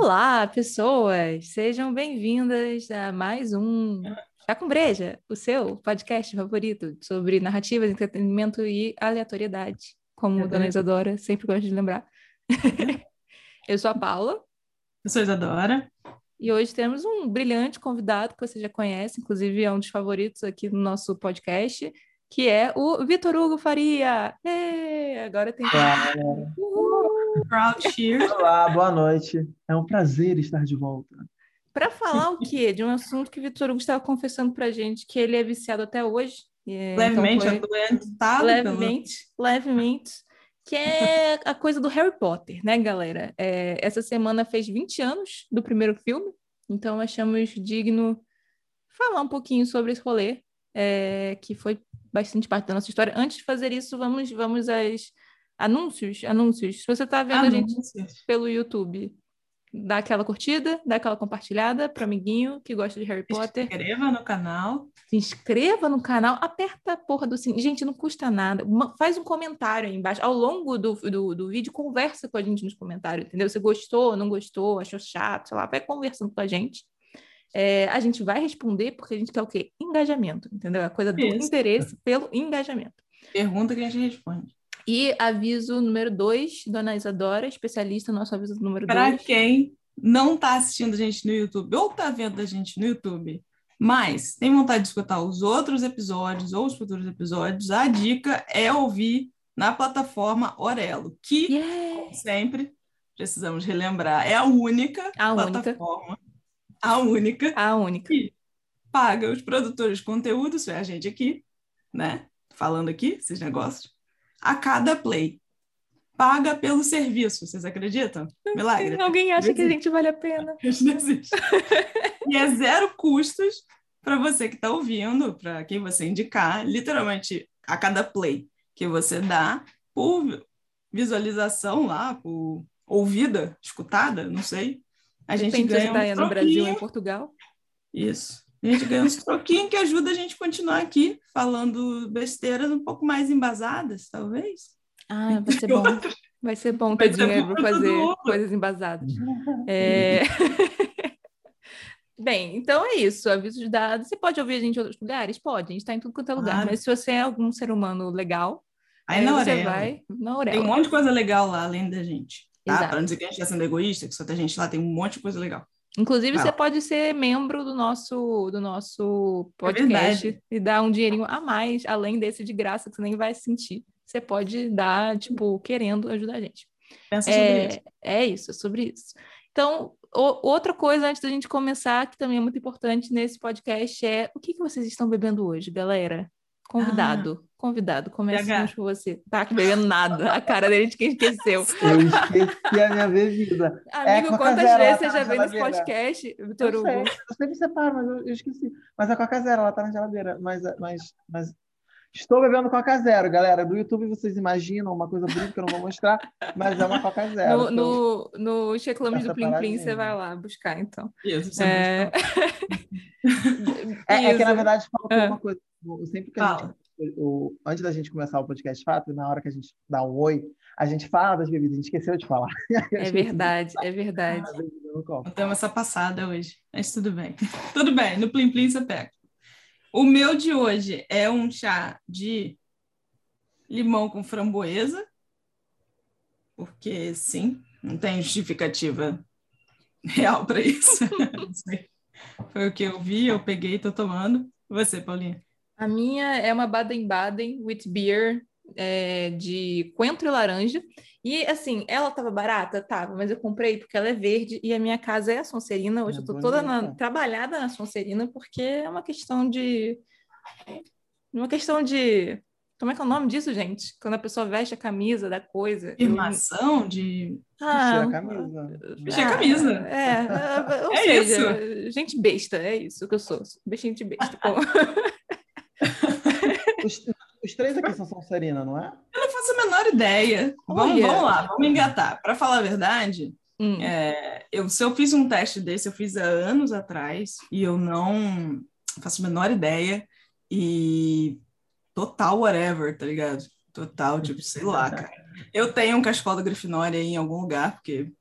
Olá, pessoas! Sejam bem-vindas a mais um Chá com Breja, o seu podcast favorito sobre narrativas, entretenimento e aleatoriedade, como a Dona Isadora sempre gosta de lembrar. Eu sou a Paula. Eu sou a Isadora. E hoje temos um brilhante convidado que você já conhece, inclusive é um dos favoritos aqui no nosso podcast, que é o Vitor Hugo Faria. Ei, agora tem. Proud cheer. Olá, boa noite. É um prazer estar de volta. Para falar o quê? De um assunto que o Vitor Hugo estava confessando para gente que ele é viciado até hoje. É, levemente então adoentado. Levemente, pelo... levemente. Que é a coisa do Harry Potter, né, galera? É, essa semana fez 20 anos do primeiro filme, então achamos digno falar um pouquinho sobre esse rolê, é, que foi bastante parte da nossa história. Antes de fazer isso, vamos, vamos às Anúncios, anúncios. Se você está vendo anúncios. a gente pelo YouTube, dá aquela curtida, dá aquela compartilhada para amiguinho que gosta de Harry Potter. Se inscreva no canal. Se inscreva no canal, aperta a porra do sininho. Gente, não custa nada. Faz um comentário aí embaixo. Ao longo do, do, do vídeo, conversa com a gente nos comentários, entendeu? Você gostou, não gostou, achou chato, sei lá, vai conversando com a gente. É, a gente vai responder porque a gente quer o quê? Engajamento, entendeu? A coisa do Isso. interesse pelo engajamento. Pergunta que a gente responde. E aviso número dois, Dona Isadora, especialista, nosso aviso número Para dois. Para quem não está assistindo a gente no YouTube ou está vendo a gente no YouTube, mas tem vontade de escutar os outros episódios ou os futuros episódios, a dica é ouvir na plataforma Orelo, que, yeah. como sempre, precisamos relembrar, é a única a plataforma, única. a única, a única que paga os produtores de conteúdo, isso é a gente aqui, né? Falando aqui, esses negócios, a cada play. Paga pelo serviço, vocês acreditam? Milagre. Alguém acha que a gente vale a pena. e é zero custos para você que está ouvindo, para quem você indicar, literalmente a cada play que você dá por visualização lá, por ouvida, escutada, não sei. A gente Depende ganha se tá um no Brasil em Portugal. Isso. A gente ganha uns troquinhos que ajuda a gente a continuar aqui falando besteiras um pouco mais embasadas, talvez. Ah, vai ser bom. Vai ser bom ter dinheiro para fazer coisas embasadas. É... Bem, então é isso. Avisos dados. Você pode ouvir a gente em outros lugares? Pode, a gente está em tudo quanto é lugar. Claro. Mas se você é algum ser humano legal, aí, aí na você Aurela. vai na Aurela. Tem um monte de coisa legal lá, além da gente. Tá? Para não dizer que a gente está sendo egoísta, que só tem gente lá, tem um monte de coisa legal. Inclusive, ah. você pode ser membro do nosso, do nosso podcast é e dar um dinheirinho a mais, além desse de graça, que você nem vai sentir. Você pode dar, tipo, querendo ajudar a gente. Pensa é, sobre isso. É isso, é sobre isso. Então, o, outra coisa, antes da gente começar, que também é muito importante nesse podcast, é o que, que vocês estão bebendo hoje, galera? Convidado. Ah. Convidado, começa com você. Tá bebendo nada. A cara dele de quem esqueceu. Eu esqueci a minha bebida. Amigo, é, quantas vezes você tá já veio nesse podcast, Vitor Hugo? Eu, eu sempre separo, mas eu, eu, esqueci. Mas a Coca Zero, ela tá na geladeira. Mas, mas, mas estou bebendo Coca Zero, galera. Do YouTube vocês imaginam uma coisa bonita que eu não vou mostrar, mas é uma Coca Zero. No, então, no, no Checlamos do Plim Plim, você vai lá buscar, então. Isso, é... é, é, que, na verdade, faltou ah. uma coisa. Sempre que a gente o, antes da gente começar o podcast fato, na hora que a gente dá um oi, a gente fala das bebidas, a gente esqueceu de falar. É verdade, é verdade. Temos essa passada hoje, mas tudo bem. tudo bem, no Plim Plim você pega. O meu de hoje é um chá de limão com framboesa, porque sim, não tem justificativa real para isso. Foi o que eu vi, eu peguei e tô tomando. Você, Paulinha? A minha é uma Baden-Baden with beer é, de coentro e laranja. E assim, ela tava barata? Tava, mas eu comprei porque ela é verde e a minha casa é a Sonserina. Hoje é eu tô bonita. toda na, trabalhada na Sonserina porque é uma questão de. Uma questão de. Como é que é o nome disso, gente? Quando a pessoa veste a camisa da coisa. Afirmação eu... de. Ah, vestir a camisa. Vestir a camisa. É, é, ou é seja, isso. gente besta, é isso que eu sou. Gente besta. os, três aqui são Sonserina, não é? Eu não faço a menor ideia. Vamos, vamos lá, vamos engatar. Para falar a verdade, hum. é, eu, se eu fiz um teste desse, eu fiz há anos atrás e eu não faço a menor ideia. E total whatever, tá ligado? Total, tipo, sei lá, cara. Eu tenho um cachecol da Grifinória em algum lugar, porque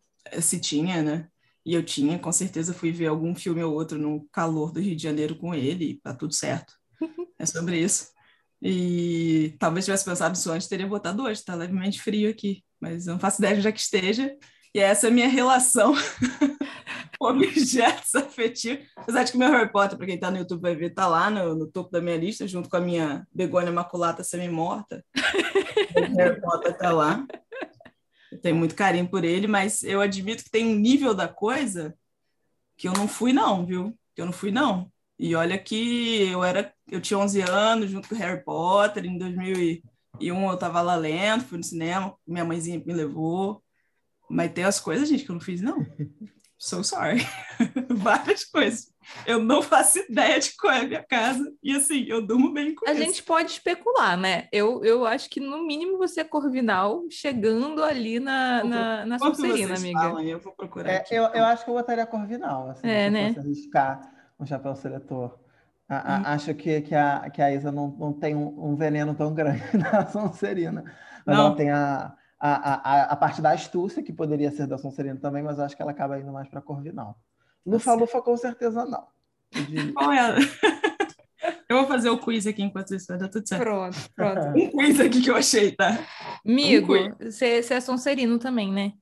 se tinha, né? E eu tinha, com certeza, fui ver algum filme ou outro no calor do Rio de Janeiro com ele, e tá tudo certo. É sobre isso. E talvez tivesse pensado isso antes, teria botado hoje, tá levemente frio aqui, mas eu não faço ideia já que esteja. E essa é a minha relação com objetos afetivos. Apesar de que meu Harry Potter, para quem está no YouTube vai ver, tá lá no, no, topo da minha lista, junto com a minha begônia maculata semi-morta. Harry Potter tá lá. Eu tenho muito carinho por ele, mas eu admito que tem um nível da coisa que eu não fui não, viu? Que eu não fui não. E olha que eu era, eu tinha 11 anos junto com o Harry Potter, em 2001 eu estava lá lendo, fui no cinema, minha mãezinha me levou. Mas tem as coisas, gente, que eu não fiz, não. So sorry. Várias coisas. Eu não faço ideia de qual é a minha casa. E assim, eu durmo bem com a isso. A gente pode especular, né? Eu, eu acho que no mínimo você é corvinal chegando ali na, na, na Sonserina, amiga. Falam, eu vou procurar. É, eu, eu acho que eu botaria corvinal, assim, é, se né? fosse arriscar um chapéu seletor. A, a. Acho que, que, a, que a Isa não, não tem um, um veneno tão grande na Sonserina. Mas não. ela tem a a, a, a parte da astúcia, que poderia ser da Sonserina também, mas eu acho que ela acaba indo mais para Corvinal. Lufa-Lufa, com certeza, não. Qual é? Eu vou fazer o quiz aqui enquanto isso vai dar tudo certo. Pronto, pronto. Um quiz aqui que eu achei, tá? Amigo, você um é Sonserino também, né?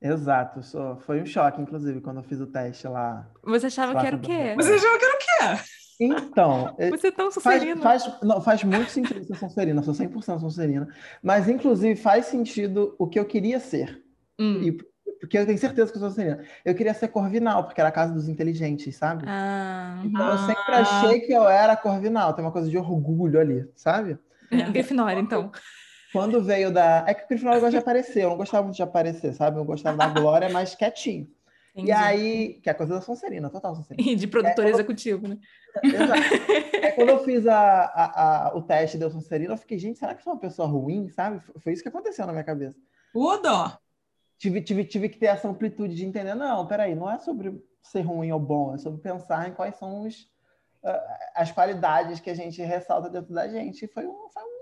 Exato, sou. foi um choque, inclusive, quando eu fiz o teste lá. Você achava que era o quê? Você achava que era o quê? Então, você é tão Sonserina. Faz, faz, não, faz muito sentido ser Sonserina, sou 100% Sonserina, mas inclusive faz sentido o que eu queria ser. Hum. E, porque eu tenho certeza que eu sou Sonserina. Eu queria ser Corvinal, porque era a casa dos inteligentes, sabe? Ah, então eu sempre achei que eu era Corvinal, tem uma coisa de orgulho ali, sabe? É. Grifinória, então. Quando veio da. É que o Grifinória gosta de aparecer, eu não gostava muito de aparecer, sabe? Eu gostava da glória mais quietinho. Entendi. E aí, que é a coisa da Sonserina, total Sonserina. E de produtor é, executivo, eu... né? Exato. é, quando eu fiz a, a, a, o teste da Sonserina, eu fiquei, gente, será que sou uma pessoa ruim, sabe? Foi isso que aconteceu na minha cabeça. O dó! Tive, tive, tive que ter essa amplitude de entender, não, peraí, não é sobre ser ruim ou bom, é sobre pensar em quais são os, uh, as qualidades que a gente ressalta dentro da gente. E foi um, foi um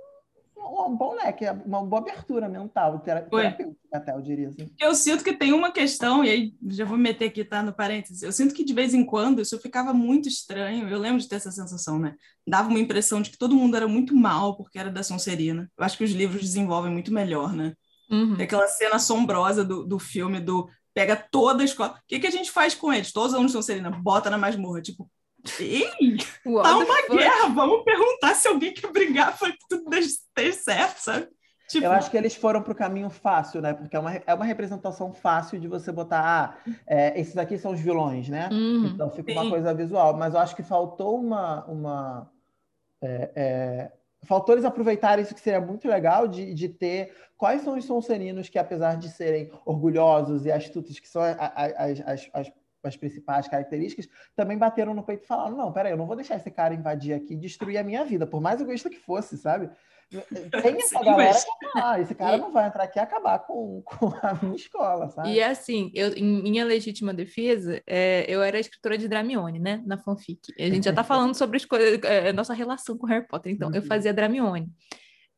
um bom leque, uma boa abertura mental, terapêutica até, eu diria assim. Eu sinto que tem uma questão, e aí já vou meter aqui, tá, no parênteses, eu sinto que de vez em quando isso ficava muito estranho, eu lembro de ter essa sensação, né? Dava uma impressão de que todo mundo era muito mal porque era da Sonserina. Eu acho que os livros desenvolvem muito melhor, né? Uhum. Aquela cena assombrosa do, do filme do pega toda a escola. O que, que a gente faz com eles? Todos os alunos de Sonserina, bota na masmorra, tipo, Ei, What tá uma guerra, vamos perguntar se alguém quer brigar para que tudo dê certo, sabe? Tipo... Eu acho que eles foram para o caminho fácil, né? Porque é uma, é uma representação fácil de você botar, ah, é, esses aqui são os vilões, né? Uhum, então fica sim. uma coisa visual. Mas eu acho que faltou uma. uma é, é, faltou eles aproveitarem isso que seria muito legal de, de ter quais são os sonserinos que, apesar de serem orgulhosos e astutos, que são as, as, as as principais características, também bateram no peito e falaram: não, peraí, eu não vou deixar esse cara invadir aqui e destruir a minha vida, por mais egoísta que fosse, sabe? Tem essa Sim, galera mas... que ah, esse cara e... não vai entrar aqui e acabar com, com a minha escola, sabe? E assim, eu, em minha legítima defesa, é, eu era escritora de Dramione, né? Na fanfic. A gente já tá falando sobre as coisas, é, nossa relação com Harry Potter, então eu uhum. fazia Dramione.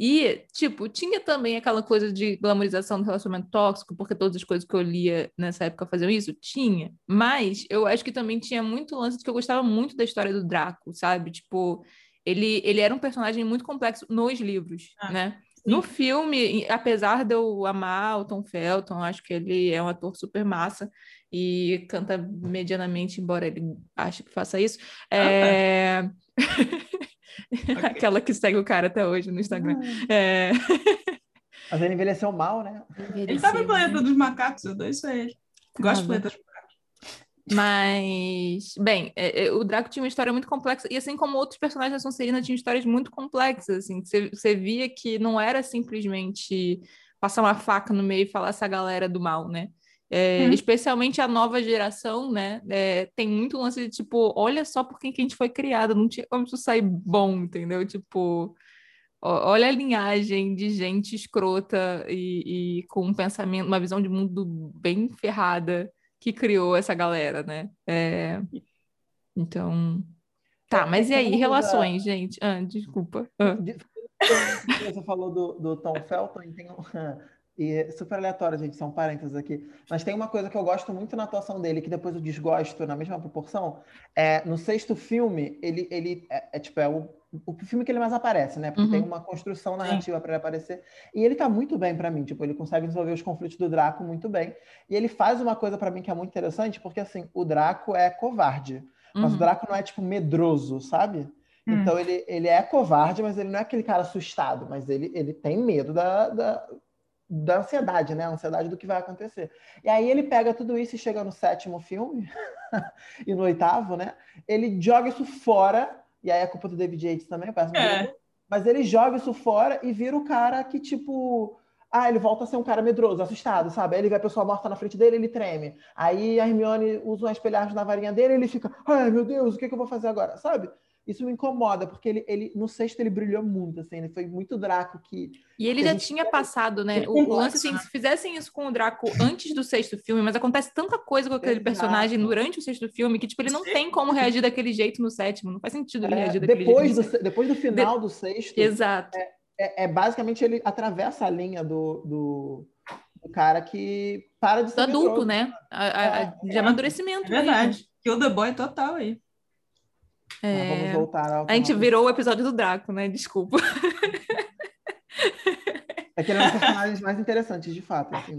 E, tipo, tinha também aquela coisa de glamorização do relacionamento tóxico, porque todas as coisas que eu lia nessa época faziam isso? Tinha. Mas eu acho que também tinha muito lance de que eu gostava muito da história do Draco, sabe? Tipo, ele, ele era um personagem muito complexo nos livros, ah, né? Sim. No filme, apesar de eu amar o Tom Felton, acho que ele é um ator super massa e canta medianamente, embora ele ache que faça isso. É... Ah, tá. Aquela que segue o cara até hoje no Instagram. Ah. É... Mas ele envelheceu mal, né? Envelheceu, ele estava no Planeta né? dos Macacos, eu dou isso a ele. Gosto do Planeta dos Macacos. Mas, bem, é, é, o Draco tinha uma história muito complexa, e assim como outros personagens da Sonserina tinham histórias muito complexas, assim, você, você via que não era simplesmente passar uma faca no meio e falar essa galera do mal, né? É, hum. Especialmente a nova geração, né? É, tem muito lance de tipo, olha só por quem que a gente foi criado, não tinha como isso sair bom, entendeu? Tipo, olha a linhagem de gente escrota e, e, com um pensamento, uma visão de mundo bem ferrada que criou essa galera, né? É, então. Tá, é, mas e aí, relações, gente? Ah, desculpa. Ah. Você falou do, do Tom Felton, tem um E super aleatório, gente, são parênteses aqui. Mas tem uma coisa que eu gosto muito na atuação dele, que depois eu desgosto na mesma proporção. É, no sexto filme, ele, ele é, é tipo, é o, o filme que ele mais aparece, né? Porque uhum. tem uma construção narrativa para ele aparecer. E ele tá muito bem para mim, tipo, ele consegue desenvolver os conflitos do Draco muito bem. E ele faz uma coisa para mim que é muito interessante, porque assim, o Draco é covarde. Mas o uhum. Draco não é, tipo, medroso, sabe? Hum. Então ele, ele é covarde, mas ele não é aquele cara assustado, mas ele, ele tem medo da, da, da ansiedade, né? A ansiedade do que vai acontecer. E aí ele pega tudo isso e chega no sétimo filme e no oitavo, né? Ele joga isso fora, e aí é culpa do David Yates também, parece é. mas ele joga isso fora e vira o cara que, tipo. Ah, ele volta a ser um cara medroso, assustado, sabe? Aí ele vê a pessoa morta na frente dele, ele treme. Aí a Hermione usa uma espelhagem na varinha dele, ele fica, ai meu Deus, o que, é que eu vou fazer agora? Sabe? Isso me incomoda, porque ele, ele no sexto ele brilhou muito, assim, ele foi muito Draco que. E ele já tinha passado, né? O, o lance, assim, se fizessem isso com o Draco antes do sexto filme, mas acontece tanta coisa com aquele Exato. personagem durante o sexto filme que, tipo, ele não Sim. tem como reagir daquele jeito no sétimo. Não faz sentido ele é, reagir daquele depois jeito. Do, depois do final de... do sexto. Exato. É, é, é, basicamente ele atravessa a linha do, do, do cara que para de ser. Do adulto, né? A, a, é, de amadurecimento. É verdade. Que o The Boy total aí. É... Ah, vamos voltar ao A gente virou o episódio do Draco, né? Desculpa. É que ele é um dos personagens mais interessantes, de fato. Assim,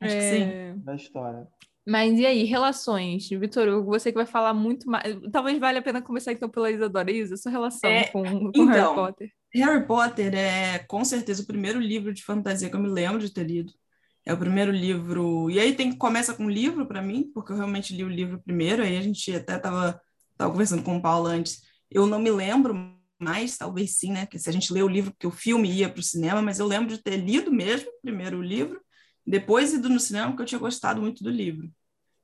Acho é... que sim. Da história. Mas e aí, relações? Vitor Hugo, você que vai falar muito mais. Talvez valha a pena começar então pela Isadora. Isa, sua relação é, com, com então, Harry Potter. Harry Potter é com certeza o primeiro livro de fantasia que eu me lembro de ter lido. É o primeiro livro. E aí tem começa com um livro para mim, porque eu realmente li o livro primeiro. Aí a gente até estava estava conversando com o Paulo antes, eu não me lembro mais, talvez sim, né? Que se a gente lê o livro, porque o filme ia para o cinema, mas eu lembro de ter lido mesmo primeiro o livro, depois ido no cinema, porque eu tinha gostado muito do livro.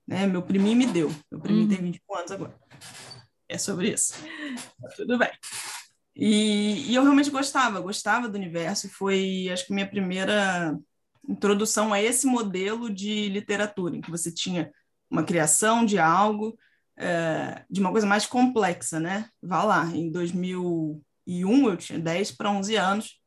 Né? Meu priminho me deu. Meu priminho uhum. tem 21 anos agora. É sobre isso. Tá tudo bem. E, e, eu realmente gostava, gostava do universo. Foi, acho que, minha primeira introdução a esse modelo de literatura, em que você tinha uma criação de algo, é, de uma coisa mais complexa, né? Vá lá, em 2001 eu tinha 10 para 11 anos.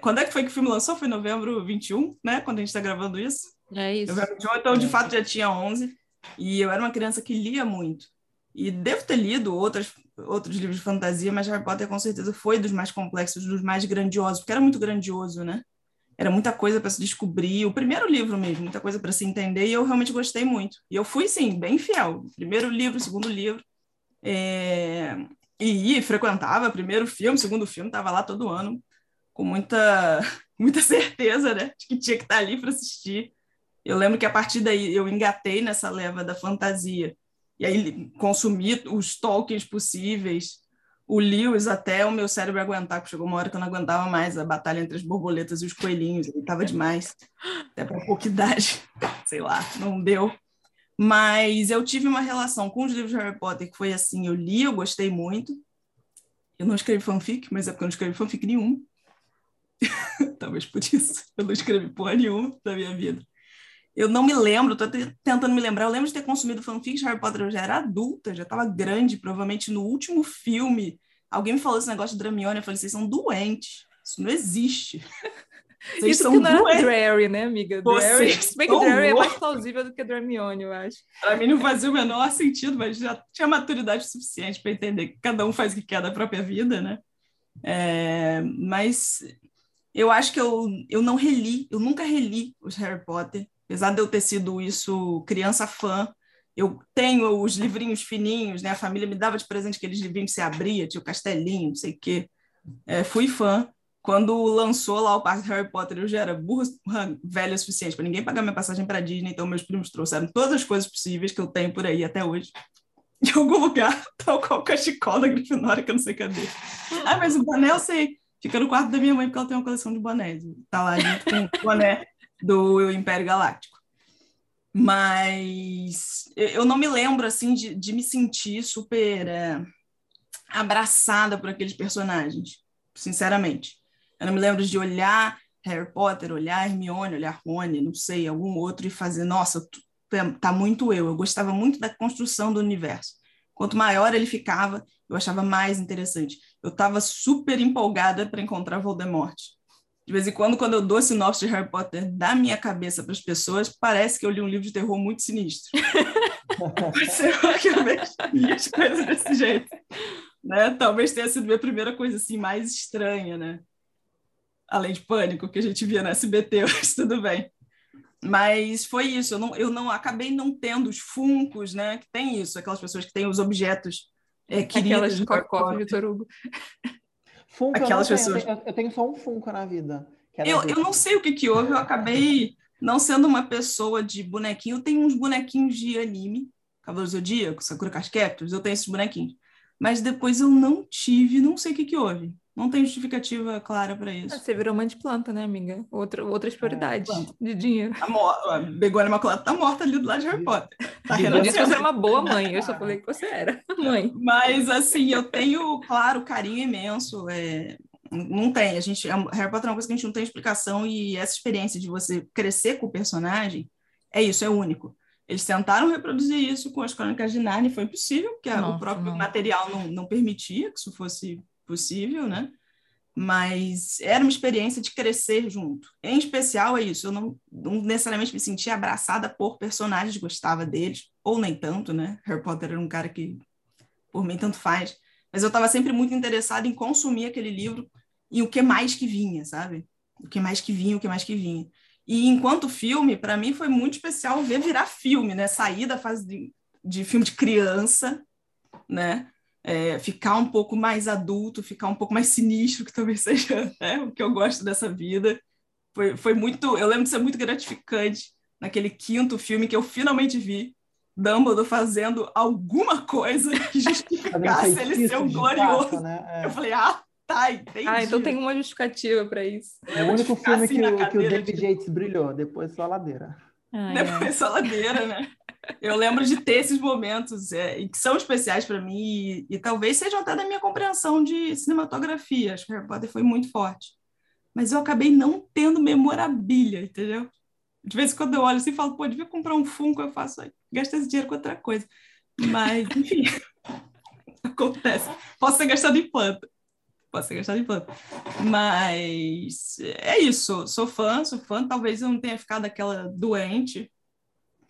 Quando é que foi que o filme lançou? Foi novembro 21, né? Quando a gente está gravando isso. É isso. Novembro 21, então de fato já tinha 11. E eu era uma criança que lia muito. E devo ter lido outras, outros livros de fantasia, mas Harry Potter com certeza foi dos mais complexos, dos mais grandiosos, porque era muito grandioso, né? Era muita coisa para se descobrir. O primeiro livro mesmo, muita coisa para se entender, e eu realmente gostei muito. E eu fui, sim, bem fiel. Primeiro livro, segundo livro. É... E frequentava, primeiro filme, segundo filme, estava lá todo ano, com muita, muita certeza, né? De que tinha que estar tá ali para assistir. Eu lembro que a partir daí eu engatei nessa leva da fantasia. E aí consumi os tokens possíveis o Lewis até o meu cérebro aguentar, porque chegou uma hora que eu não aguentava mais a batalha entre as borboletas e os coelhinhos, ele estava demais, até para pouca idade, sei lá, não deu. Mas eu tive uma relação com os livros de Harry Potter que foi assim, eu li, eu gostei muito. Eu não escrevi fanfic, mas é porque eu não escrevi fanfic nenhum. Talvez por isso. Eu não escrevi porra nenhuma da minha vida. Eu não me lembro, estou tentando me lembrar. Eu lembro de ter consumido fanfics de Harry Potter, eu já era adulta, já estava grande, provavelmente no último filme. Alguém me falou esse negócio de Dramione, eu falei, vocês são doentes. Isso não existe. Vocês Isso são que não é Drary, né, amiga? Drary, se bem que Drary é mais plausível do que Dramione, eu acho. Para mim não fazia o menor sentido, mas já tinha maturidade suficiente para entender que cada um faz o que quer da própria vida, né? É, mas eu acho que eu, eu não reli, eu nunca reli os Harry Potter apesar de eu ter sido isso criança fã, eu tenho os livrinhos fininhos, né? A família me dava de presente aqueles livrinhos que se abria, tinha o castelinho, não sei o quê. É, fui fã. Quando lançou lá o Parque Harry Potter, eu já era burra, velha o suficiente para ninguém pagar minha passagem para Disney, então meus primos trouxeram todas as coisas possíveis que eu tenho por aí até hoje. De algum lugar, tal qual o cachecol da Grifinória, que eu não sei cadê. Ah, mas o boné eu sei. Fica no quarto da minha mãe, porque ela tem uma coleção de bonés. Tá lá junto com o boné do Império Galáctico. Mas eu não me lembro assim de, de me sentir super é, abraçada por aqueles personagens, sinceramente. Eu não me lembro de olhar Harry Potter, olhar Hermione, olhar Rony, não sei, algum outro e fazer, nossa, tá muito eu. Eu gostava muito da construção do universo. Quanto maior ele ficava, eu achava mais interessante. Eu estava super empolgada para encontrar Voldemort De vez em quando, quando eu dou sinopse de Harry Potter da minha cabeça para as pessoas, parece que eu li um livro de terror muito sinistro. Que eu vejo as coisas desse jeito. Né? Talvez tenha sido a minha primeira coisa assim mais estranha, né? Além de pânico, que a gente via na SBT, mas tudo bem. Mas foi isso, eu não, eu não acabei não tendo os funcos, né? Que tem isso, aquelas pessoas que têm os objetos é, queridos. Aquelas de Vitor Hugo. Funko, Aquelas eu pessoas. Tenho, eu tenho só um Funko na vida. Eu, eu não sei o que, que houve, eu acabei não sendo uma pessoa de bonequinho. Eu tenho uns bonequinhos de anime, Cavaleiro Zodíaco, Sakura Casquetos, eu tenho esses bonequinhos. Mas depois eu não tive, não sei o que, que houve. Não tem justificativa clara para isso. Você virou mãe de planta, né, amiga? Outra, outras prioridades é, de dinheiro. A, a Begônia Imaculada tá morta ali do lado de Harry Potter. Tá eu disse que você era uma boa mãe, eu só falei que você era mãe. Mas, assim, eu tenho, claro, carinho imenso. É... Não tem, a gente, Harry Potter é uma coisa que a gente não tem explicação e essa experiência de você crescer com o personagem é isso, é único. Eles tentaram reproduzir isso com as Crônicas de Narnia, foi impossível, porque Nossa, o próprio não. material não, não permitia que isso fosse possível, né? Mas era uma experiência de crescer junto. Em especial é isso, eu não, não necessariamente me sentia abraçada por personagens, gostava deles, ou nem tanto, né? Harry Potter era um cara que, por mim, tanto faz. Mas eu estava sempre muito interessada em consumir aquele livro e o que mais que vinha, sabe? O que mais que vinha, o que mais que vinha. E enquanto filme, para mim foi muito especial ver virar filme, né? Sair da fase de, de filme de criança, né? É, ficar um pouco mais adulto, ficar um pouco mais sinistro, que talvez seja né, o que eu gosto dessa vida. Foi, foi muito, eu lembro de ser muito gratificante naquele quinto filme que eu finalmente vi Dumbledore fazendo alguma coisa que justificasse ele ser um glorioso. Fato, né? é. Eu falei, ah, tá, entendi. Ah, então tem uma justificativa para isso. É o único filme assim que, o, que o David Yates brilhou, depois só a ladeira. Ai, depois é. ladeira, né? Eu lembro de ter esses momentos é, que são especiais para mim e, e, talvez sejam até da minha compreensão de cinematografia. Acho que Harry Potter foi muito forte. Mas eu acabei não tendo memorabilia, entendeu? De vez em quando eu olho assim e falo, pô, devia comprar um Funko, eu faço, gastar esse dinheiro com outra coisa. Mas, enfim, acontece. Posso ser gastado em planta. Posso ser gastado em planta. Mas é isso, sou fã, sou fã. Talvez eu não tenha ficado aquela doente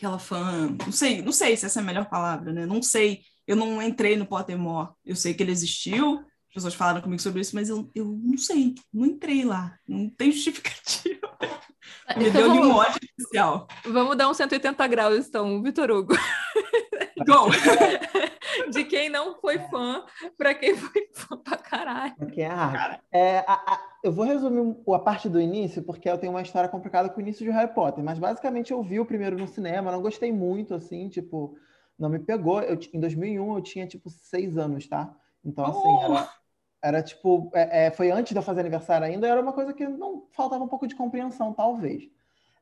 aquela fã, não sei, não sei se essa é a melhor palavra, né? Não sei, eu não entrei no Pottermore, eu sei que ele existiu, as pessoas falaram comigo sobre isso, mas eu, eu não sei, não entrei lá, não tem justificativa. Me então, deu vamos, um ódio especial. Vamos dar um 180 graus, então, Vitor Hugo. Go! De quem não foi fã para quem foi fã pra caralho. Quem é, é a, a, eu vou resumir a parte do início, porque eu tenho uma história complicada com o início de Harry Potter, mas basicamente eu vi o primeiro no cinema, não gostei muito, assim, tipo, não me pegou. Eu, em 2001 eu tinha, tipo, seis anos, tá? Então, assim, oh! era, era tipo, é, é, foi antes de eu fazer aniversário ainda, era uma coisa que não faltava um pouco de compreensão, talvez.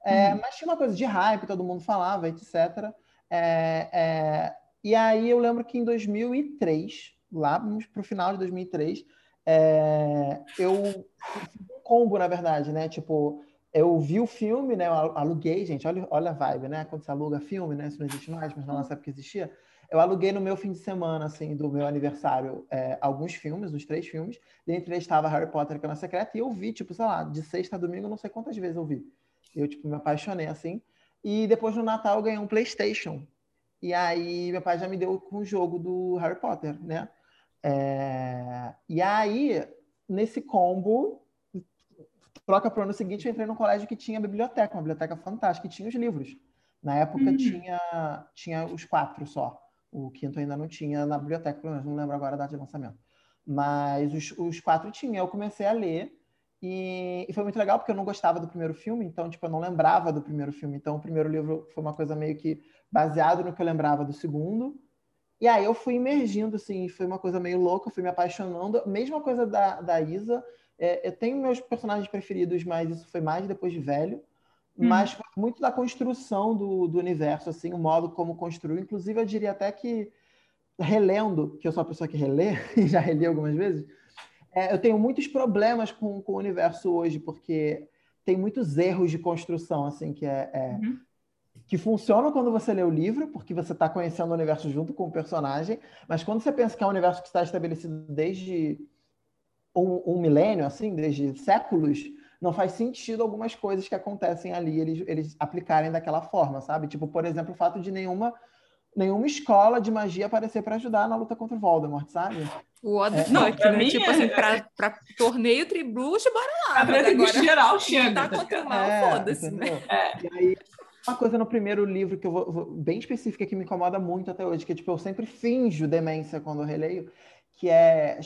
É, hum. Mas tinha uma coisa de hype, todo mundo falava, etc. É, é, e aí eu lembro que em 2003, lá para o final de 2003, é, eu um combo, na verdade, né? Tipo, eu vi o filme, né? Eu aluguei, gente, olha, olha a vibe, né? Quando você aluga filme, né? Isso não existe mais, mas na nossa época existia. Eu aluguei no meu fim de semana, assim, do meu aniversário, é, alguns filmes, uns três filmes. Dentre eles estava Harry Potter, que é secreta, e eu vi, tipo, sei lá, de sexta a domingo, não sei quantas vezes eu vi. Eu, tipo, me apaixonei, assim. E depois no Natal eu ganhei um PlayStation. E aí meu pai já me deu com o jogo do Harry Potter, né? É... E aí, nesse combo, troca para o ano seguinte, eu entrei num colégio que tinha biblioteca, uma biblioteca fantástica, que tinha os livros. Na época uhum. tinha, tinha os quatro só. O quinto ainda não tinha na biblioteca, pelo menos, não lembro agora a data de lançamento. Mas os, os quatro tinha. Eu comecei a ler e, e, foi muito legal porque eu não gostava do primeiro filme, então, tipo, eu não lembrava do primeiro filme. Então, o primeiro livro foi uma coisa meio que baseado no que eu lembrava do segundo. E aí eu fui emergindo, assim, foi uma coisa meio louca, fui me apaixonando. Mesma coisa da, da Isa. É, eu tenho meus personagens preferidos, mas isso foi mais depois de velho. Hum. Mas foi muito da construção do, do universo, assim, o modo como construiu. Inclusive, eu diria até que, relendo, que eu sou uma pessoa que relê, e já reli algumas vezes, é, eu tenho muitos problemas com, com o universo hoje, porque tem muitos erros de construção, assim, que é, é uhum. que funcionam quando você lê o livro, porque você está conhecendo o universo junto com o personagem, mas quando você pensa que é um universo que está estabelecido desde um, um milênio, assim, desde séculos, não faz sentido algumas coisas que acontecem ali eles, eles aplicarem daquela forma, sabe? Tipo, por exemplo, o fato de nenhuma nenhuma escola de magia aparecer para ajudar na luta contra o Voldemort, sabe? What the é, não, né? Tipo é... assim, pra, pra torneio tribruxo, bora lá. Pra agora, geral chega. Tá contra o mal, é, foda-se, né? É. E aí, uma coisa no primeiro livro que eu vou, vou, bem específica que me incomoda muito até hoje, que tipo, eu sempre finjo demência quando eu releio, que é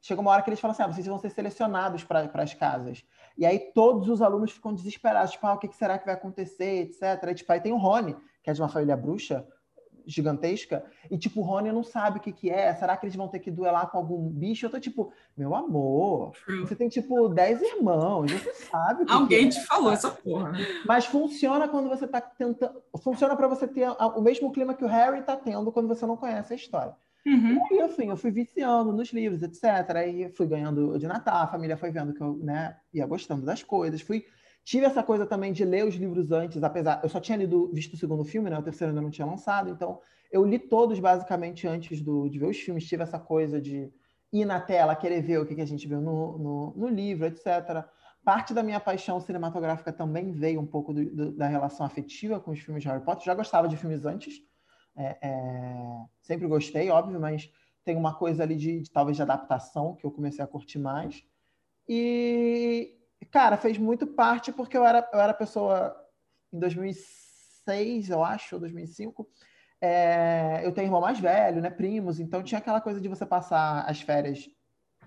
chega uma hora que eles falam assim: ah, vocês vão ser selecionados para as casas. E aí todos os alunos ficam desesperados, tipo, ah, o que será que vai acontecer, etc. E, tipo, aí tem o Rony, que é de uma família bruxa, gigantesca, e tipo, o Rony não sabe o que que é, será que eles vão ter que duelar com algum bicho? Eu tô tipo, meu amor, você tem tipo 10 irmãos, você sabe Alguém é. te falou essa porra. Mas funciona quando você tá tentando, funciona para você ter o mesmo clima que o Harry tá tendo quando você não conhece a história. Uhum. E aí, assim, eu fui viciando nos livros, etc. Aí fui ganhando de Natal, a família foi vendo que eu né, ia gostando das coisas, fui Tive essa coisa também de ler os livros antes, apesar. Eu só tinha lido, visto o segundo filme, né? O terceiro ainda não tinha lançado, então eu li todos basicamente antes do, de ver os filmes. Tive essa coisa de ir na tela, querer ver o que, que a gente viu no, no, no livro, etc. Parte da minha paixão cinematográfica também veio um pouco do, do, da relação afetiva com os filmes de Harry Potter. Já gostava de filmes antes, é, é, sempre gostei, óbvio, mas tem uma coisa ali de, de talvez de adaptação que eu comecei a curtir mais. E, cara, fez muito parte porque eu era, eu era pessoa em 2006, eu acho, ou 2005. É, eu tenho irmão mais velho, né, primos, então tinha aquela coisa de você passar as férias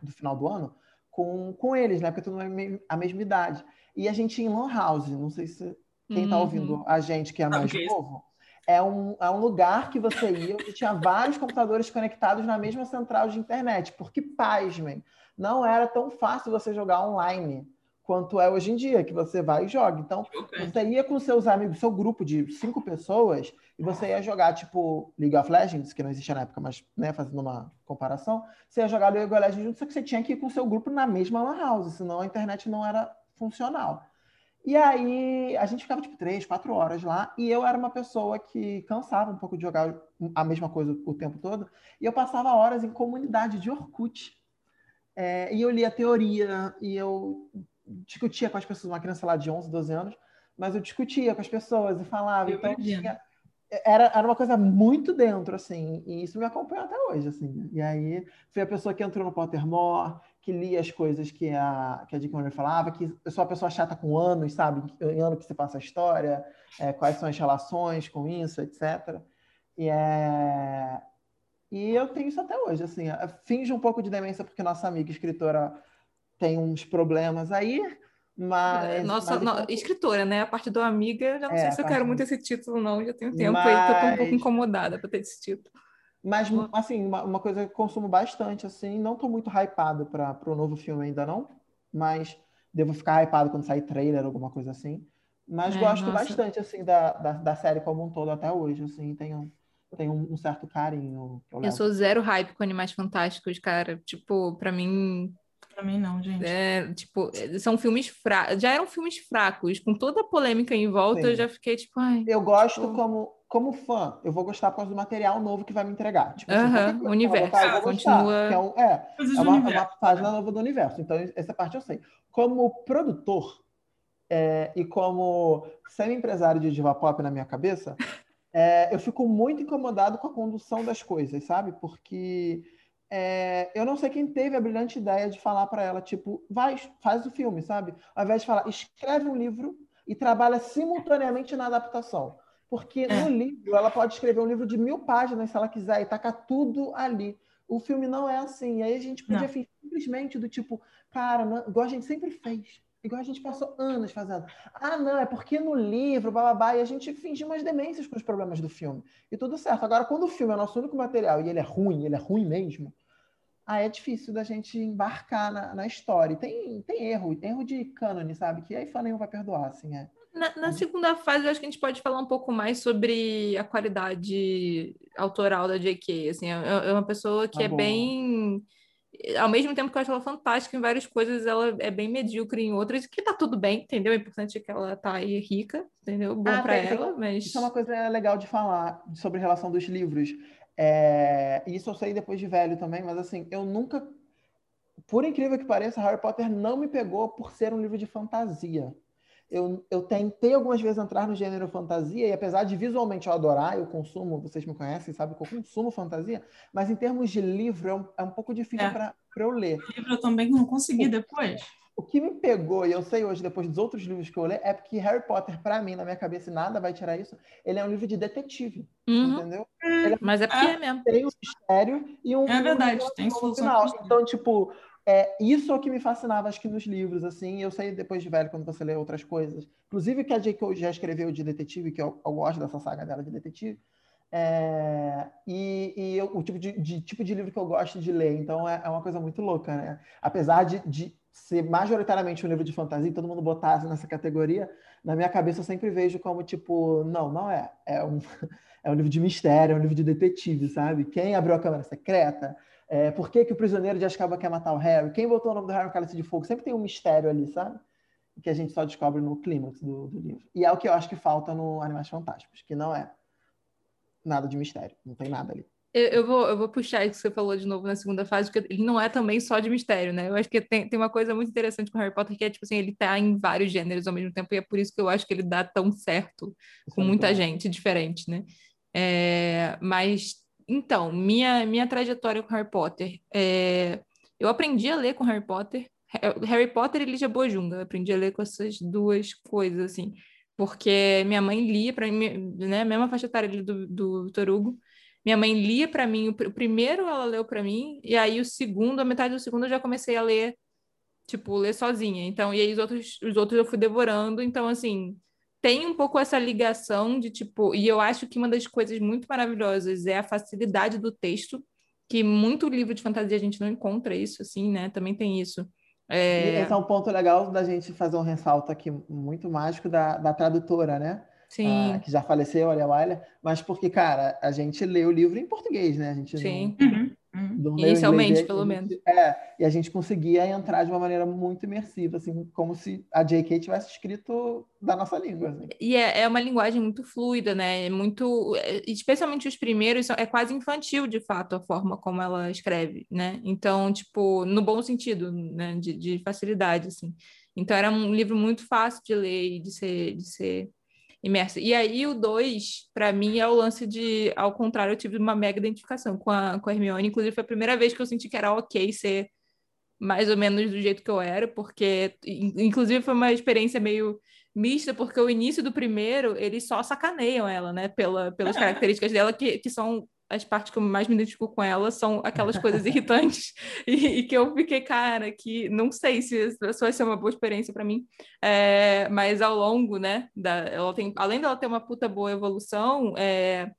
do final do ano com, com eles, né, porque tudo é a mesma idade. E a gente ia em Lan House, não sei se quem está uhum. ouvindo a gente que é mais okay. novo, é um, é um lugar que você ia onde tinha vários computadores conectados na mesma central de internet, porque, pasmem, não era tão fácil você jogar online quanto é hoje em dia, que você vai e joga. Então, você ia com seus amigos, seu grupo de cinco pessoas, e você ia jogar, tipo, League of Legends, que não existia na época, mas, né, fazendo uma comparação, você ia jogar League of Legends junto, só que você tinha que ir com seu grupo na mesma lan house, senão a internet não era funcional. E aí, a gente ficava, tipo, três, quatro horas lá, e eu era uma pessoa que cansava um pouco de jogar a mesma coisa o tempo todo, e eu passava horas em comunidade de Orkut. É, e eu lia teoria, e eu discutia com as pessoas, uma criança lá de 11, 12 anos, mas eu discutia com as pessoas e falava. Eu então, tinha, era, era uma coisa muito dentro, assim, e isso me acompanha até hoje, assim. E aí, fui a pessoa que entrou no Pottermore, que lia as coisas que a, que a Dick Murray falava, que eu sou a pessoa chata com anos, sabe? Em ano que se passa a história, é, quais são as relações com isso, etc. E, é... e eu tenho isso até hoje, assim. Finge um pouco de demência porque nossa amiga escritora tem uns problemas aí, mas. É, nossa, mas... No, escritora, né? A parte do amiga, já não é, sei se eu quero muito desse título, não. Já tenho tempo mas... aí, tô um pouco incomodada para ter esse título. Mas, assim, uma, uma, coisa que eu consumo bastante, assim, não tô muito hypado para o novo filme ainda não, mas devo ficar hypado quando sair trailer, alguma coisa assim. Mas é, gosto nossa. bastante, assim, da, da, da, série como um todo até hoje, assim, tenho, tenho um certo carinho. Eu, eu sou zero hype com Animais Fantásticos, cara. Tipo, para mim, Pra mim, não, gente. É, tipo, são filmes fracos. Já eram filmes fracos. Com toda a polêmica em volta, Sim. eu já fiquei tipo. Ai, eu gosto tipo... como, como fã. Eu vou gostar por causa do material novo que vai me entregar. Tipo, uh -huh, o universo. Botar, continua. é, um, é, é uma, é uma página nova do universo. Então, essa parte eu sei. Como produtor é, e como semi-empresário de diva pop na minha cabeça, é, eu fico muito incomodado com a condução das coisas, sabe? Porque é, eu não sei quem teve a brilhante ideia de falar para ela, tipo, vai, faz o filme, sabe? Ao invés de falar, escreve um livro e trabalha simultaneamente na adaptação. Porque é. no livro, ela pode escrever um livro de mil páginas se ela quiser e tacar tudo ali. O filme não é assim. E aí a gente podia simplesmente do tipo, cara, não, igual a gente sempre fez. Igual a gente passou anos fazendo. Ah, não, é porque no livro, bababá, e a gente finge umas demências com os problemas do filme. E tudo certo. Agora, quando o filme é nosso único material e ele é ruim, ele é ruim mesmo, aí é difícil da gente embarcar na, na história. E tem, tem erro, erro de cânone, sabe? Que aí fã nenhum vai perdoar, assim, é. Na, na, segunda fase, eu acho que a gente pode falar um pouco mais sobre a qualidade autoral da J.K. Assim, é, é uma pessoa que tá é bom. bem ao mesmo tempo que eu acho ela fantástica em várias coisas, ela é bem medíocre em outras, que tá tudo bem, entendeu? O importante é que ela tá aí rica, entendeu? Bom ah, para ela, mas... Isso é uma coisa legal de falar sobre a relação dos livros. É... Isso eu sei depois de velho também, mas assim, eu nunca por incrível que pareça, Harry Potter não me pegou por ser um livro de fantasia. Eu, eu tentei algumas vezes entrar no gênero fantasia, e apesar de visualmente eu adorar, eu consumo, vocês me conhecem, sabem que eu consumo fantasia, mas em termos de livro é um, é um pouco difícil é. para eu ler. Livro eu também não consegui depois. O que me pegou, e eu sei hoje, depois dos outros livros que eu li, é porque Harry Potter, para mim, na minha cabeça, e nada vai tirar isso, ele é um livro de detetive, uhum. entendeu? É, mas é porque é, é mesmo. Tem um mistério e um... É verdade, um tem solução. Final. Então, tipo, é, isso é o que me fascinava, acho que nos livros, assim, eu sei depois de velho, quando você lê outras coisas, inclusive que a J.K. já escreveu de detetive, que eu, eu, gosto dessa saga dela de detetive, é, e, e eu, o tipo de, de, tipo de livro que eu gosto de ler, então é, é uma coisa muito louca, né? Apesar de, de, ser majoritariamente um livro de fantasia, todo mundo botasse nessa categoria, na minha cabeça eu sempre vejo como, tipo, não, não é, é um, é um livro de mistério, é um livro de detetive, sabe? Quem abriu a câmera secreta, é, por que, que o prisioneiro de Azkaban quer matar o Harry? Quem botou o nome do Harry no cálice de fogo? Sempre tem um mistério ali, sabe? Que a gente só descobre no clímax do, do livro. E é o que eu acho que falta no Animais Fantásticos, que não é nada de mistério, não tem nada ali. Eu, eu, vou, eu vou puxar isso que você falou de novo na segunda fase, porque ele não é também só de mistério, né? Eu acho que tem, tem uma coisa muito interessante com Harry Potter, que é, tipo assim, ele tá em vários gêneros ao mesmo tempo, e é por isso que eu acho que ele dá tão certo com é muita gente diferente, né? É, mas então, minha, minha trajetória com Harry Potter. É, eu aprendi a ler com Harry Potter. Harry Potter e Lígia Bojunga. Eu aprendi a ler com essas duas coisas, assim. Porque minha mãe lia para mim, né? Mesma faixa etária do, do Vitor Hugo. Minha mãe lia para mim. O, primeiro ela leu para mim. E aí o segundo, a metade do segundo eu já comecei a ler, tipo, ler sozinha. Então, e aí os outros, os outros eu fui devorando. Então, assim, tem um pouco essa ligação de tipo, e eu acho que uma das coisas muito maravilhosas é a facilidade do texto, que muito livro de fantasia a gente não encontra isso, assim, né? Também tem isso. É... Esse é um ponto legal da gente fazer um ressalto aqui muito mágico da, da tradutora, né? Sim. Ah, que já faleceu, Alia Weiler, mas porque, cara, a gente lê o livro em português, né? A gente Sim. Não... Uhum. Uhum. Inicialmente, pelo menos. É, e a gente conseguia entrar de uma maneira muito imersiva, assim, como se a J.K. tivesse escrito da nossa língua. Assim. E é, é uma linguagem muito fluida, né? É muito, é, especialmente os primeiros, é quase infantil, de fato, a forma como ela escreve, né? Então, tipo, no bom sentido, né? De, de facilidade, assim. Então, era um livro muito fácil de ler e de ser, de ser imersa. E aí o 2, para mim, é o lance de, ao contrário, eu tive uma mega identificação com a, com a Hermione. Inclusive, foi a primeira vez que eu senti que era ok ser mais ou menos do jeito que eu era, porque, inclusive, foi uma experiência meio mista, porque o início do primeiro, eles só sacaneiam ela, né, Pela, pelas características dela, que, que são as partes que eu mais me identifico com ela são aquelas coisas irritantes. E, e, que eu fiquei, cara, que não sei se isso vai ser uma boa experiência para mim, é, mas ao longo, né, da, ela tem, além dela ter uma puta boa evolução, é,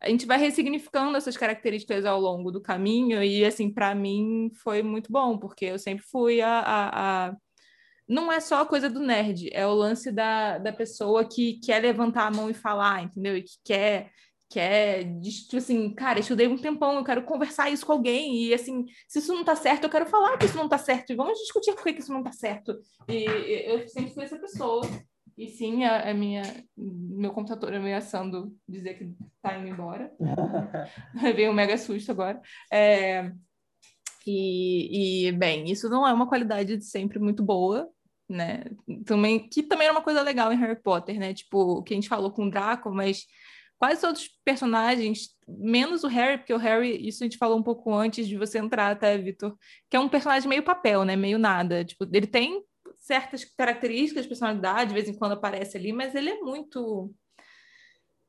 a gente vai ressignificando essas características ao longo do caminho. E, assim, para mim foi muito bom, porque eu sempre fui a, a, a não é só a coisa do nerd, é o lance da, da pessoa que quer levantar a mão e falar, entendeu? E que quer que é de, tipo assim, cara, estudei um tempão, eu quero conversar isso com alguém, e assim, se isso não tá certo, eu quero falar que isso não tá certo, e vamos discutir por que, isso não tá certo. E eu sempre fui essa pessoa. E sim, a, a minha, meu computador ameaçando dizer que tá indo embora. Veio um mega susto agora. É, e, e, bem, isso não é uma qualidade sempre muito boa, né? Também, que também é uma coisa legal em Harry Potter, né? Tipo, que a gente falou com o Draco, mas quase todos os personagens, menos o Harry, porque o Harry, isso a gente falou um pouco antes de você entrar até, Vitor, que é um personagem meio papel, né? Meio nada. Tipo, ele tem certas características de personalidade, de vez em quando aparece ali, mas ele é muito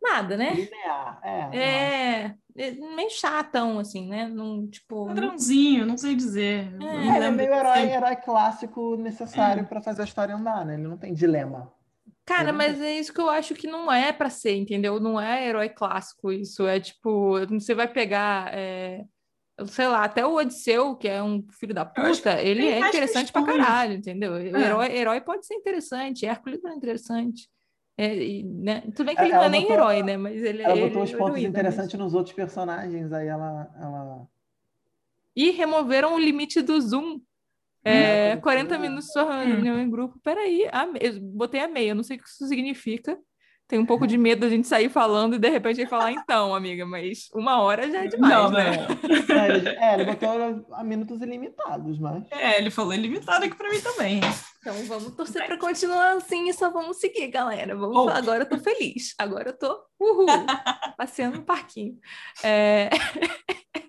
nada, né? Linear, é. É, é meio chatão, assim, né? Num, tipo... Padrãozinho, não sei dizer. É, ele é meio herói, herói clássico necessário é. para fazer a história andar, né? Ele não tem dilema. Cara, mas é isso que eu acho que não é para ser, entendeu? Não é herói clássico isso. É tipo, você vai pegar, é, sei lá, até o Odisseu, que é um filho da puta, ele é interessante pra caralho, entendeu? É. Herói, herói pode ser interessante, Hércules é interessante. É, e, né? Tudo bem que ele não é nem botou, herói, né? Mas ele Ela ele botou os pontos interessantes nos outros personagens, aí ela, ela. E removeram o limite do zoom é, 40 minutos só reunião em grupo. Peraí, a eu botei a meia, não sei o que isso significa. Tem um pouco de medo da gente sair falando e de repente falar então, amiga, mas uma hora já é demais, não, né? É, ele, é, ele botou a minutos ilimitados, mas. É, ele falou ilimitado aqui para mim também. Então vamos torcer para continuar assim e só vamos seguir, galera. Vamos oh. Agora eu tô feliz. Agora eu tô uhul, passeando no parquinho. É...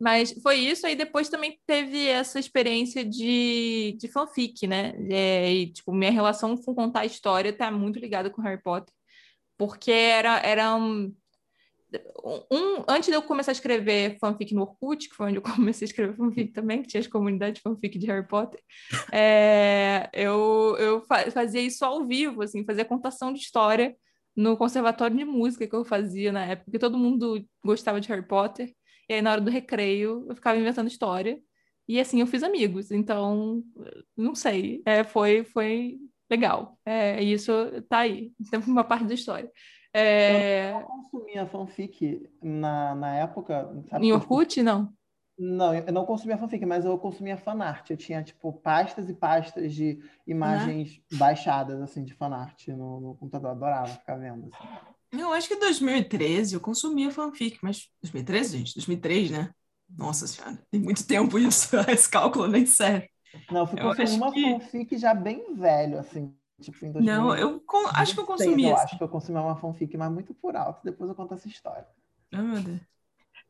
Mas foi isso, aí depois também teve essa experiência de, de fanfic, né? É, e, tipo, minha relação com contar a história tá muito ligada com Harry Potter, porque era, era um, um, antes de eu começar a escrever fanfic no Orkut, que foi onde eu comecei a escrever fanfic também, que tinha as comunidades fanfic de Harry Potter, é, eu, eu fazia isso ao vivo, assim, fazia contação de história no conservatório de música que eu fazia na época, porque todo mundo gostava de Harry Potter, e aí, na hora do recreio, eu ficava inventando história. E assim, eu fiz amigos. Então, não sei. É, foi, foi legal. É, isso tá aí. Sempre uma parte da história. É... Eu consumia fanfic na, na época. Sabe, em Orkut, não? Não, eu não consumia fanfic, mas eu consumia fanart. Eu tinha, tipo, pastas e pastas de imagens baixadas, assim, de fanart no, no computador. Eu adorava ficar vendo, assim. Eu acho que em 2013 eu consumia fanfic, mas 2013, gente? 2003, né? Nossa senhora, tem muito tempo isso, esse cálculo nem serve. Não, eu fui uma que... fanfic já bem velho, assim, tipo em 2000. Não, eu con... acho que eu consumi. Eu acho que eu consumi uma fanfic, mas muito por alto. Depois eu conto essa história. Ah, meu Deus.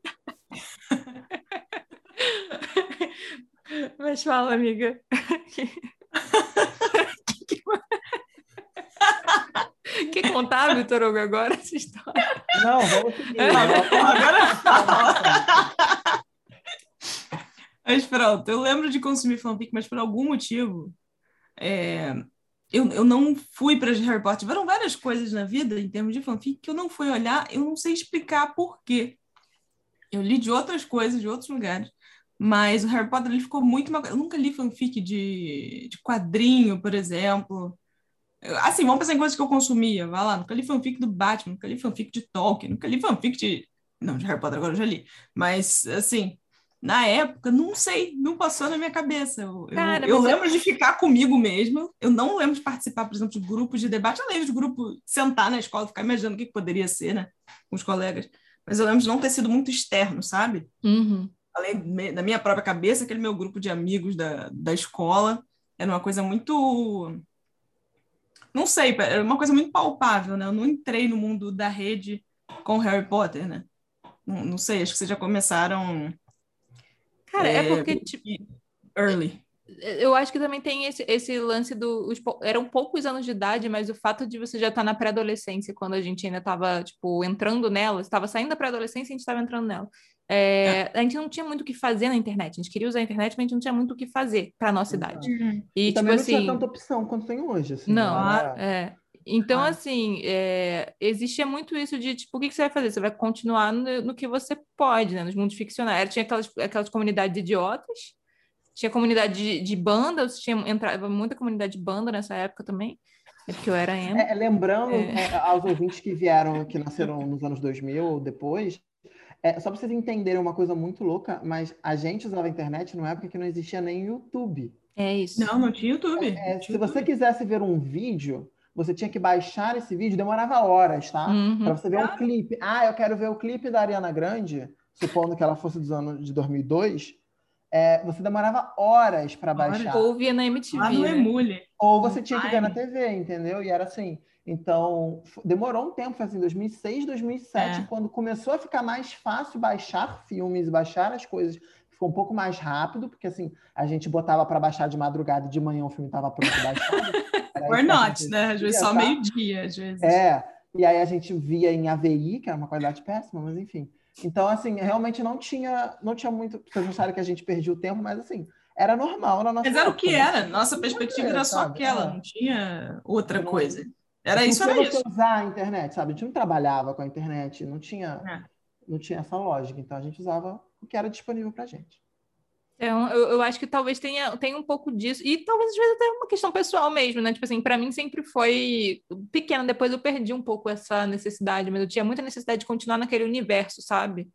mas fala, amiga. Quer contar, Vitor Hugo, agora essa história? Não, vamos seguir. agora Mas pronto, eu lembro de consumir fanfic, mas por algum motivo é, eu, eu não fui para Harry Potter. Tiveram várias coisas na vida, em termos de fanfic, que eu não fui olhar, eu não sei explicar por quê. Eu li de outras coisas, de outros lugares, mas o Harry Potter ele ficou muito. Eu nunca li fanfic de, de quadrinho, por exemplo. Assim, vamos pensar em coisas que eu consumia. Vai lá, nunca li fanfic do Batman, nunca li fanfic de Tolkien, nunca li fanfic de. Não, de Harry Potter agora eu já li. Mas, assim, na época, não sei, não passou na minha cabeça. Eu, Cara, eu, eu lembro eu... de ficar comigo mesmo. Eu não lembro de participar, por exemplo, de grupos de debate. Eu lembro de grupo sentar na escola, ficar imaginando o que, que poderia ser, né? Com os colegas. Mas eu lembro de não ter sido muito externo, sabe? Uhum. Além da minha própria cabeça, aquele meu grupo de amigos da, da escola. Era uma coisa muito não sei, é uma coisa muito palpável, né? Eu não entrei no mundo da rede com Harry Potter, né? Não, não sei, acho que vocês já começaram. Cara, é, é porque. Tipo, early. Eu acho que também tem esse, esse lance do. Os, eram poucos anos de idade, mas o fato de você já estar tá na pré-adolescência, quando a gente ainda estava, tipo, entrando nela, estava saindo da pré-adolescência e a gente estava entrando nela. É, a gente não tinha muito o que fazer na internet. A gente queria usar a internet, mas a gente não tinha muito o que fazer para nossa idade. Uhum. E, e também tipo, não assim, tinha tanta opção quanto tem hoje. Assim, não, né? é. Então, ah. assim, é, existia muito isso de, tipo, o que, que, você vai fazer? Você vai continuar no, no que você pode, né? Nos mundos ficcionais. Tinha aquelas, aquelas comunidades idiotas, tinha comunidade de, de bandas, tinha entrava muita comunidade de banda nessa época também. É porque eu era emo. É, lembrando é. é. aos ouvintes que vieram, que nasceram nos anos 2000 ou depois, é, só para vocês entenderem uma coisa muito louca, mas a gente usava a internet numa época que não existia nem YouTube. É isso. Não, não tinha YouTube. É, tinha se YouTube. você quisesse ver um vídeo, você tinha que baixar esse vídeo, demorava horas, tá? Uhum. Para você ver um clipe. Ah, eu quero ver o clipe da Ariana Grande, supondo que ela fosse dos anos de 2002. É, você demorava horas para baixar. Ou via na MTV. Lá no né? Emule. Ou você tinha que ver na TV, entendeu? E era assim. Então, demorou um tempo, foi assim, 2006, 2007, é. quando começou a ficar mais fácil baixar filmes, baixar as coisas. Ficou um pouco mais rápido, porque assim, a gente botava para baixar de madrugada e de manhã o filme estava pronto baixado. Or not, né? Às vezes só tá? meio-dia, às vezes. É, e aí a gente via em AVI, que era uma qualidade péssima, mas enfim. Então, assim, realmente não tinha, não tinha muito. Vocês acharam que a gente perdia o tempo, mas assim, era normal na nossa. Mas era o que era, nossa perspectiva era só aquela, é. não tinha outra coisa. Era isso, era isso. usar a internet, sabe? A gente não trabalhava com a internet, não tinha, é. não tinha essa lógica. Então a gente usava o que era disponível para gente. Então, eu, eu acho que talvez tenha, tenha um pouco disso, e talvez às vezes até uma questão pessoal mesmo, né? Tipo assim, para mim sempre foi pequeno, depois eu perdi um pouco essa necessidade, mas eu tinha muita necessidade de continuar naquele universo, sabe?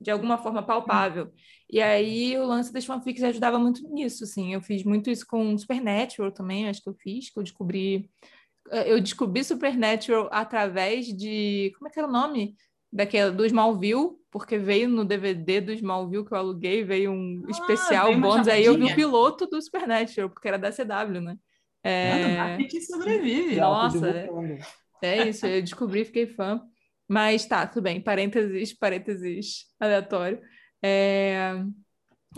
De alguma forma palpável. Hum. E aí o lance das fanfics ajudava muito nisso, assim. Eu fiz muito isso com Supernatural também, acho que eu fiz, que eu descobri eu descobri Supernatural através de. Como é que era o nome? Daquela, do Smallville, porque veio no DVD do Smallville que eu aluguei, veio um ah, especial bônus, aí eu vi o piloto do Supernatural, porque era da CW, né? É... que sobrevive. Nossa, é, é isso, eu descobri, fiquei fã. Mas tá, tudo bem, parênteses, parênteses aleatório. É...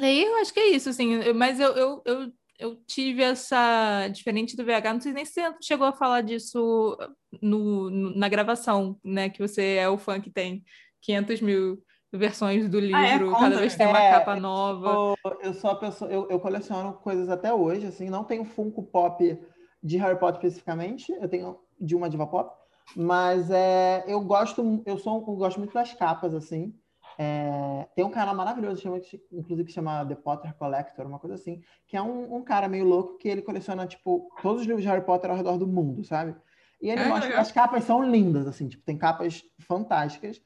Aí eu acho que é isso, assim, mas eu, eu, eu eu tive essa. Diferente do VH, não sei nem se você chegou a falar disso no, no, na gravação, né? Que você é o fã que tem 500 mil versões do livro, ah, é, cada vez tem uma é, capa nova. Eu, eu sou a pessoa, eu, eu, coleciono coisas até hoje, assim, não tenho Funko Pop de Harry Potter especificamente, eu tenho de uma diva pop, mas é, eu gosto, eu sou, eu gosto muito das capas, assim. É, tem um canal maravilhoso, chama, inclusive que chama The Potter Collector, uma coisa assim, que é um, um, cara meio louco que ele coleciona, tipo, todos os livros de Harry Potter ao redor do mundo, sabe? E ele é, mostra, as capas são lindas, assim, tipo, tem capas fantásticas.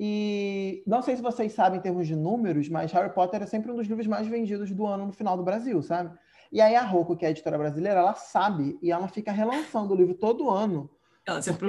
E não sei se vocês sabem em termos de números, mas Harry Potter é sempre um dos livros mais vendidos do ano no final do Brasil, sabe? E aí a Rocco, que é a editora brasileira, ela sabe e ela fica relançando o livro todo ano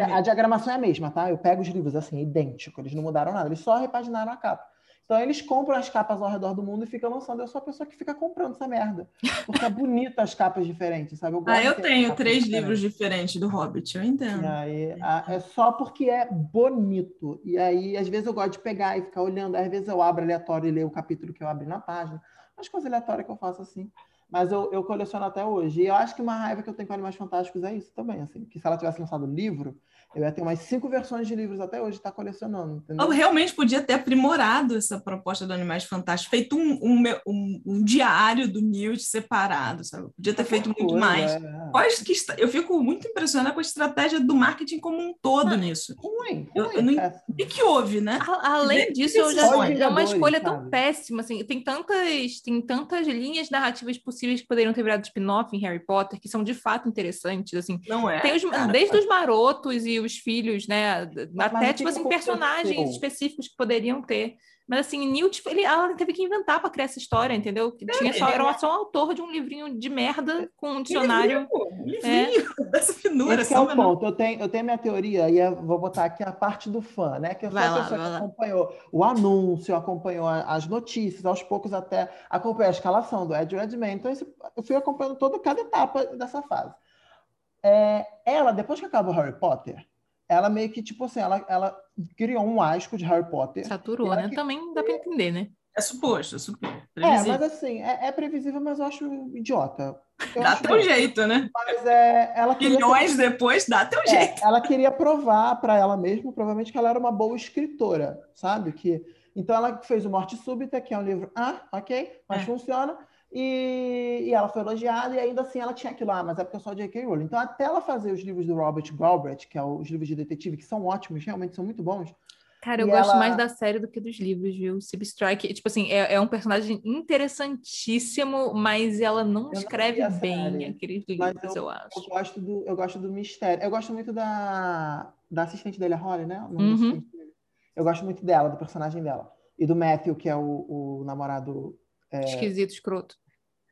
a diagramação é a mesma, tá? Eu pego os livros assim, idêntico, eles não mudaram nada, eles só repaginaram a capa. Então eles compram as capas ao redor do mundo e ficam lançando. Eu sou a pessoa que fica comprando essa merda. Porque é bonita as capas diferentes, sabe? Eu ah, eu tenho três diferentes. livros diferentes do Hobbit, eu entendo. Aí, é só porque é bonito. E aí, às vezes, eu gosto de pegar e ficar olhando. Às vezes eu abro aleatório e leio o capítulo que eu abri na página. Umas coisas aleatórias que eu faço assim. Mas eu, eu coleciono até hoje. E eu acho que uma raiva que eu tenho com Animais Fantásticos é isso também, assim. Que se ela tivesse lançado livro, eu ia ter umas cinco versões de livros até hoje, está colecionando. Entendeu? Eu realmente podia ter aprimorado essa proposta do Animais Fantásticos, feito um, um, um, um diário do Newt separado, sabe? Podia ter feito muito coisa, mais. É. Que está... Eu fico muito impressionada com a estratégia do marketing como um todo nisso. Ruim, eu, eu não... O que, houve, né? além disso, eu já é uma escolha tão sabe? péssima. Assim, tem, tantas, tem tantas linhas narrativas possíveis que poderiam ter virado spin-off em Harry Potter, que são de fato interessantes. Assim. Não é? Tem os, cara, desde os marotos e os filhos, né? Mas, Até, tipo assim, personagens específicos que poderiam ter. Mas assim, Newt, ele, ela teve que inventar para criar essa história, entendeu? Que tinha só, era só um autor de um livrinho de merda com um dicionário. Um livrinho, é. dessa finura. Esse é o ponto. Eu tenho, eu tenho minha teoria, e eu vou botar aqui a parte do fã, né? Que eu sou a pessoa que acompanhou o anúncio, acompanhou as notícias, aos poucos até acompanhou a escalação do Ed Redman. Então, eu fui acompanhando toda cada etapa dessa fase. É, ela, depois que acaba o Harry Potter, ela meio que, tipo assim, ela, ela criou um asco de Harry Potter. Saturou, né? Que... Também dá para entender, né? É suposto, é suposto. É, mas assim, é, é, previsível, mas eu acho idiota. Eu dá teu jeito, né? Mas é, ela Milhões ser... depois, dá teu é, jeito. Ela queria provar para ela mesma, provavelmente, que ela era uma boa escritora, sabe? Que então ela fez o Morte Súbita, que é um livro, ah, ok, mas é. funciona. E, e, ela foi elogiada, e ainda assim ela tinha aquilo, ah, mas é porque eu sou J.K. Rowling. Então, até ela fazer os livros do Robert Galbraith, que é os livros de detetive, que são ótimos, realmente são muito bons. Cara, eu gosto mais da série do que dos livros, viu? Sib Strike, tipo assim, é, é, um personagem interessantíssimo, mas ela não eu escreve não bem aqueles livros, eu, eu, acho. Eu gosto, do, eu gosto do mistério. Eu gosto muito da, da assistente dele, a Holly, né? Uhum. Eu gosto muito dela, do personagem dela. E do Matthew, que é o, o namorado é... Esquisito, escroto.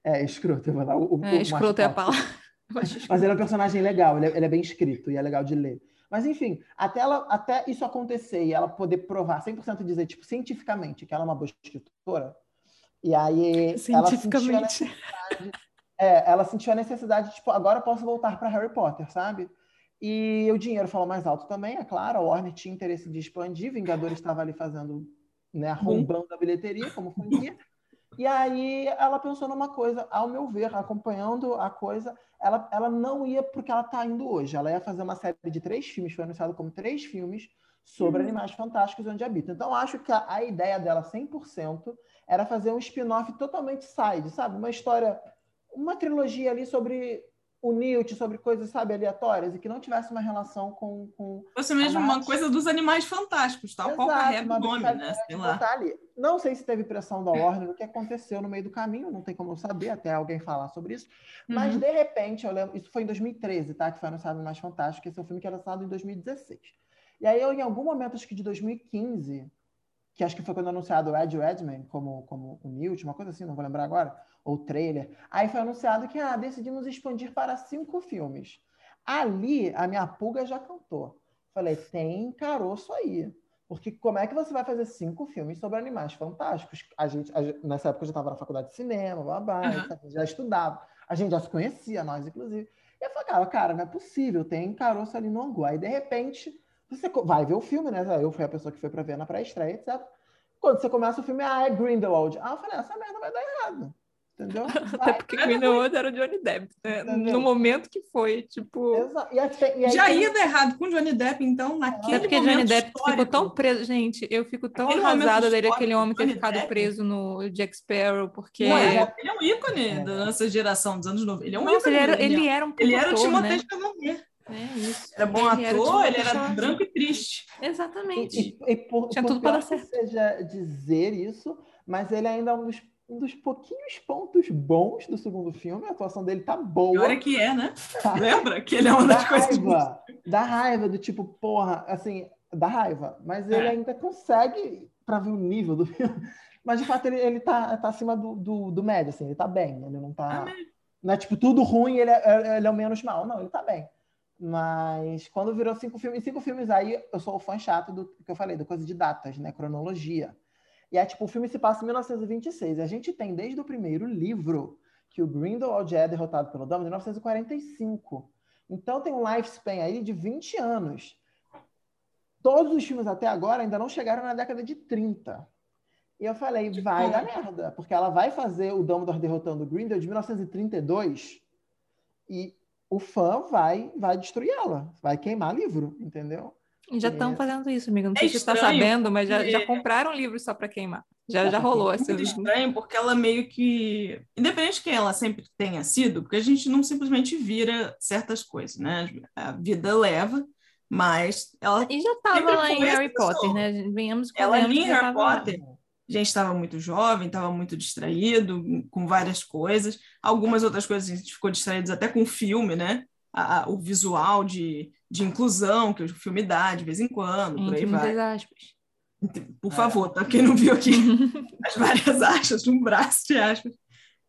É, escroto. O, o, é, o escroto é a palavra. Mas ele é um personagem legal, ele é, ele é, bem escrito e é legal de ler. Mas, enfim, até, ela, até isso acontecer e ela poder provar 100% dizer, tipo, cientificamente, que ela é uma boa escritora, e aí cientificamente. ela sentiu a necessidade, é, ela sentiu a necessidade, tipo, agora eu posso voltar para Harry Potter, sabe? E o dinheiro falou mais alto também, é claro, a Warner tinha interesse de expandir, Vingadores estava ali fazendo, né, arrombando a bilheteria, como foi e aí ela pensou numa coisa, ao meu ver, acompanhando a coisa, ela, ela não ia porque ela está indo hoje. Ela ia fazer uma série de três filmes, foi anunciado como três filmes sobre hum. animais fantásticos onde habitam. Então, acho que a, a ideia dela, 100%, era fazer um spin-off totalmente side, sabe? Uma história, uma trilogia ali sobre o Newt sobre coisas, sabe, aleatórias e que não tivesse uma relação com. com Você mesmo uma coisa dos animais fantásticos, tal Exato, qual carrega o nome, né? Sei lá. Ali. Não sei se teve pressão da Warner, o que aconteceu no meio do caminho, não tem como eu saber, até alguém falar sobre isso. Mas, uhum. de repente, eu lembro, isso foi em 2013, tá? Que foi anunciado Mais Fantástico, esse é um filme que era lançado em 2016. E aí, eu, em algum momento, acho que de 2015, que acho que foi quando anunciado o Ed Redman como, como o Newt, uma coisa assim, não vou lembrar agora, ou trailer. Aí foi anunciado que ah, decidimos expandir para cinco filmes. Ali, a minha pulga já cantou. Falei, tem caroço aí. Porque como é que você vai fazer cinco filmes sobre animais fantásticos? A gente, a nessa época eu já estava na faculdade de cinema, babá, uhum. já estudava. A gente já se conhecia, nós, inclusive. E eu falei, cara, cara, não é possível, tem caroço ali no angu. Aí, de repente, você vai ver o filme, né? Eu fui a pessoa que foi para ver na pré-estreia, etc. Quando você começa o filme, ah, é Grindelwald. Ah, eu falei, essa merda vai dar errado. Entendeu? Até porque Grindelwald era o Johnny Depp, né? No momento que foi, tipo. E aí, e aí, Já ia dar errado com o Johnny Depp, então, naquele é porque Johnny Depp histórico. ficou tão preso. Gente, eu fico tão aquele arrasada dele, aquele homem ter ficado Depp. preso no Jack Sparrow, porque. Ué, ele é um ícone é. da nossa geração dos anos 90. Ele é um Nossa, ícone. Ele era, ele era um Ele era o Timothée né? Chalamet. É isso. Era bom ele ator, era ele era branco e triste. Exatamente. E, e, e por, Tinha por tudo para dar certo. seja dizer isso, mas ele ainda é um dos um dos pouquinhos pontos bons do segundo filme. A atuação dele tá boa. Pior é que é, né? Lembra que ele é uma das da coisas. Raiva, da raiva, do tipo, porra, assim, da raiva. Mas ele é. ainda consegue, para ver o nível do filme. Mas de fato ele, ele tá, tá acima do, do, do médio, assim, ele tá bem. Ele não tá. Ah, não é tipo tudo ruim, ele é, é, ele é o menos mal. Não, ele tá bem. Mas quando virou cinco filmes, cinco filmes aí, eu sou o fã chato do que eu falei, da coisa de datas, né? Cronologia. E é tipo, o filme se passa em 1926. E a gente tem desde o primeiro livro que o Grindelwald é derrotado pelo Dumbledore em 1945. Então tem um lifespan aí de 20 anos. Todos os filmes até agora ainda não chegaram na década de 30. E eu falei, vai dar merda, porque ela vai fazer o Dumbledore derrotando o Grindelwald de 1932 e o fã vai vai destruir ela, vai queimar livro, entendeu? Já estão é. fazendo isso, amiga. Não é sei se você está sabendo, mas já, já compraram livros só para queimar. Já, já rolou. É muito estranho, porque ela meio que... Independente de quem ela sempre tenha sido, porque a gente não simplesmente vira certas coisas, né? A vida leva, mas ela... E já estava lá em Harry Potter, né? Venhamos com Ela em Harry Potter... Lá. A gente estava muito jovem, estava muito distraído com várias coisas. Algumas outras coisas a gente ficou distraídos até com o filme, né? A, a, o visual de de inclusão que o filme dá de vez em quando, por aí vai. aspas. Por favor, tá? Quem não viu aqui as várias aspas, um braço de aspas.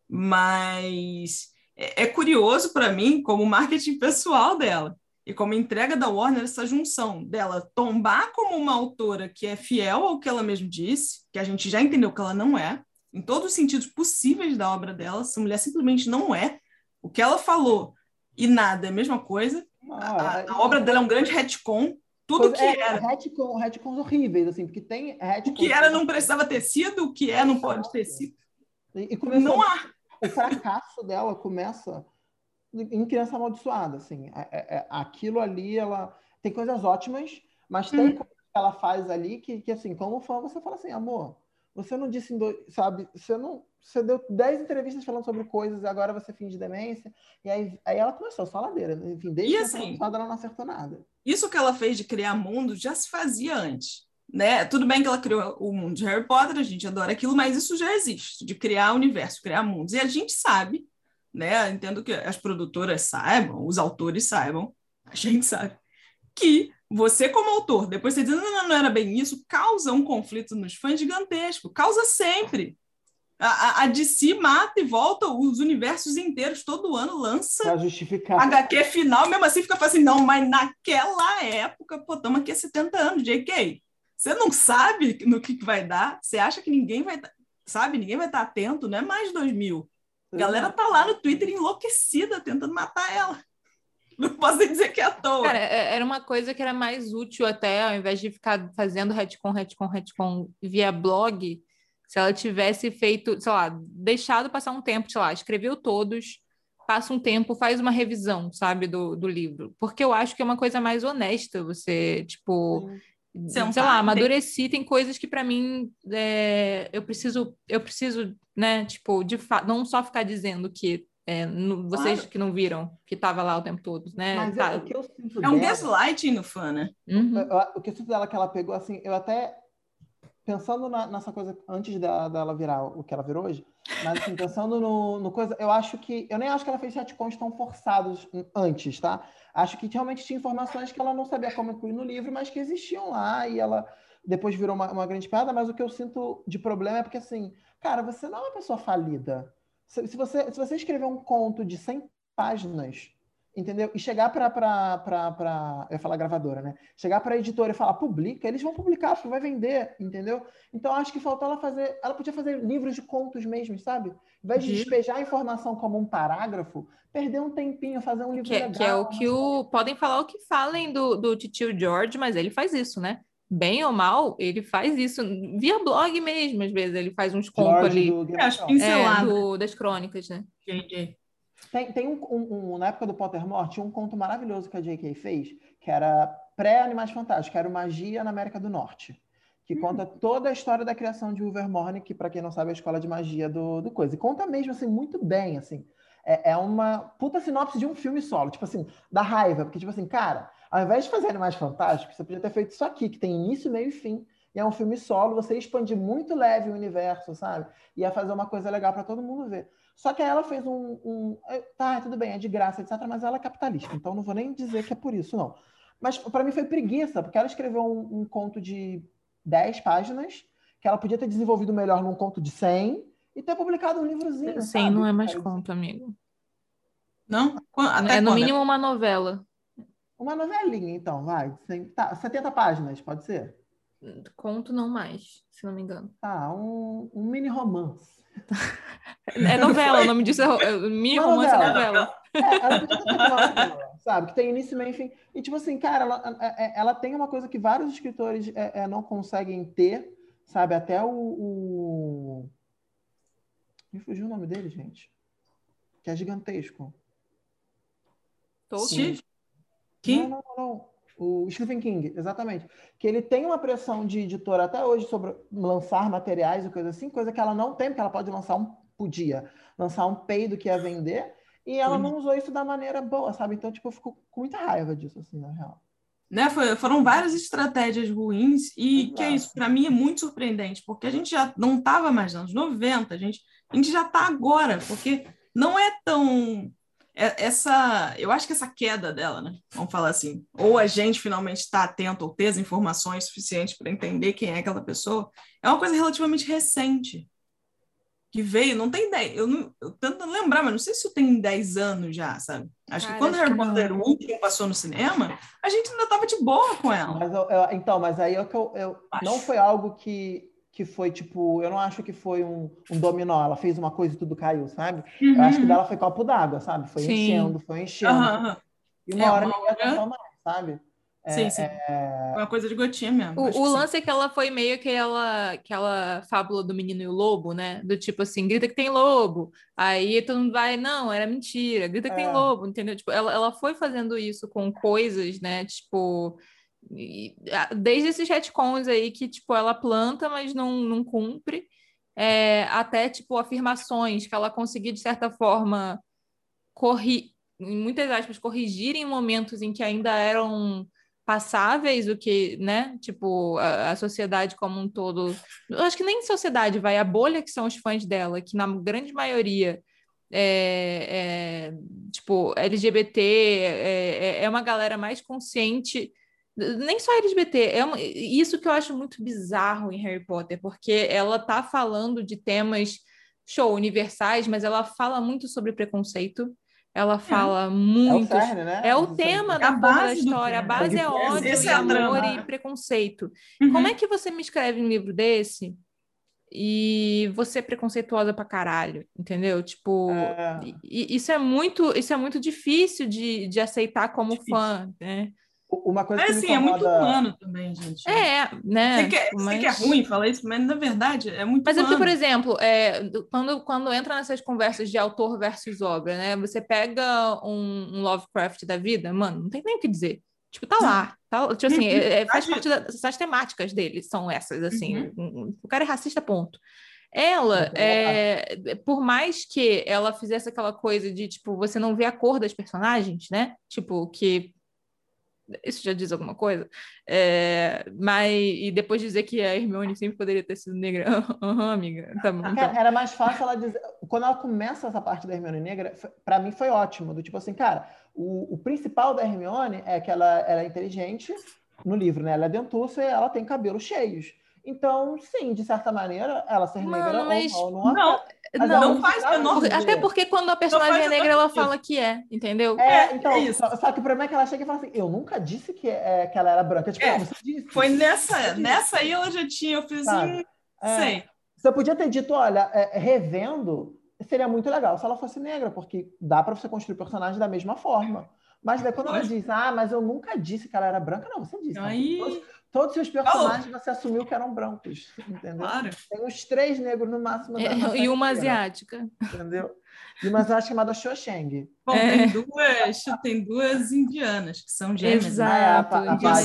Mas é, é curioso para mim, como marketing pessoal dela e como entrega da Warner, essa junção dela tombar como uma autora que é fiel ao que ela mesma disse, que a gente já entendeu que ela não é, em todos os sentidos possíveis da obra dela, essa mulher simplesmente não é. O que ela falou e nada é a mesma coisa, a, a, obra dela é um grande retcon. Tudo que é, era. Retcon, retcons horríveis, assim, porque tem retcons. O que era não precisava ter sido, o que é não pode ter sido. E, e não há. O fracasso dela começa em Criança Amaldiçoada, assim. É, é, é, aquilo ali, ela tem coisas ótimas, mas tem hum. coisas que ela faz ali que, que, assim, como fã, você fala assim, amor, você não disse, sabe, você não, você deu 10 entrevistas falando sobre coisas, agora você finge demência. E aí, aí ela começou só ladeira. Enfim, desde e assim, ela não acertou nada. Isso que ela fez de criar mundo já se fazia antes. Né? Tudo bem que ela criou o mundo de Harry Potter, a gente adora aquilo, mas isso já existe, de criar universo, criar mundos. E a gente sabe, né? Entendo que as produtoras saibam, os autores saibam, a gente sabe, que você, como autor, depois você diz, não, não, não era bem isso, causa um conflito nos fãs gigantesco, causa sempre. A, a DC mata e volta os universos inteiros, todo ano lança pra justificar. HQ final, mesmo assim fica assim, não, mas naquela época, pô, estamos aqui há 70 anos, JK. Você não sabe no que, que vai dar, você acha que ninguém vai, sabe, ninguém vai estar atento, não é mais 2000. A galera tá lá no Twitter enlouquecida tentando matar ela. Não posso dizer que é à toa. Cara, é, era uma coisa que era mais útil até, ao invés de ficar fazendo retcon, retcon, retcon via blog, se ela tivesse feito, sei lá, deixado passar um tempo, sei lá, escreveu todos, passa um tempo, faz uma revisão, sabe, do, do livro. Porque eu acho que é uma coisa mais honesta você, tipo, sei lá, amadureci, tem coisas que para mim é, eu preciso, eu preciso, né, tipo, de fato, não só ficar dizendo que é, no, vocês claro. que não viram, que estava lá o tempo todo, né? Mas tá. é, o que eu sinto é um gaslighting no fã, né? Uhum. O, o que eu sinto dela que ela pegou, assim, eu até pensando na, nessa coisa antes dela, dela virar o que ela virou hoje, mas assim, pensando no, no, coisa, eu acho que eu nem acho que ela fez retcons tão forçados antes, tá? Acho que realmente tinha informações que ela não sabia como incluir no livro, mas que existiam lá e ela depois virou uma, uma grande piada, mas o que eu sinto de problema é porque assim, cara, você não é uma pessoa falida. Se, se você se você escrever um conto de 100 páginas entendeu? E chegar para para eu ia falar gravadora, né? Chegar para a editora e falar publica, eles vão publicar, porque vai vender, entendeu? Então acho que faltou ela fazer, ela podia fazer livros de contos mesmo, sabe? Em vez de despejar a informação como um parágrafo, perder um tempinho, fazer um livro que, legal. Que é o que o podem falar o que falem do do tio George, mas ele faz isso, né? Bem ou mal, ele faz isso via blog mesmo, às vezes ele faz uns contos ali. Do, é, do, das crônicas, né? JJ. Tem, tem um, um, um, na época do Pottermore, tinha um conto maravilhoso que a J.K. fez, que era pré-Animais Fantásticos, que era Magia na América do Norte, que hum. conta toda a história da criação de Ilvermorny, que, para quem não sabe, é a escola de magia do, do coisa. E conta mesmo, assim, muito bem, assim. É, é uma puta sinopse de um filme solo, tipo assim, da raiva, porque, tipo assim, cara, ao invés de fazer Animais Fantásticos, você podia ter feito isso aqui, que tem início, meio e fim, e é um filme solo, você expandir muito leve o universo, sabe? E ia fazer uma coisa legal para todo mundo ver. Só que ela fez um, um, é, Tá, tudo bem, é de graça, etc. Mas ela é capitalista, então não vou nem dizer que é por isso, não. Mas para mim foi preguiça, porque ela escreveu um, um, conto de 10 páginas, que ela podia ter desenvolvido melhor num conto de 100 e ter publicado um livrozinho. 100 sabe? não é mais conto, amigo. Não? Até é no mínimo uma novela. Uma novelinha, então, vai. Tá, 70 páginas, pode ser? Conto não mais, se não me engano. Ah, um, um mini romance. É novela, o nome disso é, é mini romance novela. é novela. É, ela podia ter uma novela, sabe? Que tem início, meio e fim. E, tipo assim, cara, ela, é, é, ela tem uma coisa que vários escritores é, não conseguem ter, sabe? Até o, o... Me fugiu o nome dele, gente. Que é gigantesco. Tolkien? Não, não, não. O Stephen King, exatamente. Que ele tem uma pressão de editora até hoje sobre lançar materiais e coisa assim, coisa que ela não tem, porque ela pode lançar um, podia lançar um peido que ia vender, e ela não usou isso da maneira boa, sabe? Então, tipo, eu fico com muita raiva disso, assim, na real. Né? Foi, foram várias estratégias ruins, e Exato. que é isso, para mim é muito surpreendente, porque a gente já não estava mais nos anos 90, a gente, a gente já está agora, porque não é tão essa, eu acho que essa queda dela, né? Vamos falar assim, ou a gente finalmente está atento ou ter as informações suficientes para entender quem é aquela pessoa, é uma coisa relativamente recente que veio, não tem ideia, eu, não, eu tento lembrar, mas não sei se isso tem 10 anos já, sabe? Acho Cara, que quando Harry Potter o último passou no cinema, a gente ainda estava de boa com ela. Mas eu, eu, então, mas aí é eu, eu, não foi algo que que foi tipo, eu não acho que foi um, um dominó, ela fez uma coisa e tudo caiu, sabe? Uhum. Eu acho que uhum. dela foi copo d'água, sabe? Foi sim. enchendo, foi enchendo. Uhum. E uma é, hora ninguém aguentou mais, sabe? É, sim, sim. É... Uma coisa de gotinha mesmo. O, o lance sim. é que ela foi meio aquela, aquela fábula do menino e o lobo, né? Do tipo assim, grita que tem lobo. Aí todo mundo vai, não, era mentira, grita que é. tem lobo, entendeu? Tipo, ela, ela foi fazendo isso com coisas, né? Tipo desde esses retcons aí que, tipo, ela planta, mas não, não cumpre, é, até, tipo, afirmações que ela conseguia, de certa forma, corri em muitas aspas, corrigir em momentos em que ainda eram passáveis, o que, né, tipo, a, a, sociedade como um todo, eu acho que nem sociedade, vai, a bolha que são os fãs dela, que na grande maioria é, é tipo, LGBT, é, é, é uma galera mais consciente nem só LGBT, é uma, isso que eu acho muito bizarro em Harry Potter, porque ela tá falando de temas show universais, mas ela fala muito sobre preconceito. Ela é. fala é. muito. É o, cerne, né? é o tema da, da história. A base é ódio e é amor e preconceito. Uhum. Como é que você me escreve um livro desse e você é preconceituosa pra caralho, entendeu? Tipo, é. isso é muito, isso é muito difícil de, de aceitar como difícil. fã, né? Uma coisa é assim, incomoda... é muito humano também, gente. É, né? Sei que é, mas... que é ruim falar isso, mas na verdade é muito Mas humano. é porque, por exemplo, é, quando, quando entra nessas conversas de autor versus obra, né? Você pega um, um Lovecraft da vida, mano, não tem nem o que dizer. Tipo, tá lá. Tá, tipo assim, é, é faz parte das temáticas dele, são essas, assim. Uhum. O cara é racista, ponto. Ela, é, por mais que ela fizesse aquela coisa de, tipo, você não vê a cor das personagens, né? Tipo, que isso já diz alguma coisa? É, mas, e depois dizer que a Hermione sempre poderia ter sido negra. Uhum, amiga. Tá bom, então. Era mais fácil ela dizer. Quando ela começa essa parte da Hermione negra, para mim foi ótimo. Do tipo assim, cara, o, o principal da Hermione é que ela, ela é inteligente no livro, né? Ela é dentuça e ela tem cabelos cheios. Então, sim, de certa maneira, ela ser Mano, negra mas- ou não, não, Não. Mas não, não faz menor. Até porque quando a personagem é o negra, ela fala que é, entendeu? É, É, então, é isso. só, só que o problema é que ela chega e fala assim: eu nunca disse que, é, que ela era branca. Tipo, É, não, você disse. Foi nessa, Você disse. nessa aí ela já tinha, eu fiz Sabe? assim, É, sei. Você podia ter dito, olha, é, revendo, seria muito legal se ela fosse negra, porque dá pra você construir personagem da mesma forma. Mas daí quando ela diz, ah, mas eu nunca disse que ela era branca, não, você disse. Aí, Todos, todos os seus personagens você assumiu que eram brancos, entendeu? claro. Tem uns três negros no máximo. É, e uma inteira, asiática. Entendeu? E uma asiática chamada Xoxeng. Bom, É. tem duas, tem duas indianas que são gêmeas. né? Exato.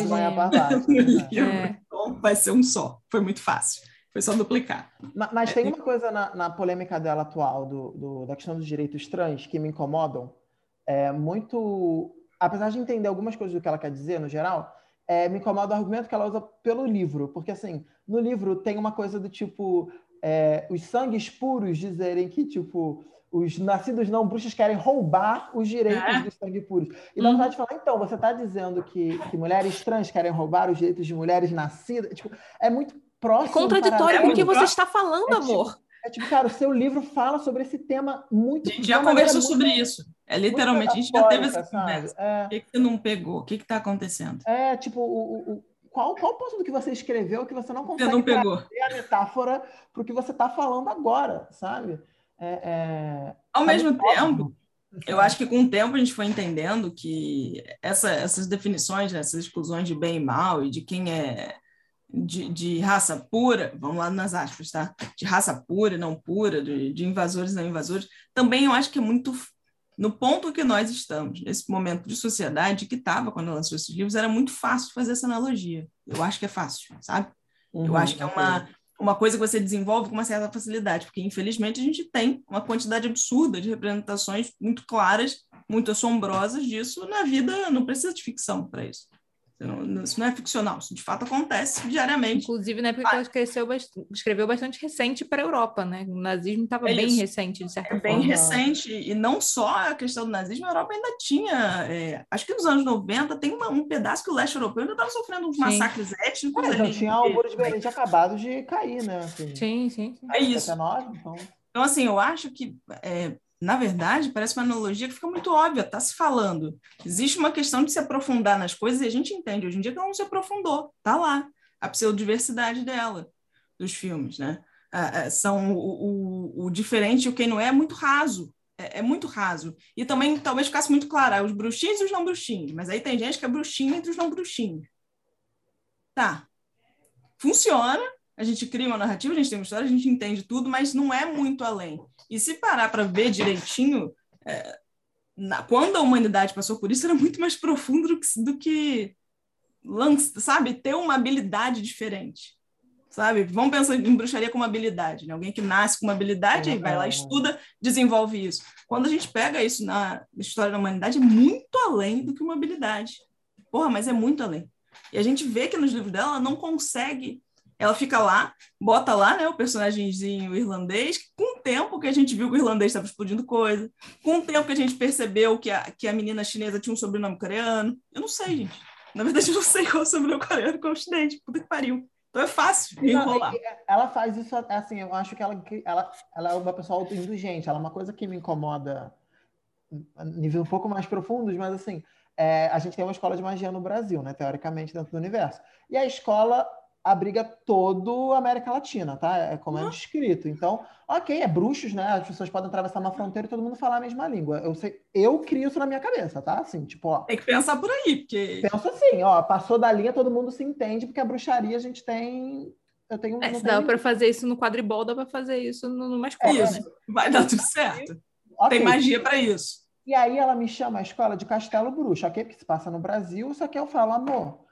Maya, a, a, né? É. Então vai ser um só. Foi muito fácil. Foi só duplicar. Ma- Mas tem uma coisa na, na polêmica dela atual, do, do- da questão dos direitos trans, que me incomodam. É muito. Apesar de entender algumas coisas do que ela quer dizer, no geral, é, me incomoda o argumento que ela usa pelo livro. Porque, assim, no livro tem uma coisa do tipo. é, os sangues puros dizerem que, tipo. Os nascidos não bruxas querem roubar os direitos É. dos sangue puros. E dá Uhum. vontade de falar, então, você está dizendo que, que mulheres trans querem roubar os direitos de mulheres nascidas? Tipo, é muito É próximo. contraditório É com o que você está falando, É tipo- amor. É tipo, cara, o seu livro fala sobre esse tema muito. A gente já conversou muito- sobre isso. É muito literalmente, a gente já teve essa sabe? conversa. É, O que, que você não pegou? O que está acontecendo? é, tipo, o, o- qual, qual ponto do que você escreveu que você não Você consegue não pegou. trazer a metáfora para o que você está falando agora, sabe? É, é, Ao é mesmo muito tempo, eu sabe? acho que com o tempo a gente foi entendendo que essa- essas definições, né, essas exclusões de bem e mal e de quem é de, de raça pura, vamos lá nas aspas, tá? De raça pura não pura, de, de invasores e não invasores, também eu acho que é muito no ponto que nós estamos, nesse momento de sociedade que estava quando lançou esses livros, era muito fácil fazer essa analogia. Eu acho que é fácil, sabe? Eu Uhum, acho que é uma, uma coisa que você desenvolve com uma certa facilidade, porque infelizmente a gente tem uma quantidade absurda de representações muito claras, muito assombrosas disso na vida, não precisa de ficção para isso. Não- Isso não é ficcional, isso de fato acontece diariamente. Inclusive, na época que ela cresceu, bast- escreveu bastante recente para a Europa, né? O nazismo estava É bem isso. recente, de certa É bem forma. recente, e não só a questão do nazismo, a Europa ainda tinha, é, acho que nos anos 90, tem uma- um pedaço que o leste europeu ainda estava sofrendo uns Sim. massacres étnicos É, já ali. tinha o Muro de Berlim tinha acabado de cair, né? Assim, Sim, sim, sim. É isso. 79, então. Então, assim, eu acho que, é, na verdade, parece uma analogia que fica muito óbvia, está se falando. Existe uma questão de se aprofundar nas coisas e a gente entende. Hoje em dia que ela não se aprofundou, tá lá. A pseudodiversidade dela, dos filmes, né? Ah, são o, o, o diferente e o quem não é, é muito raso. É, é muito raso. E também talvez ficasse muito claro, ah, os bruxinhos e os não bruxinhos. Mas aí tem gente que é bruxinho entre os não bruxinhos. Tá. Funciona, a gente cria uma narrativa, a gente tem uma história, a gente entende tudo, mas não é muito além. E se parar para ver direitinho, é, na- quando a humanidade passou por isso, era muito mais profundo do que, do que sabe, ter uma habilidade diferente. Sabe? Vamos pensar em bruxaria como habilidade, né? Alguém que nasce com uma habilidade, aí vai lá, estuda, desenvolve isso. Quando a gente pega isso na história da humanidade, é muito além do que uma habilidade. Porra, mas é muito além. E a gente vê que nos livros dela ela não consegue. Ela fica lá, bota lá, né, o personagemzinho irlandês, com o tempo que a gente viu que o irlandês estava explodindo coisa, com o tempo que a gente percebeu que a, que a menina chinesa tinha um sobrenome coreano. Eu não sei, gente. Na verdade, eu não sei qual é o sobrenome coreano, qual é o chinês. Puta que pariu. Então é fácil Não, enrolar. Ela faz isso, assim, eu acho que ela, ela, ela é uma pessoa autoindulgente. Ela é uma coisa que me incomoda a nível um pouco mais profundos, mas assim, é, a gente tem uma escola de magia no Brasil, né? Teoricamente, dentro do universo. E a escola abriga todo a América Latina, tá? É como é descrito. Então, ok, é bruxos, né? As pessoas podem atravessar uma fronteira e todo mundo falar a mesma língua. Eu sei, eu crio isso na minha cabeça, tá? Assim, tipo, ó. Tem que pensar por aí, porque Penso assim, ó, passou da linha, todo mundo se entende, porque a bruxaria a gente tem. Eu tenho É, não se tem- dá para fazer isso no quadribol, dá para fazer isso no, no masculino, né? isso vai dar tudo certo. Ok. Tem magia para isso. E aí ela me chama a escola de Castelo Bruxo, ok? Porque se passa no Brasil, só que eu falo, amor,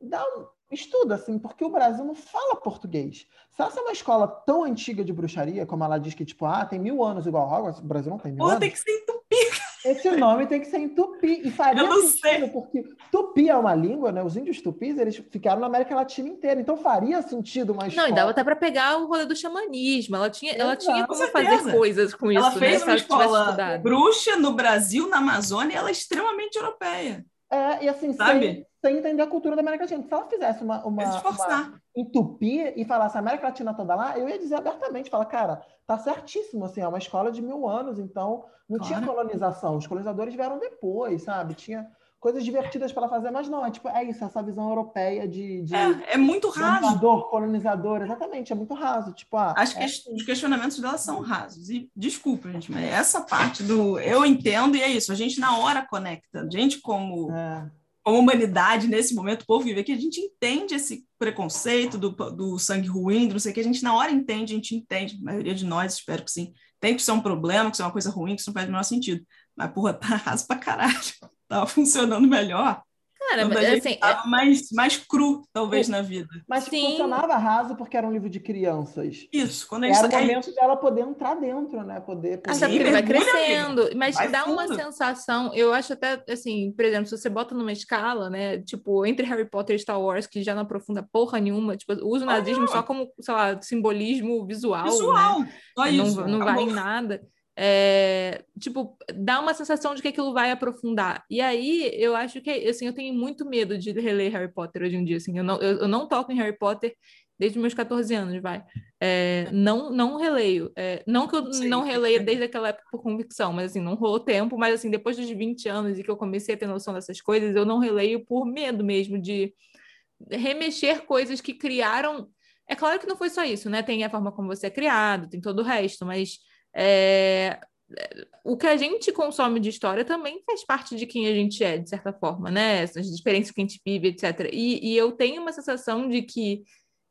dá um... estuda assim, porque o Brasil não fala português. Se essa é uma escola tão antiga de bruxaria, como ela diz que, tipo, ah, tem mil anos igual Hogwarts, o Brasil não tem mil Porra, anos. tem que ser entupido. Esse nome tem que ser em tupi. E faria Eu não sentido, sei. porque tupi é uma língua, né? Os índios tupis, eles ficaram na América Latina inteira. Então faria sentido uma Não, escola. e dava até para pegar o rolê do xamanismo. Ela tinha, ela tinha Com como certeza. fazer coisas com isso, ela né? fez Se uma ela tivesse escola bruxa no Brasil, na Amazônia, ela é extremamente europeia. É, e assim, sem, sem, entender a cultura da América Latina. Se ela fizesse uma, uma, uma entupir e falasse a América Latina toda lá, eu ia dizer abertamente, falar, cara, tá certíssimo, assim, é uma escola de mil anos, então não claro. tinha colonização, os colonizadores vieram depois, sabe? Tinha coisas divertidas para fazer, mas não, é tipo, é isso, essa visão europeia de. de é, é muito raso. Colonizador, colonizador, exatamente, é muito raso. Tipo, ah, Acho é... que os questionamentos dela são rasos. E desculpa, gente, mas essa parte do eu entendo e é isso, a gente na hora conecta. A gente, como. É. Como humanidade, nesse momento, o povo vive aqui, a gente entende esse preconceito do, do sangue ruim, do não sei o que, a gente na hora entende, a gente entende, a maioria de nós, espero que sim, tem que ser um problema, que isso é uma coisa ruim, que isso não faz o menor sentido. Mas, porra, tá raso pra caralho estava funcionando melhor. Cara, mas assim, é... mais, mais cru, talvez, na vida. Mas Sim. funcionava raso porque era um livro de crianças. Isso, quando a gente Era o tá momento dela poder entrar dentro, né? Poder. poder... Até porque ele vai crescendo. Mas vai dá fundo. uma sensação, eu acho até assim, por exemplo, se você bota numa escala, né? Tipo, entre Harry Potter e Star Wars, que já não aprofunda porra nenhuma, tipo, usa o nazismo só como, sei lá, simbolismo visual. Visual, né? só isso. Não, não vai em nada é, tipo, dá uma sensação de que aquilo vai aprofundar. E aí, eu acho que, assim, eu tenho muito medo de reler Harry Potter hoje em dia, assim, eu não, eu, eu não toco em Harry Potter desde meus 14 anos, vai. É, não, não releio. É, não que eu Sim. não releia desde aquela época por convicção, mas assim, não rolou tempo, mas assim, depois dos 20 anos e que eu comecei a ter noção dessas coisas, eu não releio por medo mesmo de remexer coisas que criaram. É claro que não foi só isso, né? Tem a forma como você é criado, tem todo o resto, mas é, o que a gente consome de história também faz parte de quem a gente é, de certa forma, né? As experiências que a gente vive, etc. E, e eu tenho uma sensação de que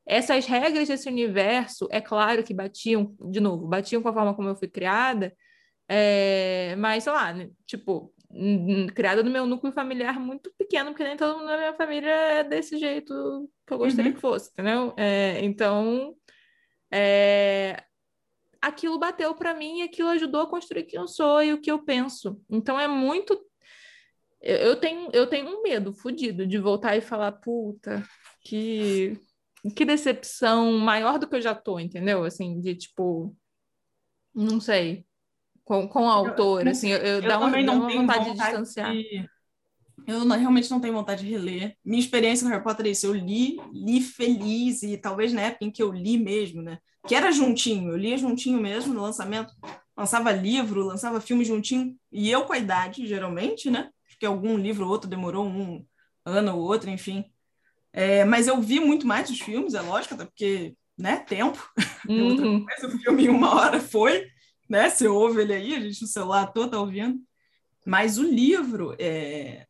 essas regras desse universo, é claro que batiam, de novo, batiam com a forma como eu fui criada, é, mas, sei lá, né, tipo, criada no meu núcleo familiar muito pequeno, porque nem todo mundo na minha família é desse jeito que eu gostaria uhum. que fosse, entendeu? É, então, é, aquilo bateu para mim e aquilo ajudou a construir quem eu sou e o que eu penso. Então é muito. Eu, eu tenho, eu tenho um medo fodido de voltar e falar, puta, que, que decepção maior do que eu já tô, entendeu? Assim, de tipo. Não sei. Com, com o autor, assim, eu, eu, eu dá uma, dá uma vontade, vontade, de distanciar. De... Eu não, realmente não tenho vontade de reler. Minha experiência com Harry Potter é isso. Eu li, li feliz, e talvez na época em que eu li mesmo, né? que era juntinho, eu lia juntinho mesmo no lançamento, lançava livro, lançava filme juntinho, e eu com a idade, geralmente, né? Acho que algum livro ou outro demorou um ano ou outro, enfim. É, mas eu vi muito mais os filmes, é lógico, até porque, né, tempo. Uhum. o filme em uma hora foi, né? Você ouve ele aí, a gente no celular todo tá ouvindo. Mas o livro, é,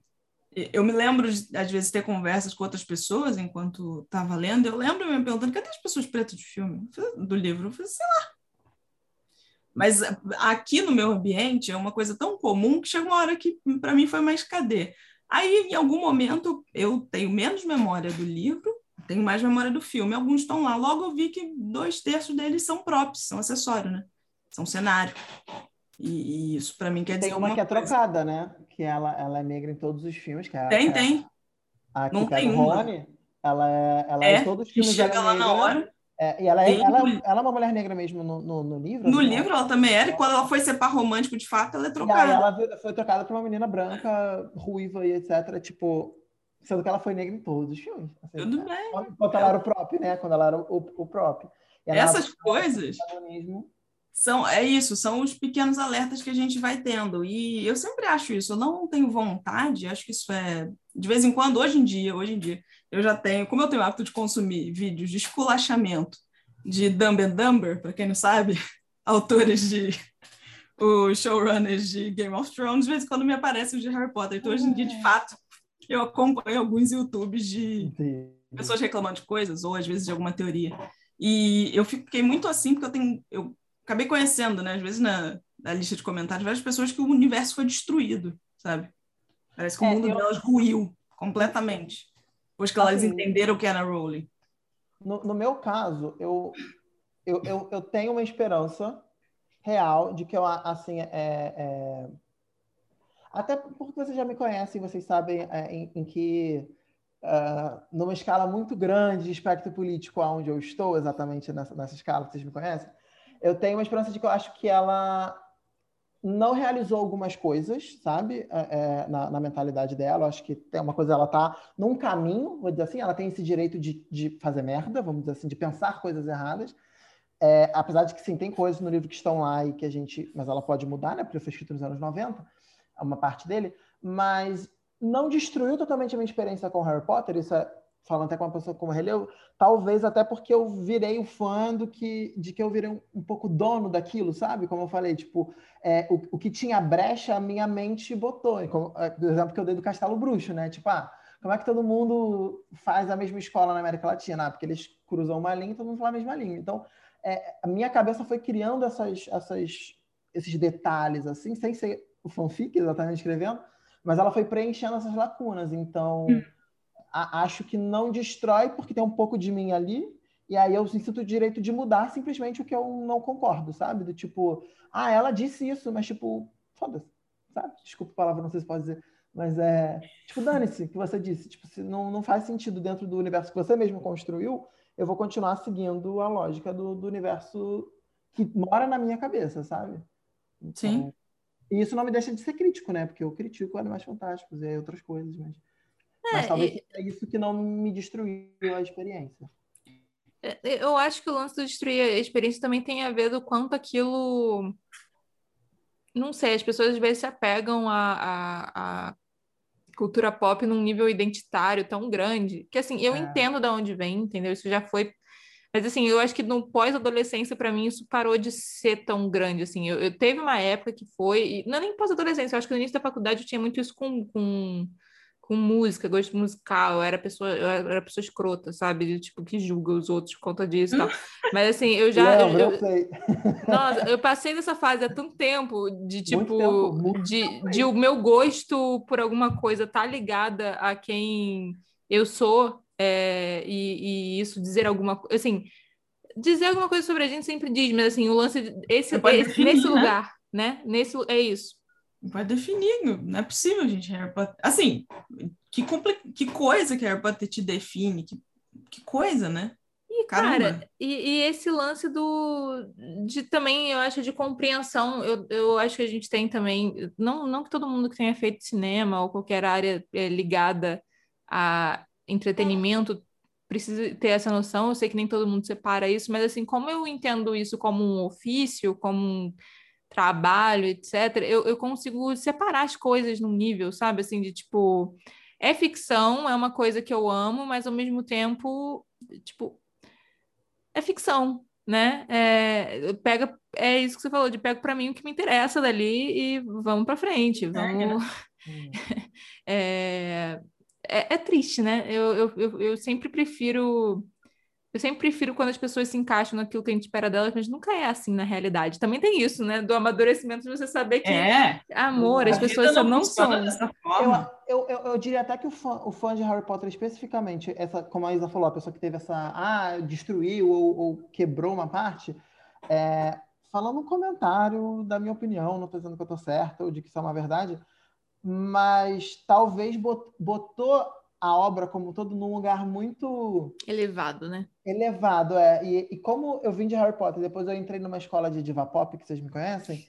eu me lembro de, às vezes, ter conversas com outras pessoas enquanto estava lendo. Eu lembro me perguntando: cadê as pessoas pretas do filme, do livro? Eu falei, sei lá. Mas aqui no meu ambiente é uma coisa tão comum que chega uma hora que para mim foi mais cadê? Aí, em algum momento, eu tenho menos memória do livro, tenho mais memória do filme. Alguns estão lá. Logo eu vi que dois terços deles são props, são acessório, né? São cenário. E, e isso para mim quer dizer. Tem uma, que é coisa. trocada, né? Que ela, ela é negra em todos os filmes. Que é, tem, tem. A, que Não tem uma. Rony, ela é, ela é, é todos os filmes. Chega lá na hora. É, e ela é, ela, ela é uma mulher negra mesmo no, no, no livro? No assim, livro ela também era, e quando ela foi ser par romântico, de fato, ela é trocada. Ela foi trocada por uma menina branca, ruiva e etc. Tipo, sendo que ela foi negra em todos os filmes. Assim, Tudo né? bem. Enquanto ela era o próprio, né? Quando ela era o, o próprio. Essas coisas são é isso, são os pequenos alertas que a gente vai tendo. E eu sempre acho isso, eu não tenho vontade, acho que isso é de vez em quando, hoje em dia, hoje em dia, eu já tenho, como eu tenho o hábito de consumir vídeos de esculachamento de Dumb and Dumber, para quem não sabe, autores de os showrunners de Game of Thrones, de vez em quando me aparecem os de Harry Potter. Então, hoje em dia, de fato, eu acompanho alguns YouTubes de pessoas reclamando de coisas, ou às vezes de alguma teoria. E eu fiquei muito assim, porque eu tenho. Eu acabei conhecendo, né? Às vezes na, na lista de comentários, várias pessoas que o universo foi destruído, sabe? Parece que é, o mundo eu... delas ruiu completamente. Depois que elas assim, entenderam o que era Rowling. No, no meu caso, eu, eu, eu, eu, tenho uma esperança real de que eu, assim, é, é... até porque vocês já me conhecem, vocês sabem é, em, em, que, uh, numa escala muito grande de espectro político, onde eu estou exatamente nessa, nessa escala, vocês me conhecem, eu tenho uma esperança de que eu acho que ela não realizou algumas coisas, sabe, é, é, na, na, mentalidade dela. Eu acho que tem uma coisa, ela tá num caminho, vou dizer assim, ela tem esse direito de, de fazer merda, vamos dizer assim, de pensar coisas erradas. É, apesar de que sim, tem coisas no livro que estão lá e que a gente. Mas ela pode mudar, né? Porque foi escrito nos anos 90, uma parte dele, mas não destruiu totalmente a minha experiência com Harry Potter. Isso é falando até com uma pessoa como releu, talvez até porque eu virei o fã do que, de que eu virei um, um pouco dono daquilo, sabe? Como eu falei, tipo, é, o, o que tinha brecha, a minha mente botou. Como, é, por exemplo, que eu dei do Castelo Bruxo, né? Tipo, ah, como é que todo mundo faz a mesma escola na América Latina? Ah, porque eles cruzam uma linha e todo mundo fala a mesma língua. Então, é, a minha cabeça foi criando essas, essas, esses detalhes, assim, sem ser o fanfic exatamente escrevendo, mas ela foi preenchendo essas lacunas. Então, hum acho que não destrói, porque tem um pouco de mim ali, e aí eu sinto o direito de mudar simplesmente o que eu não concordo, sabe? Do tipo, ah, ela disse isso, mas tipo, foda-se, sabe? Desculpa a palavra, não sei se pode dizer. Mas é, tipo, dane-se que você disse. Tipo, se não, não faz sentido dentro do universo que você mesmo construiu, eu vou continuar seguindo a lógica do, do universo que mora na minha cabeça, sabe? Então, Sim. E isso não me deixa de ser crítico, né? Porque eu critico Animais Fantásticos e outras coisas, mas... Mas é, talvez é isso que não me destruiu a experiência. É, eu acho que o lance de destruir a experiência também tem a ver do quanto aquilo. Não sei, as pessoas às vezes se apegam à, à, à cultura pop num nível identitário tão grande. Que assim, eu é. entendo de onde vem, entendeu? Isso já foi. Mas assim, eu acho que no pós-adolescência, para mim, isso parou de ser tão grande. Assim, eu, eu teve uma época que foi. E não é nem pós-adolescência, eu acho que no início da faculdade eu tinha muito isso com, com com música, gosto musical, eu era pessoa, eu era pessoa escrota, sabe? Tipo, que julga os outros por conta disso e tal. Mas assim, eu já. Não, eu, eu, sei. Nossa, eu passei nessa fase há tanto tempo de tipo. Tempo, de, tempo de o meu gosto por alguma coisa tá ligada a quem eu sou, é, e, e, isso dizer alguma coisa. Assim, dizer alguma coisa sobre a gente sempre diz, mas assim, o lance. Esse, esse definir, nesse né? lugar, né? Nesse, é isso vai definir, não é possível, gente. Harry Potter. Assim, que, compli... que coisa que Harry Potter te define, que, que coisa, né? E, cara, e, e, esse lance do de também, eu acho, de compreensão, eu, eu acho que a gente tem também, não, não que todo mundo que tenha feito cinema ou qualquer área é, ligada a entretenimento precisa ter essa noção, eu sei que nem todo mundo separa isso, mas assim, como eu entendo isso como um ofício, como um trabalho, etc., eu, eu consigo separar as coisas num nível, sabe? Assim, de tipo, é ficção, é uma coisa que eu amo, mas ao mesmo tempo, tipo, é ficção, né? É, pega, é isso que você falou, de pego para mim o que me interessa dali e vamos para frente, vamos. é, é, é, triste, né? Eu, eu, eu, eu sempre prefiro eu sempre prefiro quando as pessoas se encaixam naquilo que a gente espera delas, mas nunca é assim na realidade. Também tem isso, né? Do amadurecimento de você saber que, é. amor, as pessoas só não são. Eu, eu, eu, eu, diria até que o fã, o fã de Harry Potter, especificamente, essa, como a Isa falou, a pessoa que teve essa. Ah, destruiu ou, ou quebrou uma parte. É, falando um comentário da minha opinião, não estou dizendo que eu estou certa ou de que isso é uma verdade, mas talvez botou a obra como todo num lugar muito elevado, né? Elevado, é. E, e, como eu vim de Harry Potter, depois eu entrei numa escola de diva pop, que vocês me conhecem,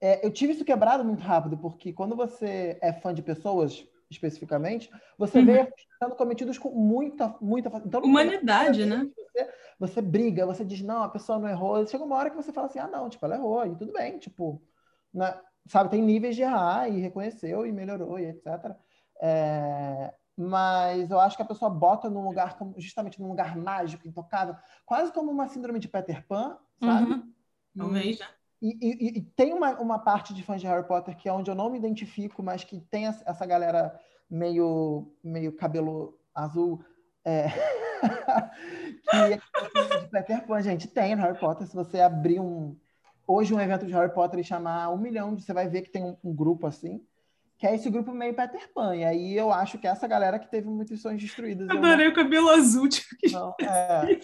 é, eu tive isso quebrado muito rápido, porque quando você é fã de pessoas, especificamente, você uhum. vê sendo cometidos com muita, muita... Então, Humanidade, né? Você, você briga, você diz, não, a pessoa não errou. Chega uma hora que você fala assim, ah, não, tipo, ela errou, e tudo bem, tipo... Né? Sabe, tem níveis de errar, e reconheceu, e melhorou, e etc. É, mas eu acho que a pessoa bota num lugar, justamente num lugar mágico, intocável, quase como uma síndrome de Peter Pan, sabe? Uhum. Talvez, né? E, e, e, tem uma, uma parte de fãs de Harry Potter que é onde eu não me identifico, mas que tem essa galera meio, meio cabelo azul. É... que é de Peter Pan, gente. Tem no Harry Potter. Se você abrir um. Hoje, um evento de Harry Potter e chamar um milhão, você vai ver que tem um, um grupo assim que é esse grupo meio Peter Pan. E aí eu acho que é essa galera que teve muitas sonhos destruídas. Adorei não... o cabelo azul, tipo, que não, é,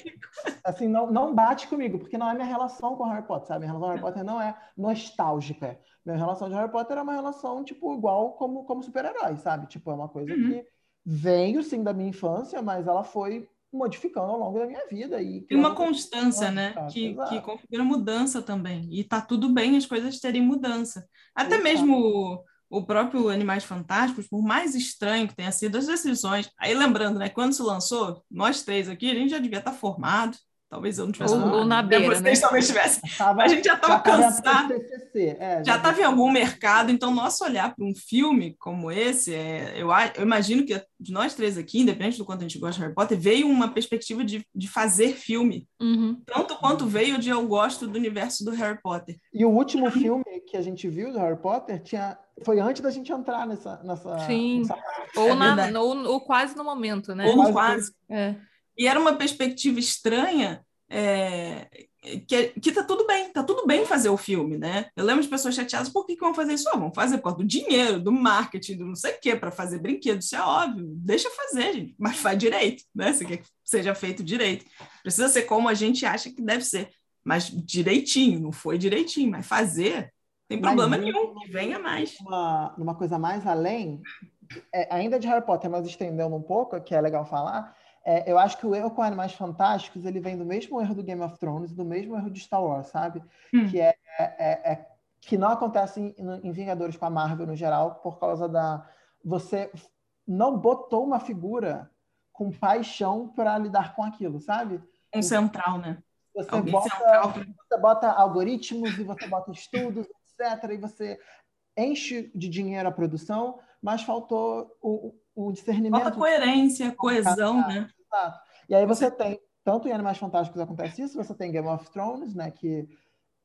assim, não, não bate comigo, porque não é minha relação com Harry Potter, sabe? Minha relação com Harry Potter não é nostálgica. Minha relação de Harry Potter é uma relação, tipo, igual como, como super-herói, sabe? Tipo, é uma coisa uhum. que veio, sim, da minha infância, mas ela foi modificando ao longo da minha vida. E Tem uma constância, né? Que, que configura mudança também. E tá tudo bem as coisas terem mudança. Até Exato. mesmo o próprio Animais Fantásticos, por mais estranho que tenha sido as decisões. Aí lembrando, né? Quando se lançou, nós três aqui, a gente já devia estar formado, Talvez eu não tivesse. Ou, ou na beira, Vocês né? talvez tivessem. a gente já estava cansado. É, já estava em algum mercado. Então, nosso olhar para um filme como esse, é, eu, eu imagino que de nós três aqui, independente do quanto a gente gosta de Harry Potter, veio uma perspectiva de, de fazer filme. Uhum. Tanto quanto veio de eu gosto do universo do Harry Potter. E o último filme que a gente viu do Harry Potter tinha foi antes da gente entrar nessa. nessa Sim. Nessa... Ou, é na, ou, ou, quase no momento, né? Ou quase. quase. É. E era uma perspectiva estranha, é, que, que tá tudo bem, tá tudo bem fazer o filme, né? Eu lembro de pessoas chateadas, por que, que vão fazer isso? Ah, vão fazer por causa do dinheiro, do marketing, do não sei o quê, para fazer brinquedo, isso é óbvio, deixa fazer, gente, mas faz direito, né? Você quer que seja feito direito. Precisa ser como a gente acha que deve ser, mas direitinho, não foi direitinho, mas fazer, tem problema mas, nenhum, que venha mais. Uma, uma coisa mais além, é, ainda de Harry Potter, mas estendendo um pouco, que é legal falar, é, eu acho que o erro com Animais Fantásticos ele vem do mesmo erro do Game of Thrones, do mesmo erro de Star Wars, sabe? Hum. Que é, é, é, que não acontece em, em, Vingadores com a Marvel no geral, por causa da você não botou uma figura com paixão para lidar com aquilo, sabe? Um central, né? Você bota, central. você bota algoritmos e você bota estudos, etc. E você enche de dinheiro a produção, mas faltou o, o discernimento. Falta coerência, coesão, né? Exato. E aí você tem, tanto em Animais Fantásticos acontece isso, você tem Game of Thrones, né, que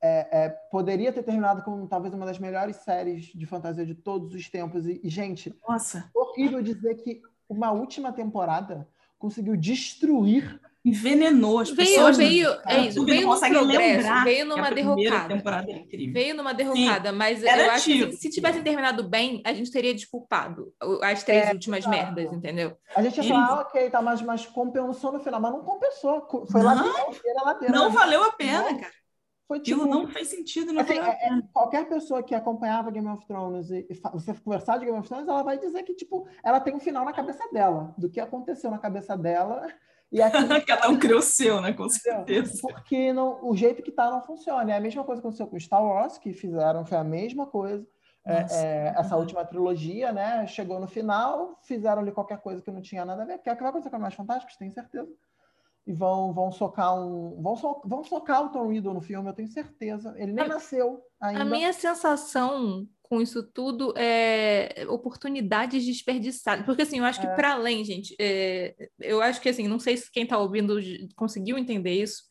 é, é, poderia ter terminado como talvez uma das melhores séries de fantasia de todos os tempos. E, e gente, Nossa. horrível dizer que uma última temporada conseguiu destruir envenenou as veio, pessoas. Veio, é isso, veio no progresso, veio numa derrocada. Temporada é incrível. Veio numa derrocada, Sim, mas eu acho que se tivessem terminado bem, a gente teria desculpado as três é, últimas merdas, entendeu? A gente ia falar, ah, ok, tá, mas, mas compensou no final, mas não compensou. Foi não, lateral, lateral. Não valeu a pena, não. cara. Foi tipo, Aquilo não fez sentido. Não assim, é, é, qualquer pessoa que acompanhava Game of Thrones e, e você conversar de Game of Thrones, ela vai dizer que tipo, ela tem um final na cabeça dela, do que aconteceu na cabeça dela e aqui, Cada um criou o seu, né? Com certeza. Porque não, o jeito que tá não funciona. É a mesma coisa que aconteceu com Star Wars, que fizeram, foi a mesma coisa. É, é, essa última trilogia, né? Chegou no final, fizeram ali qualquer coisa que não tinha nada a ver, que é o que vai acontecer com Mais Fantásticos, tenho certeza. E vão, vão socar um. Vão, so, vão socar o Tom Riddle no filme, eu tenho certeza. Ele nem a, nasceu ainda. A minha sensação com isso tudo é oportunidades desperdiçadas. Porque, assim, eu acho que é. para além, gente, é, eu acho que, assim, não sei se quem está ouvindo conseguiu entender isso,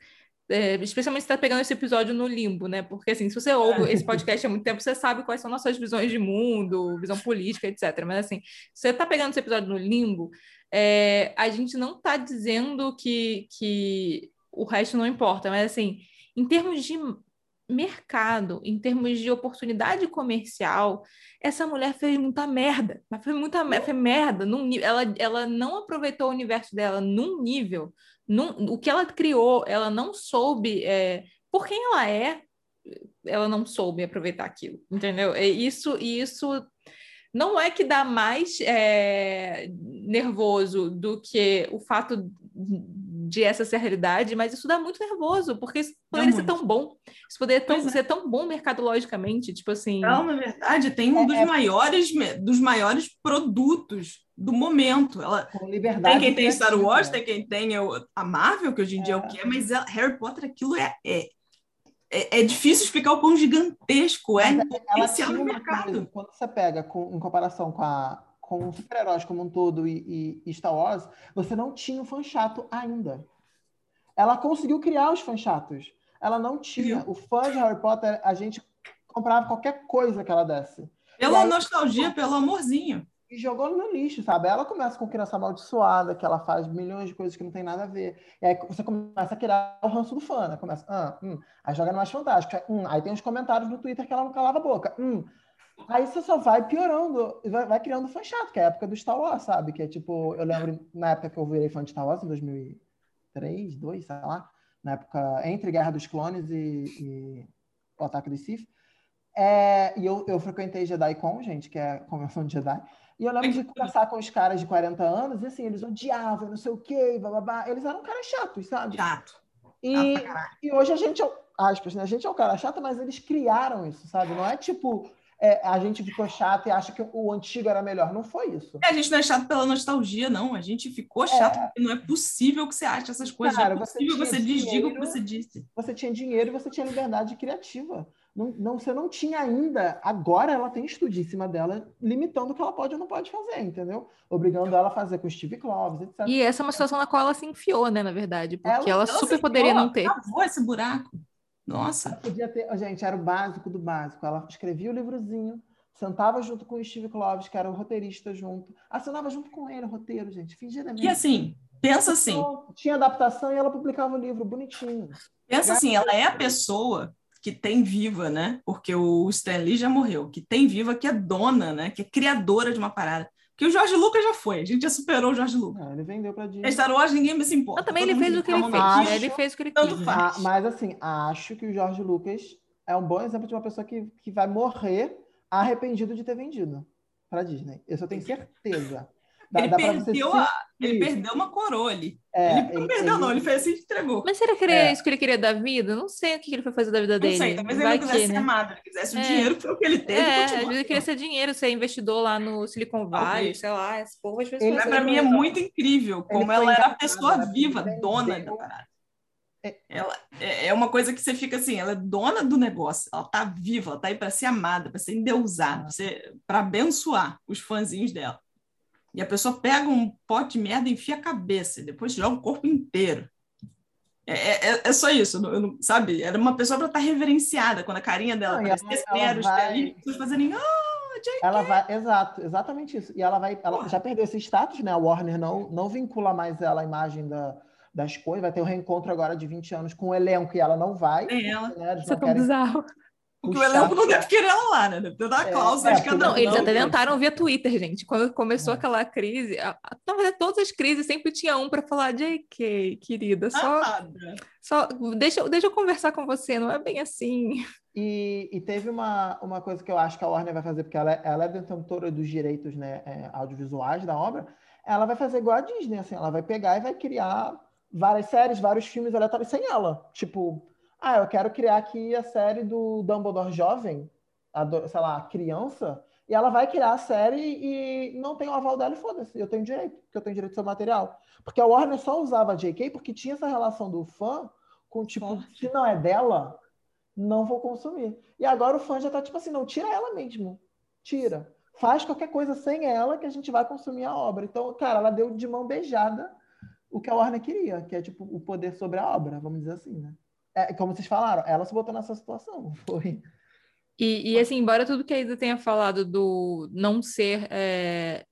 é, especialmente se está pegando esse episódio no limbo, né? Porque, assim, se você ouve é. esse podcast há muito tempo, você sabe quais são nossas visões de mundo, visão política, etc. Mas, assim, se você está pegando esse episódio no limbo, é, a gente não está dizendo que, que o resto não importa, mas, assim, em termos de mercado, em termos de oportunidade comercial, essa mulher fez muita merda. Mas foi muita foi merda. Num, ela, ela não aproveitou o universo dela num nível. Num, o que ela criou, ela não soube. É, por quem ela é, ela não soube aproveitar aquilo. Entendeu? É isso, isso não é que dá mais é, nervoso do que o fato de essa ser a realidade, mas isso dá muito nervoso, porque isso poderia ser tão bom. Isso poderia tão, é. ser tão bom mercadologicamente, tipo assim. Não, na verdade, tem um é, dos, é... maiores, dos maiores produtos do momento. Ela Com liberdade. Tem quem tem Star Wars, tem quem tem a Marvel, que hoje em dia é o que é, mas Harry Potter, aquilo é, é, é, é, difícil explicar o quão gigantesco é esse mercado. Coisa, quando você pega com, em comparação com a com super-heróis como um todo e, e, Star Wars, você não tinha o fã chato ainda. Ela conseguiu criar os fãs chatos. Ela não tinha. O fã de Harry Potter, a gente comprava qualquer coisa que ela desse. Pela aí, nostalgia, pelo amorzinho. E jogou no lixo, sabe? Ela começa com criança amaldiçoada, que ela faz milhões de coisas que não tem nada a ver. E aí você começa a criar o ranço do fã, né? Começa, ah, hum. aí joga no mais fantástico. Hum. Aí tem os comentários no Twitter que ela não calava a boca. Hum. Aí você só vai piorando, vai, vai criando fã chato, que é a época do Star Wars, sabe? Que é tipo, eu lembro na época que eu virei fã de Star Wars, em 2003, 2002, sei lá, na época entre Guerra dos Clones e, e o Ataque dos Sith, É, e eu, eu frequentei JediCon, gente, que é a convenção de Jedi. E eu lembro de conversar com os caras de 40 anos, e assim, eles odiavam, não sei o quê, blá, blá, blá. Eles eram caras chatos, sabe? Chato. E, e hoje a gente, é aspas, né? A gente é o cara chato, mas eles criaram isso, sabe? Não é tipo, é, a gente ficou chato e acha que o antigo era melhor. Não foi isso. É, a gente não é chato pela nostalgia, não. A gente ficou chato porque não é possível que você ache essas coisas. Cara, não é você possível que tinha você desdiga o que você disse. Você tinha dinheiro e você tinha liberdade criativa. Não, não, você não tinha ainda. Agora ela tem estudo em cima dela, limitando o que ela pode ou não pode fazer, entendeu? Obrigando ela a fazer com Steve Kloves, etc. E essa é uma situação na qual ela se enfiou, né, na verdade, porque Ela- ela, Ela super poderia enfiou, não ter. Cavou esse buraco. Nossa. Podia ter, gente, era o básico do básico. Ela escrevia o livrozinho, sentava junto com o Steve Kloves, que era o roteirista junto, assinava junto com ele o roteiro, gente, fingia E assim, pensa assim, Tinha adaptação e ela publicava o livro bonitinho. pensa assim, ela é a pessoa que tem viva, né? Porque o Stan Lee já morreu, que tem viva, que é dona, né? Que é criadora de uma parada. Porque o Jorge Lucas já foi, a gente já superou o Jorge Lucas. É, ele vendeu pra Disney. A Star Wars ninguém mais se importa. Mas também todo ele mundo fez o que ele fez. Acho- né? Ele fez o que ele Tanto quis. faz. Ah, mas assim, acho que o Jorge Lucas é um bom exemplo de uma pessoa que, que vai morrer arrependido de ter vendido para Disney. Eu tenho certeza. Dá- Ele dá perdeu, a, ele perdeu uma coroa ali. É, ele não perdeu, não, ele fez assim e entregou. Mas será que era É. isso que ele queria da vida? Não sei o que ele foi fazer da vida Não dele. sei, talvez ele Vai não quisesse que, ser né? amado, ele quisesse o É. dinheiro que foi o que ele teve. É, às ele queria ser dinheiro, ser investidor lá no Silicon Valley, Talvez. sei lá, esse povo às vezes Ele- pra mim é muito incrível como ela era a pessoa viva, dona da parada. É. Ela é é uma coisa que você fica assim, ela é dona do negócio, ela tá viva, ela tá aí para ser amada, para ser endeusada, para abençoar os fãzinhos dela. E a pessoa pega um pote de merda e enfia a cabeça, e depois joga o corpo inteiro. É, é, é só isso, eu não- sabe? Era uma pessoa para estar reverenciada, quando a carinha dela Não, e aparecesse, ela- ela vai- ali, as pessoas fazerem, ah, Ela vai, exato, exatamente isso. E ela vai, ela Porra. já perdeu esse status, né? A Warner não, não vincula mais ela à imagem da, das coisas. Vai ter um reencontro agora de 20 anos com o elenco e ela não vai. é ela. Né? Isso é tão querem bizarro. Porque o elenco não deve querer ela lá, né? Deve ter É, cláusula é, de cada Não, eles Não, até não. tentaram via Twitter, gente. Quando começou É. aquela crise, a- a- na verdade, todas as crises sempre tinha um para falar, JK, querida, só, Nada. só deixa, eu- deixa eu conversar com você, não é bem assim. E, e teve uma, uma coisa que eu acho que a Warner vai fazer, porque ela, é- ela é detentora dos direitos né, é, audiovisuais da obra, ela vai fazer igual a Disney, assim, ela vai pegar e vai criar várias séries, vários filmes aleatórios sem ela. Tipo, ah, eu quero criar aqui a série do Dumbledore jovem, ado- sei lá, criança, e ela vai criar a série e não tem o aval dela e foda-se, eu tenho direito, porque eu tenho direito sobre o material. Porque a Warner só usava a JK porque tinha essa relação do fã com, tipo, Forte. se não é dela, não vou consumir. E agora o fã já tá tipo assim, não, tira ela mesmo. Tira. Faz qualquer coisa sem ela que a gente vai consumir a obra. Então, cara, ela deu de mão beijada o que a Warner queria, que é tipo o poder sobre a obra, vamos dizer assim, né? É, como vocês falaram, ela se botou nessa situação. Foi. E, e, assim, embora tudo que a Isa tenha falado do não ser é,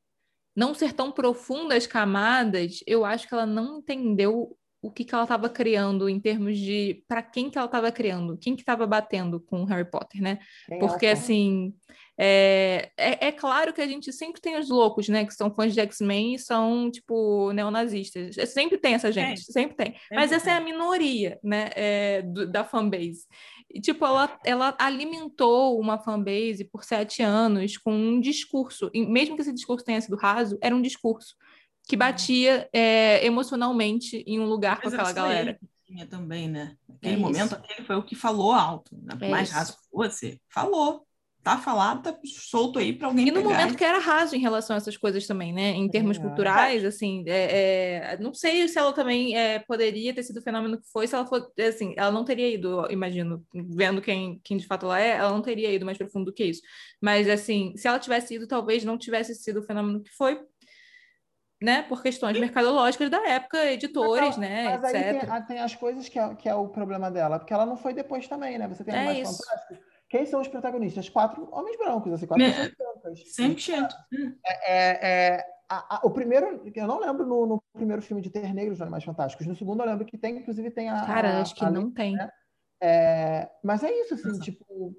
não ser tão profunda as camadas, eu acho que ela não entendeu o que, que ela estava criando em termos de para quem que ela estava criando, quem que estava batendo com Harry Potter, né? Quem é Porque assim é, é, é claro que a gente sempre tem os loucos, né? Que são fãs de X-Men e são tipo neonazistas. Sempre tem essa gente, sempre tem. Mas essa é a minoria, né? é, do- da fanbase. E, tipo, ela, ela alimentou uma fanbase por sete anos com um discurso, e mesmo que esse discurso tenha sido raso, era um discurso que batia é, emocionalmente em um lugar com Mas aquela galera. tinha também, né? Naquele É momento, isso. aquele foi o que falou alto. Né? É mais isso. raso que fosse, falou. Tá falado, tá solto aí para alguém E no momento que era raso em relação a essas coisas também, né? Em termos é. culturais, assim, é, é, não sei se ela também poderia ter sido o fenômeno que foi, se ela for, assim, ela não teria ido, imagino, vendo quem, quem de fato ela é, ela não teria ido mais profundo do que isso. Mas, assim, se ela tivesse ido, talvez não tivesse sido o fenômeno que foi, né? Por questões mercadológicas da época, editores, Mas, né? Mas aí etc. tem, ah, tem as coisas que é, que é o problema dela, porque ela não foi depois também, né? Você tem É Animais isso. Fantásticos. Quem são os protagonistas? Quatro homens brancos, assim, quatro É. pessoas brancas. Sempre chato. É, é, a- a- o primeiro, eu não lembro no, no primeiro filme de ter negros nos Animais Fantásticos. No segundo eu lembro que tem, inclusive tem a. Cara, a- acho que não tem. né? É, mas é isso, assim, tipo,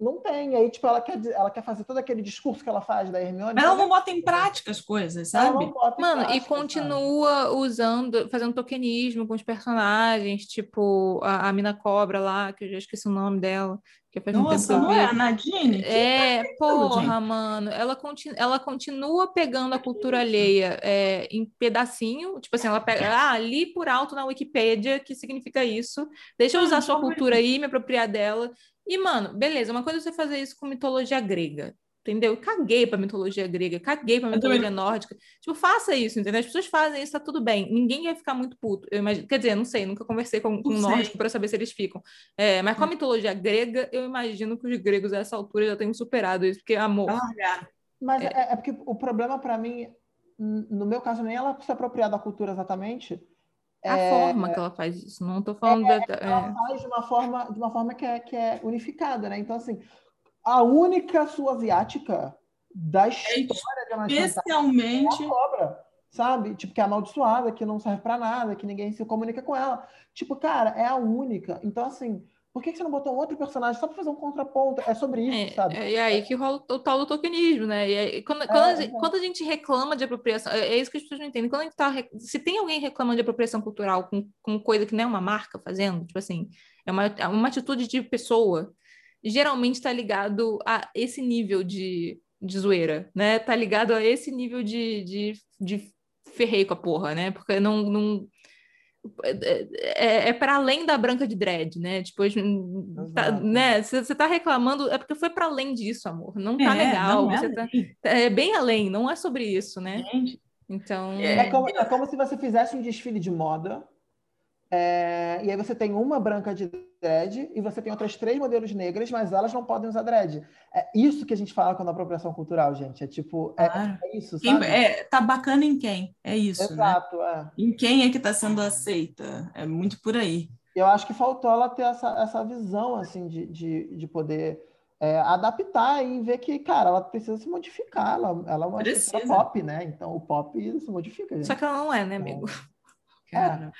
não tem. Aí, tipo, ela quer, ela quer fazer todo aquele discurso que ela faz da Hermione. Mas ela não bota em prática as coisas, sabe? Mano, prática, e continua sabe? usando, fazendo tokenismo com os personagens, tipo a, a Mina Cobra lá, que eu já esqueci o nome dela. Que faz Nossa, um não é a Nadine? É, tá porra, gente? mano. Ela, continu, ela continua pegando a cultura alheia é, em pedacinho. Tipo assim, ela pega, ah, ali por alto na Wikipédia que significa isso. Deixa eu usar a sua cultura aí, me apropriar dela. E, mano, beleza, uma coisa é você fazer isso com mitologia grega, entendeu? Caguei pra mitologia grega, caguei pra mitologia nórdica. Tipo, faça isso, entendeu? As pessoas fazem isso, tá tudo bem. Ninguém vai ficar muito puto. Eu imagino, quer dizer, não sei, nunca conversei com, com um nórdico para saber se eles ficam. É, mas com a hum. mitologia grega, eu imagino que os gregos a essa altura já tenham superado isso, porque amor. Ah, mas é, é, é porque o problema para mim, no meu caso, nem ela se apropriar da cultura exatamente a é, forma que ela faz isso, não estou falando é, da, Ela faz de uma forma, de uma forma que é, que é unificada, né? Então, assim, a única sul asiática da é história da Especialmente. É a cobra, sabe? Tipo, que é amaldiçoada, que não serve para nada, que ninguém se comunica com ela. Tipo, cara, é a única. Então, assim, por que, que você não botou outro personagem só para fazer um contraponto? É sobre isso, é, sabe? É, e aí que rola o tal do tokenismo, né? E aí, quando, quando, a gente, quando, a gente, reclama de apropriação, é, é isso que as pessoas não entendem. Quando a gente tá, se tem alguém reclamando de apropriação cultural com, com coisa que não é uma marca fazendo, tipo assim, é uma, é uma atitude de pessoa, geralmente está ligado a esse nível de, de zoeira, né? Tá ligado a esse nível de, de, de ferrei com a porra, né? Porque não, não é, é, é para além da branca de dread, né? Tipo, tá, né? Você está reclamando, é porque foi para além disso, amor. Não tá é, legal. Não é, tá, é, bem além, não é sobre isso, né? Gente. Então. É, é como, é como se você fizesse um desfile de moda é, e aí você tem uma branca de dread e você tem outras três modelos negras, mas elas não podem usar dread. É isso que a gente fala quando apropriação cultural, gente. É tipo, é, ah, é isso, sabe? É, tá bacana em quem? É isso, né? Exato, né? é. Em quem é que está sendo aceita? É muito por aí. Eu acho que faltou ela ter essa, essa visão, assim, de, de, de poder é, adaptar e ver que, cara, ela precisa se modificar. Ela, ela é uma pop, né? Então, o pop se modifica. Gente. Só que ela não é, né, amigo? Cara,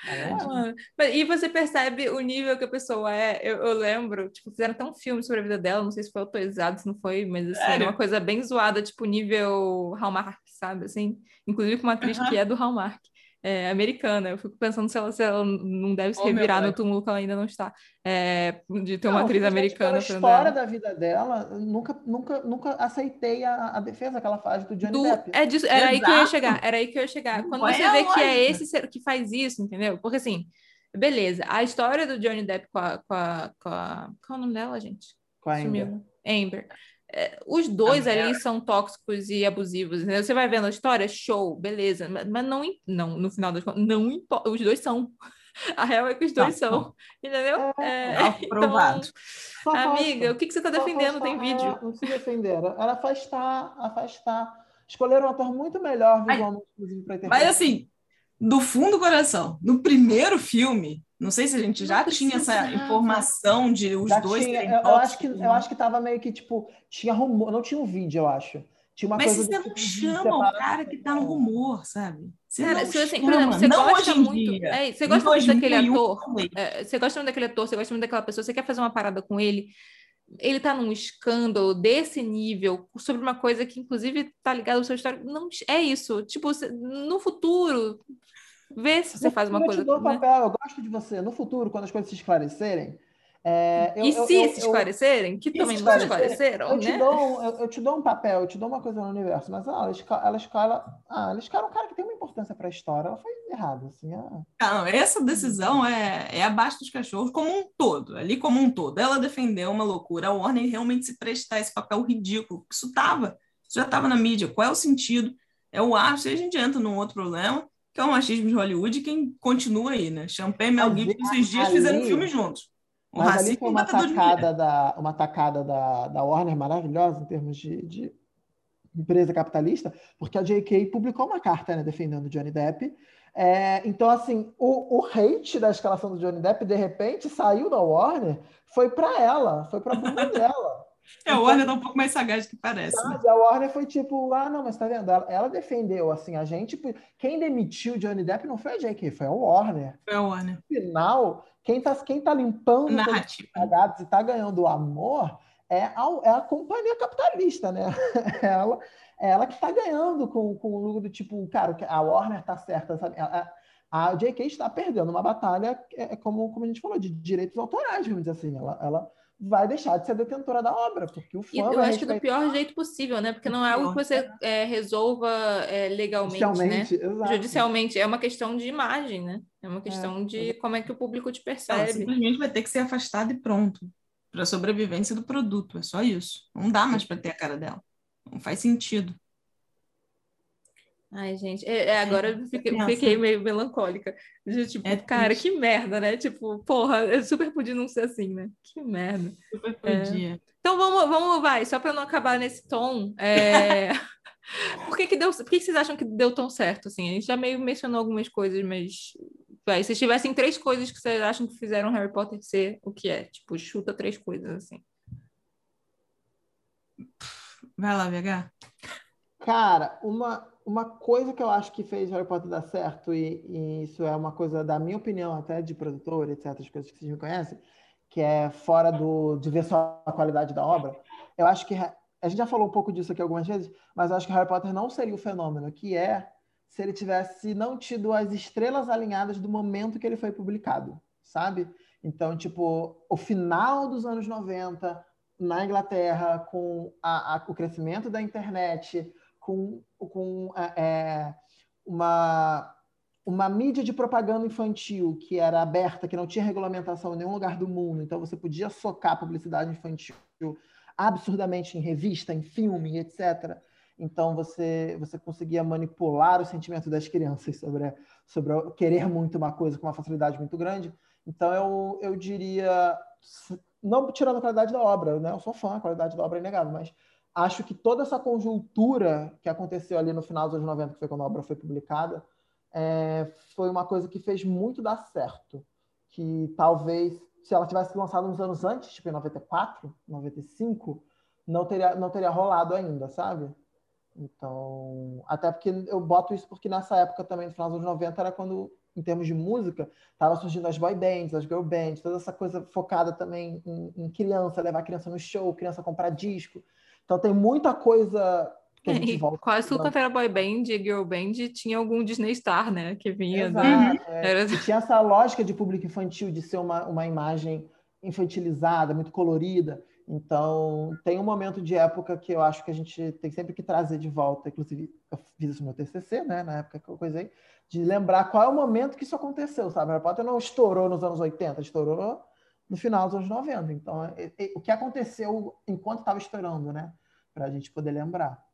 é. E você percebe o nível que a pessoa é. Eu, eu, lembro, tipo, fizeram até um filme sobre a vida dela, não sei se foi autorizado, se não foi, mas assim, é uma coisa bem zoada, tipo, nível Hallmark, sabe? Assim, inclusive com uma atriz que é do Hallmark é, americana. Eu fico pensando se ela, se ela não deve se oh, revirar no túmulo que ela ainda não está. É, de ter não, uma atriz americana. A história da vida dela, nunca, nunca, nunca aceitei a, a defesa que ela faz do Johnny do, Depp. É disso, era Exato. aí que eu ia chegar. Era aí que eu ia chegar. Quando você é vê que é esse que faz isso, entendeu? Porque assim, beleza, a história do Johnny Depp com a. Com a, com a qual é o nome dela, gente? Com a Amber. Amber. É, os dois ali são tóxicos e abusivos. Né? Você vai vendo a história, show, beleza. Mas não, não no final das contas, não importa. Os dois são. A real é que os dois tá, são. Entendeu? É, é, aprovado. Então, amiga, o que, que você está defendendo? Tem vídeo. Não se defender. Era afastar, afastar. Escolheram um ator muito melhor visualmente, inclusive, para Mas assim, do fundo do coração, no primeiro filme, não sei se a gente já tinha essa informação de os já dois. Tinha, eu, acho que eu acho que tava meio que tipo tinha rumor, não tinha um vídeo, eu acho. Tinha uma Mas coisa você não tipo, chama o cara que tá no rumor, sabe? Você cara, se assim, por exemplo, você não gosta muito, é, você gosta muito daquele ator, é, você gosta muito daquele ator, você gosta muito daquela pessoa, você quer fazer uma parada com ele, ele tá num escândalo desse nível sobre uma coisa que inclusive tá ligado ao seu histórico, não é isso. Tipo, no futuro, Vê se você faz uma coisa. Eu te dou um né? papel, eu gosto de você. No futuro, quando as coisas se esclarecerem. É, eu, e se eu, se esclarecerem, que também se não se esclareceram, eu te, né? dou um, eu, eu, te dou um papel, eu te dou uma coisa no universo, mas ah, ela, escala, ela escala. Ah, ela escala um cara que tem uma importância para a história. Ela foi errado, assim. Ah. Não, essa decisão é, é abaixo dos cachorros como um todo, ali como um todo. Ela defendeu uma loucura, a Warner realmente se prestar esse papel ridículo. Isso estava, isso já estava na mídia. Qual é o sentido? É o ápice, e a gente entra num outro problema que é o machismo de Hollywood, quem continua aí, né? Champagne e Mel Gibson, esses dias fizeram filme juntos. O mas ali foi uma tacada, da, uma tacada da, da Warner maravilhosa em termos de, de empresa capitalista, porque a J.K. publicou uma carta né, defendendo Johnny Depp. É, então, assim, o, o hate da escalação do Johnny Depp, de repente, saiu da Warner, foi para ela, foi para a bunda dela. É, a Warner tá um pouco mais sagaz do que parece. Né? A Warner foi tipo, ah, não, mas tá vendo? Ela, ela, defendeu, assim, a gente. Quem demitiu o Johnny Depp não foi a J.K., foi a Warner. Foi a Warner. No final, quem tá, quem tá limpando Narrativa. os e tá ganhando o amor é a, é a companhia capitalista, né? ela, é ela que está ganhando com, com o lucro do tipo, cara, a Warner está certa, sabe? A, a, JK está perdendo uma batalha, é, é, como, como a gente falou, de direitos autorais, vamos dizer assim. Ela, ela vai deixar de ser detentora da obra, porque o fã. E eu acho que do pior jeito possível, né? Porque não é algo que você é, resolva é, legalmente, né? Exato. Judicialmente. É uma questão de imagem, né? É uma questão é. de como é que o público te percebe. Não, simplesmente vai ter que ser afastado e pronto para a sobrevivência do produto. É só isso. Não dá mais para ter a cara dela. Não faz sentido. Ai, gente, é, é agora eu fiquei, fiquei, meio melancólica. Tipo, é cara, triste. que merda, né? Tipo, porra, super podia não ser assim, né? Que merda. Super podia. É. Então vamos, vamos, vai, só para não acabar nesse tom. É... por que, que deu, por que, que vocês acham que deu tão certo? Assim, a gente já meio mencionou algumas coisas, mas vai, se tivessem três coisas que vocês acham que fizeram Harry Potter ser o que é, tipo, chuta três coisas assim. Vai lá, VH. Cara, uma, uma coisa que eu acho que fez Harry Potter dar certo, e, e, isso é uma coisa da minha opinião, até de produtor, etc., as coisas que vocês me conhecem, que é fora do, de ver só a qualidade da obra, eu acho que. A gente já falou um pouco disso aqui algumas vezes, mas eu acho que Harry Potter não seria o fenômeno que é se ele tivesse não tido as estrelas alinhadas do momento que ele foi publicado, sabe? Então, tipo, o final dos anos 90, na Inglaterra, com a, a, o crescimento da internet, com, com é, é, uma, uma mídia de propaganda infantil que era aberta, que não tinha regulamentação em nenhum lugar do mundo, então você podia socar publicidade infantil absurdamente em revista, em filme, etc. Então você você conseguia manipular o sentimento das crianças sobre sobre querer muito uma coisa com uma facilidade muito grande. Então eu, eu diria não tirando a qualidade da obra, né? Eu sou fã, a qualidade da obra é inegável, mas acho que toda essa conjuntura que aconteceu ali no final dos anos 90, que foi quando a obra foi publicada, é, foi uma coisa que fez muito dar certo. Que talvez, se ela tivesse lançado uns anos antes, tipo em 94, 95, não teria, não teria rolado ainda, sabe? Então, até porque eu boto isso porque nessa época também, no final dos anos 90, era quando, em termos de música, estava surgindo as boy bands, as girl bands, toda essa coisa focada também em, em criança, levar criança no show, criança comprar disco. Então tem muita coisa que a gente volta. Quase tudo quanto era boy band e girl band tinha algum Disney Star, né? Que vinha. Exato, do... é, era... Tinha essa lógica de público infantil, de ser uma, uma imagem infantilizada, muito colorida. Então, tem um momento de época que eu acho que a gente tem sempre que trazer de volta. Inclusive, eu fiz isso no meu TCC, né? Na época que eu coisei, de lembrar qual é o momento que isso aconteceu, sabe? Harry Potter não estourou nos anos 80, estourou no final dos anos 90. Então, é, é, o que aconteceu enquanto estava estourando, né? Para a gente poder lembrar.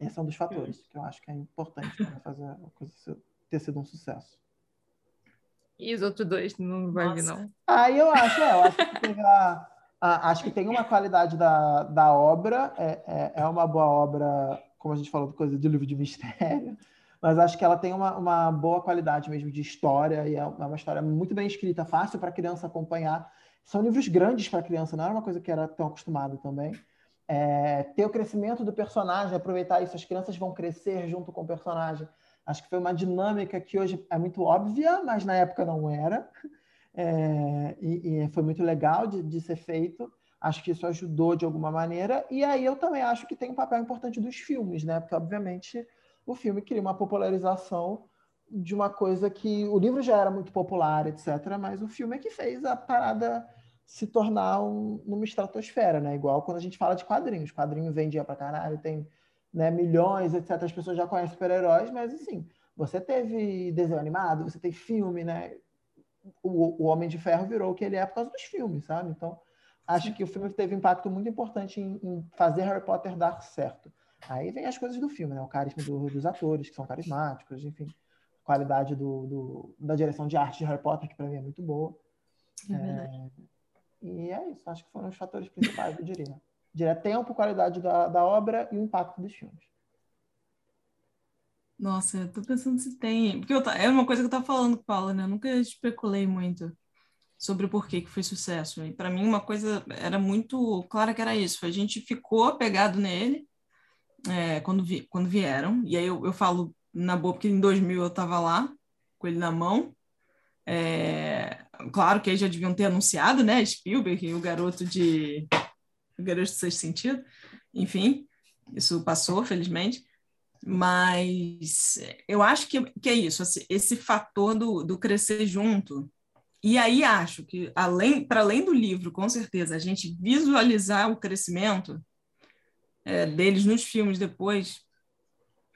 Esse é um dos fatores que eu acho que é importante para fazer a coisa ter sido um sucesso. E os outros dois não vai vir, não? Aí eu acho, é, eu acho que teve a, a, acho que tem uma qualidade da, da obra, é, é, é uma boa obra, como a gente falou, coisa do livro de mistério, mas acho que ela tem uma, uma boa qualidade mesmo de história, e é uma história muito bem escrita, fácil para a criança acompanhar. São livros grandes para a criança, não era uma coisa que era tão acostumado também. É, ter o crescimento do personagem, aproveitar isso, as crianças vão crescer junto com o personagem. Acho que foi uma dinâmica que hoje é muito óbvia, mas na época não era. É, e, e, foi muito legal de, de ser feito. Acho que isso ajudou de alguma maneira. E aí eu também acho que tem um papel importante dos filmes, né? Porque, obviamente, o filme cria uma popularização de uma coisa que o livro já era muito popular, etc. Mas o filme é que fez a parada se tornar um, numa estratosfera, né? Igual quando a gente fala de quadrinhos. Quadrinho vendia pra caralho, tem né, milhões, etc. As pessoas já conhecem super-heróis, mas assim, você teve desenho animado, você tem filme, né? O, o Homem de Ferro virou o que ele é por causa dos filmes, sabe? Então, acho Sim. que o filme teve um impacto muito importante em, em fazer Harry Potter dar certo. Aí vem as coisas do filme, né? O carisma do, dos atores, que são carismáticos, enfim. Qualidade do, do, da direção de arte de Harry Potter, que para mim é muito boa. É é, e é isso, acho que foram os fatores principais, eu diria. Diria tempo, qualidade da, da obra e o impacto dos filmes. Nossa, eu tô pensando se tem. Porque eu, é uma coisa que eu tava falando com Paula, né? Eu nunca especulei muito sobre o porquê que foi sucesso. E para mim, uma coisa era muito clara que era isso. A gente ficou apegado nele é, quando, vi, quando vieram. E aí eu, eu falo na boa, porque em 2000 eu estava lá, com ele na mão. É, claro que aí já deviam ter anunciado, né? Spielberg, o garoto de o Garoto do Sexto Sentido. Enfim, isso passou, felizmente. Mas eu acho que, que é isso, esse, esse fator do, do crescer junto. E aí acho que, além, para além do livro, com certeza, a gente visualizar o crescimento é, deles nos filmes depois,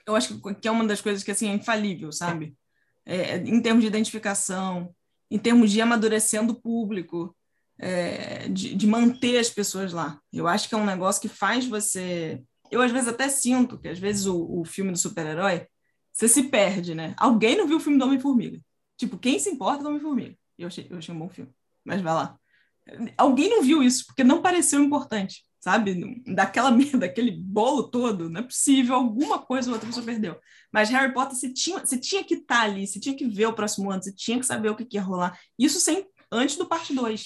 eu acho que é uma das coisas que assim, é infalível, sabe? É, em termos de identificação, em termos de amadurecendo o público, é, de, de manter as pessoas lá. Eu acho que é um negócio que faz você eu às vezes até sinto que às vezes o, o filme do super-herói você se perde, né? Alguém não viu o filme do Homem-Formiga. Tipo, quem se importa do Homem-Formiga? Eu achei, eu achei um bom filme. Mas vai lá. Alguém não viu isso, porque não pareceu importante, sabe? Daquela daquele bolo todo, não é possível, alguma coisa ou outra você perdeu. Mas Harry Potter, você tinha, você tinha que estar tá ali, você tinha que ver o próximo ano, você tinha que saber o que, que ia rolar. Isso sem, antes do parte 2.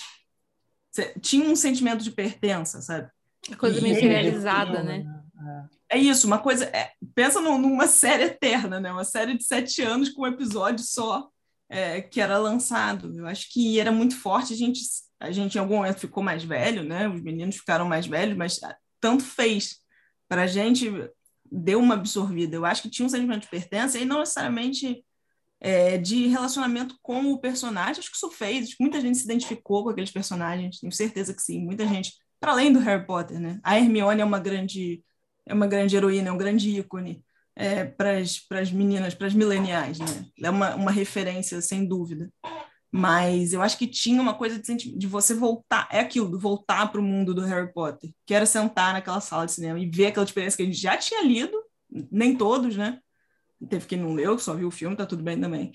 Você tinha um sentimento de pertença, sabe? A coisa meio realizada, né? É isso, uma coisa. É, pensa numa série eterna, né? Uma série de sete anos com um episódio só é, que era lançado. Eu acho que era muito forte. A gente, a gente em algum momento ficou mais velho, né? Os meninos ficaram mais velhos, mas tanto fez para a gente deu uma absorvida. Eu acho que tinha um sentimento de pertença e não necessariamente é, de relacionamento com o personagem. Acho que isso fez. Muita gente se identificou com aqueles personagens. Tenho certeza que sim. Muita gente, para além do Harry Potter, né? A Hermione é uma grande é uma grande heroína, é um grande ícone é, para as meninas, para as mileniais, né? É uma, uma referência, sem dúvida. Mas eu acho que tinha uma coisa de, de você voltar, é aquilo, de voltar para o mundo do Harry Potter, que era sentar naquela sala de cinema e ver aquela experiência que a gente já tinha lido, nem todos, né? Teve quem não leu, só viu o filme, tá tudo bem também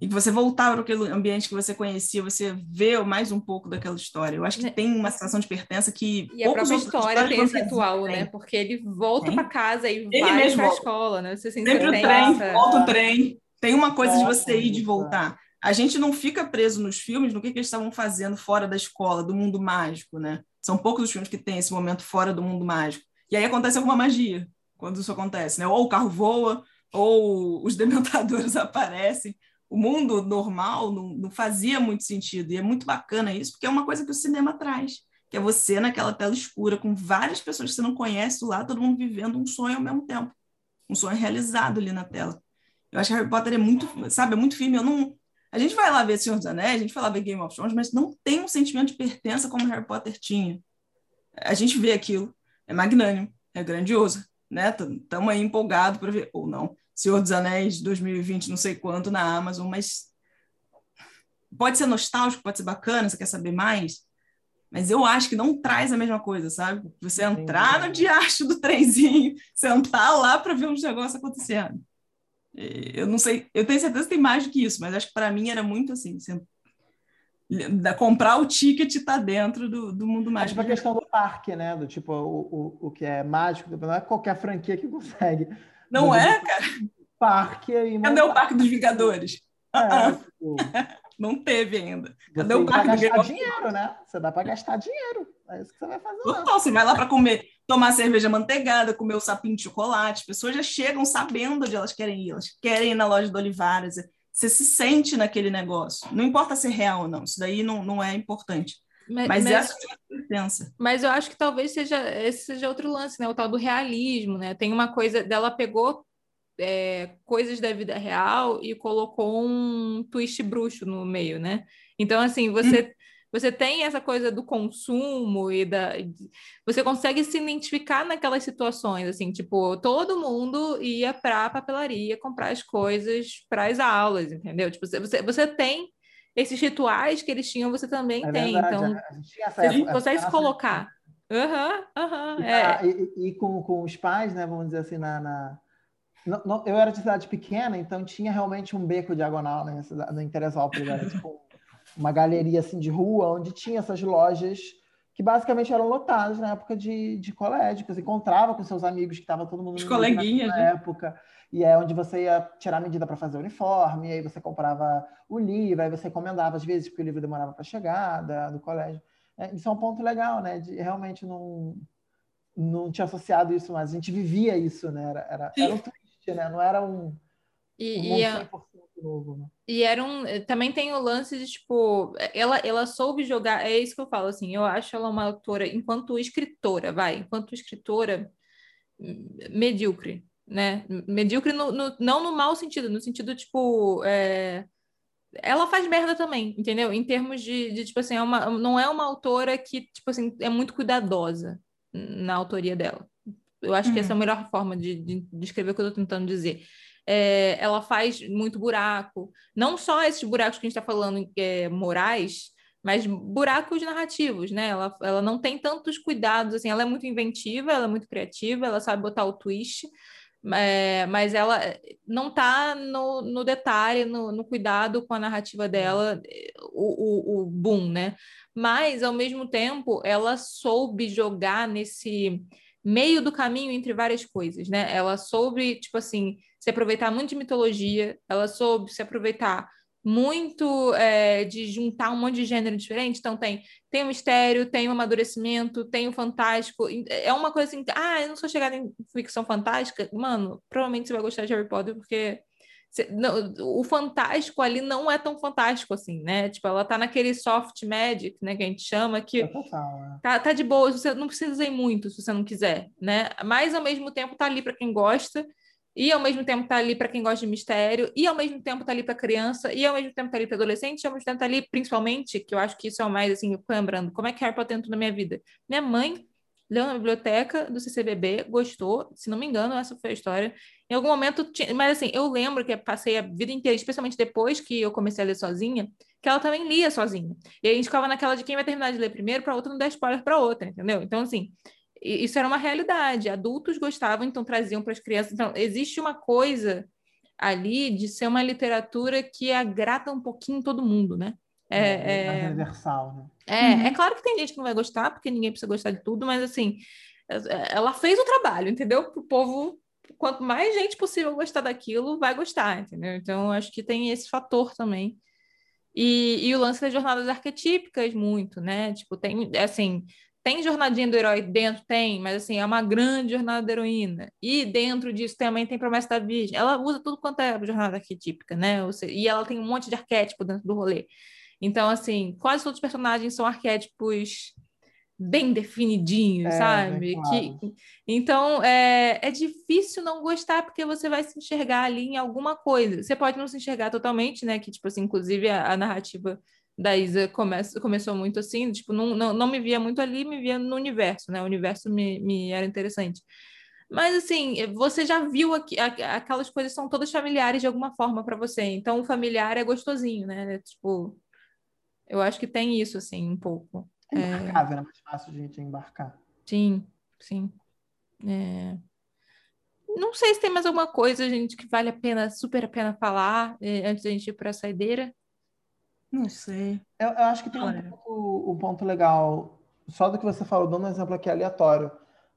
e você voltar para aquele ambiente que você conhecia, você vê mais um pouco daquela história. Eu acho que né? tem uma sensação de pertença que e a própria história tem esse ritual, né? Porque ele volta para casa e ele vai para a escola, né? Você sempre o trem, volta o trem. Tem uma coisa de você ir e de voltar. A gente não fica preso nos filmes no que, que eles estavam fazendo fora da escola, do mundo mágico, né? São poucos os filmes que têm esse momento fora do mundo mágico. E aí acontece alguma magia quando isso acontece, né? Ou o carro voa, ou os dementadores aparecem o mundo normal não, não, fazia muito sentido. E é muito bacana isso, porque é uma coisa que o cinema traz, que é você naquela tela escura, com várias pessoas que você não conhece lá, todo mundo vivendo um sonho ao mesmo tempo. Um sonho realizado ali na tela. Eu acho que Harry Potter é muito, sabe, é muito firme. Eu não... A gente vai lá ver Senhor dos Anéis, a gente vai lá ver Game of Thrones, mas não tem um sentimento de pertença como Harry Potter tinha. A gente vê aquilo, é magnânimo, é grandioso, né? Estamos aí empolgados para ver, ou não. Senhor dos Anéis 2020, não sei quanto, na Amazon, mas pode ser nostálgico, pode ser bacana, você quer saber mais, mas eu acho que não traz a mesma coisa, sabe? Você entrar no diacho do trenzinho, sentar lá para ver os negócios acontecendo. Eu não sei, eu tenho certeza que tem mais do que isso, mas acho que para mim era muito assim, você, da, comprar o ticket tá dentro do, do mundo mágico. É tipo a questão do parque, né? Do tipo, o, o, o que é mágico, não é qualquer franquia que consegue não é, cara? Parque aí. Cadê o Parque dos Vingadores? É, uh -uh. Tipo... Não teve ainda. Cadê o Parque dos Vingadores? dinheiro, né? Você dá para gastar dinheiro. É isso que você vai fazer. Total, lá. você vai lá para comer, tomar cerveja manteigada, comer o sapinho de chocolate. As pessoas já chegam sabendo onde elas querem ir. Elas querem ir na loja do Olivares. Você se sente naquele negócio. Não importa se é real ou não. Isso daí não, não é importante. Mas, mas, mas essa é a diferença. Mas eu acho que talvez seja esse seja outro lance, né? O tal do realismo, né? Tem uma coisa dela pegou é, coisas da vida real e colocou um twist bruxo no meio, né? Então, assim, você hum. Você tem essa coisa do consumo e da você consegue se identificar naquelas situações, assim, tipo, todo mundo ia para a papelaria comprar as coisas para as aulas, entendeu? Tipo, você, você tem esses rituais que eles tinham, você também é tem. Verdade, então, você consegue se colocar. Aham, aham. É. E, e, com, com os pais, né? Vamos dizer assim, na. na... Eu era de cidade pequena, então tinha realmente um beco diagonal né, no Interesópolis, era tipo uma galeria assim de rua, onde tinha essas lojas que basicamente eram lotadas na época de, de colégio. Você encontrava com seus amigos que estava todo mundo Os coleguinhas, na né? época e é onde você ia tirar a medida para fazer o uniforme, e aí você comprava o livro, aí você encomendava às vezes, porque o livro demorava para chegar da, do colégio. É, isso é um ponto legal, né? De realmente não, não tinha associado isso, mas a gente vivia isso, né? Era, era, era um twist, né? Não era um. E, um e, a, novo, né? E era um. Também tem o lance de, tipo, ela, ela soube jogar. É isso que eu falo, assim. Eu acho ela uma autora, enquanto escritora, vai, enquanto escritora, medíocre, né? Medíocre no, no, não no mau sentido, no sentido, tipo. É... Ela faz merda também, entendeu? Em termos de, de tipo assim, é uma, não é uma autora que, tipo assim, é muito cuidadosa na autoria dela. Eu acho uhum. que essa é a uhum. melhor forma de, de, de escrever o que eu estou tentando dizer. É, ela faz muito buraco, não só esses buracos que a gente está falando é, morais, mas buracos narrativos, né? Ela, ela não tem tantos cuidados, assim, ela é muito inventiva, ela é muito criativa, ela sabe botar o twist, é, mas ela não está no, no detalhe, no, no, cuidado com a narrativa dela, o, o, o boom, né? Mas, ao mesmo tempo, ela soube jogar nesse meio do caminho entre várias coisas, né? Ela soube, tipo assim, se aproveitar muito de mitologia, ela soube se aproveitar muito é, de juntar um monte de gênero diferente. Então tem tem o mistério, tem o amadurecimento, tem o fantástico. É uma coisa assim, ah, eu não sou chegada em ficção fantástica. Mano, provavelmente você vai gostar de Harry Potter porque o fantástico ali não é tão fantástico assim, né? Tipo, ela tá naquele soft magic, né, que a gente chama, que é total, é. Tá, tá de boa, você não precisa ir muito se você não quiser, né? Mas ao mesmo tempo tá ali para quem gosta e ao mesmo tempo tá ali para quem gosta de mistério, e ao mesmo tempo tá ali para criança, e ao mesmo tempo tá ali para adolescente, e ao mesmo tempo tá ali, principalmente, que eu acho que isso é o mais assim, lembrando, como é que Harry Potter entrou na minha vida? Minha mãe leu na biblioteca do CCBB, gostou, se não me engano, essa foi a história. Em algum momento, mas assim, eu lembro que passei a vida inteira, especialmente depois que eu comecei a ler sozinha, que ela também lia sozinha. E a gente ficava naquela de quem vai terminar de ler primeiro para outra não dar spoiler para outra, entendeu? Então, assim, isso era uma realidade. Adultos gostavam, então traziam para as crianças. Então, existe uma coisa ali de ser uma literatura que agrada um pouquinho todo mundo, né? É, é, é, é universal, né? É, uhum. é claro que tem gente que não vai gostar, porque ninguém precisa gostar de tudo, mas assim, ela fez o trabalho, entendeu? Para o povo, quanto mais gente possível gostar daquilo, vai gostar, entendeu? Então, acho que tem esse fator também. E, e o lance das jornadas arquetípicas, muito, né? Tipo, tem, assim, tem jornadinha do herói dentro? Tem, mas assim, é uma grande jornada da heroína. E dentro disso também tem promessa da Virgem. Ela usa tudo quanto é jornada arquetípica, né? e ela tem um monte de arquétipo dentro do rolê. Então, assim, quase todos os personagens são arquétipos bem definidinhos, é, sabe? Claro. Que, então, é, é difícil não gostar, porque você vai se enxergar ali em alguma coisa. Você pode não se enxergar totalmente, né? Que, tipo assim, inclusive a, a narrativa da Isa come, começou muito assim, tipo, não, não, não me via muito ali, me via no universo, né? O universo me, me era interessante. Mas assim, você já viu aqui, aquelas coisas são todas familiares de alguma forma para você. Então, o familiar é gostosinho, né? Tipo, eu acho que tem isso, assim, um pouco. É embarcável, é... é mais fácil de a gente embarcar. Sim, sim. É... Não sei se tem mais alguma coisa, gente, que vale a pena, super a pena falar eh, antes da gente ir para a saideira. Não sei. Eu, eu acho que tem um ponto, um ponto, legal, só do que você falou, dando um exemplo aqui aleatório.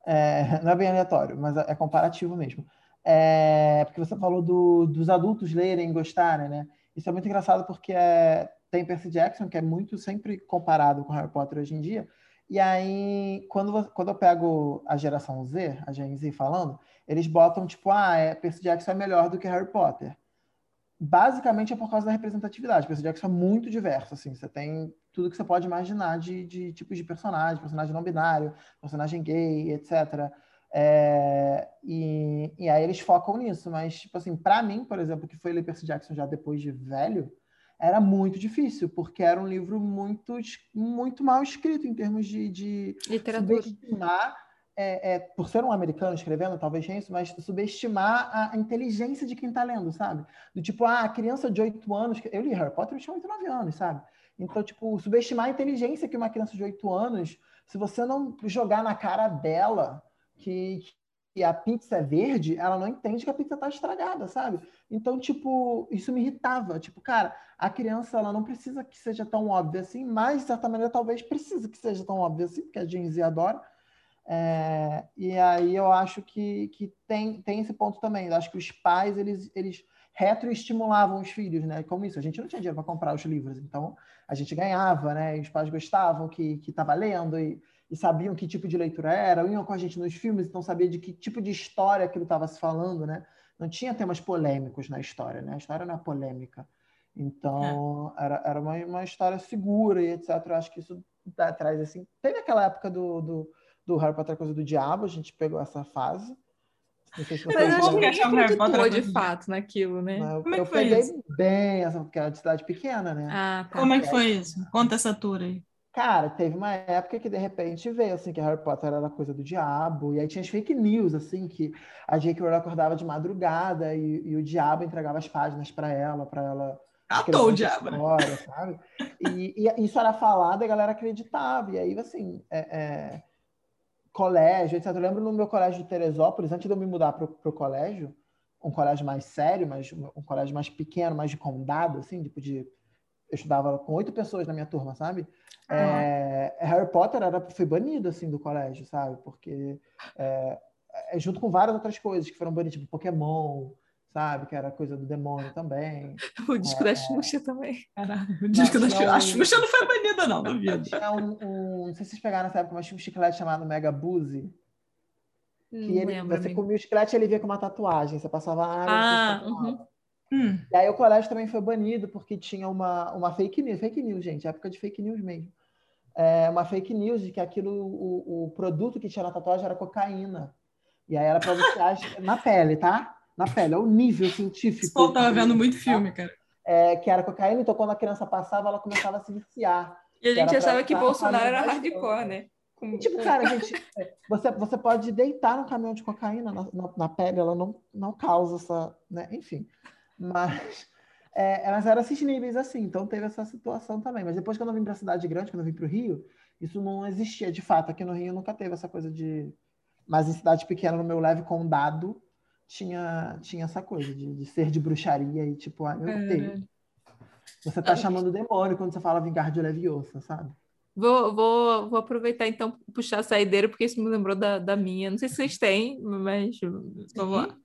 É, não é bem aleatório, mas é, é comparativo mesmo. É, porque você falou do, dos adultos lerem e gostarem, né? Isso é muito engraçado porque é, tem Percy Jackson, que é muito sempre comparado com Harry Potter hoje em dia. E aí, quando, quando eu pego a geração Z, a Gen Z falando, eles botam tipo, ah, é, Percy Jackson é melhor do que Harry Potter basicamente é por causa da representatividade. Percy Jackson é muito diverso, assim. Você tem tudo que você pode imaginar de, de tipos de personagem, personagem não binário, personagem gay, etc. É, e, e aí eles focam nisso, mas, tipo assim, para mim, por exemplo, que foi ler Percy Jackson já depois de velho, era muito difícil, porque era um livro muito, muito mal escrito em termos de, de literatura é, é, por ser um americano escrevendo, talvez tenha isso, mas subestimar a, a inteligência de quem está lendo, sabe? Do tipo, ah, a criança de 8 anos. Eu li Harry Potter, eu tinha 8, 9 anos, sabe? Então, tipo, subestimar a inteligência que uma criança de 8 anos, se você não jogar na cara dela que, que a pizza é verde, ela não entende que a pizza está estragada, sabe? Então, tipo, isso me irritava. Tipo, cara, a criança, ela não precisa que seja tão óbvia assim, mas, de certa maneira, talvez precise que seja tão óbvia assim, porque a Gen Z adora. É, e aí eu acho que, que tem, tem esse ponto também. Eu acho que os pais, eles, eles retroestimulavam os filhos, né? Como isso, a gente não tinha dinheiro para comprar os livros, então a gente ganhava, né? E os pais gostavam que estava lendo e, e, sabiam que tipo de leitura era, iam com a gente nos filmes, então sabia de que tipo de história aquilo estava se falando, né? não tinha temas polêmicos na história, né? A história não é polêmica. Então, é. era, era uma, uma história segura e etc. Eu acho que isso dá, traz, assim... Teve aquela época do, do, do Harry Potter Coisa do Diabo, a gente pegou essa fase. Não sei se você Mas acho que ninguém acreditou de fato naquilo, né? Eu, Como é que foi peguei isso? bem, essa, porque era de cidade pequena, né? Ah, tá. Como é que foi isso? Conta essa tour aí. Cara, teve uma época que de repente veio assim que Harry Potter era coisa do diabo, e aí tinha as fake news, assim, que a J.K. Rowling acordava de madrugada e, e, o diabo entregava as páginas para ela, para ela. Catou o diabo. Né? História, sabe? E, e, isso era falado e a galera acreditava. E aí, assim, é, é, colégio, etc. Eu lembro no meu colégio de Teresópolis, antes de eu me mudar para o colégio, um colégio mais sério, mas um colégio mais pequeno, mais de condado, assim, tipo de eu estudava com oito pessoas na minha turma, sabe? Uhum. É, Harry Potter era, foi banido, assim, do colégio, sabe? Porque, é, é, junto com várias outras coisas que foram banidas, tipo Pokémon, sabe? Que era coisa do demônio também. o disco da é, Xuxa também. Caralho, o disco da Xuxa. Um... A Xuxa não foi banida, não, duvido. Tinha um, um, não sei se vocês pegaram nessa época, mas tinha um chiclete chamado Mega Boozy. Que ele, lembro, você amigo. comia o chiclete e ele via com uma tatuagem. Você passava água. Ah, uhum. Hum. E aí o colégio também foi banido porque tinha uma, uma fake news, fake news, gente, época de fake news mesmo. É, uma fake news de que aquilo, o, o produto que tinha na tatuagem era cocaína. E aí era para você na pele, tá? Na pele, é o nível científico. Pô, tava vendo muito tá? filme, cara. É, que era cocaína, então quando a criança passava, ela começava a se viciar. E a gente achava que Bolsonaro era hardcore, né? Com... Tipo, cara, gente, é, você, você pode deitar no caminhão de cocaína na, na, na pele, ela não, não causa essa. Né? Enfim. Mas, é, elas eram níveis assim, então teve essa situação também. Mas depois, quando eu vim para a cidade grande, quando eu vim para o Rio, isso não existia de fato. Aqui no Rio nunca teve essa coisa de. Mas em cidade pequena, no meu leve condado, tinha, tinha essa coisa de, de ser de bruxaria e tipo, ai meu Deus. Você tá chamando demônio quando você fala vingar de leviosa, sabe? Vou, vou, vou aproveitar então puxar a saideira, porque isso me lembrou da, da minha. Não sei se vocês têm, mas vamos lá.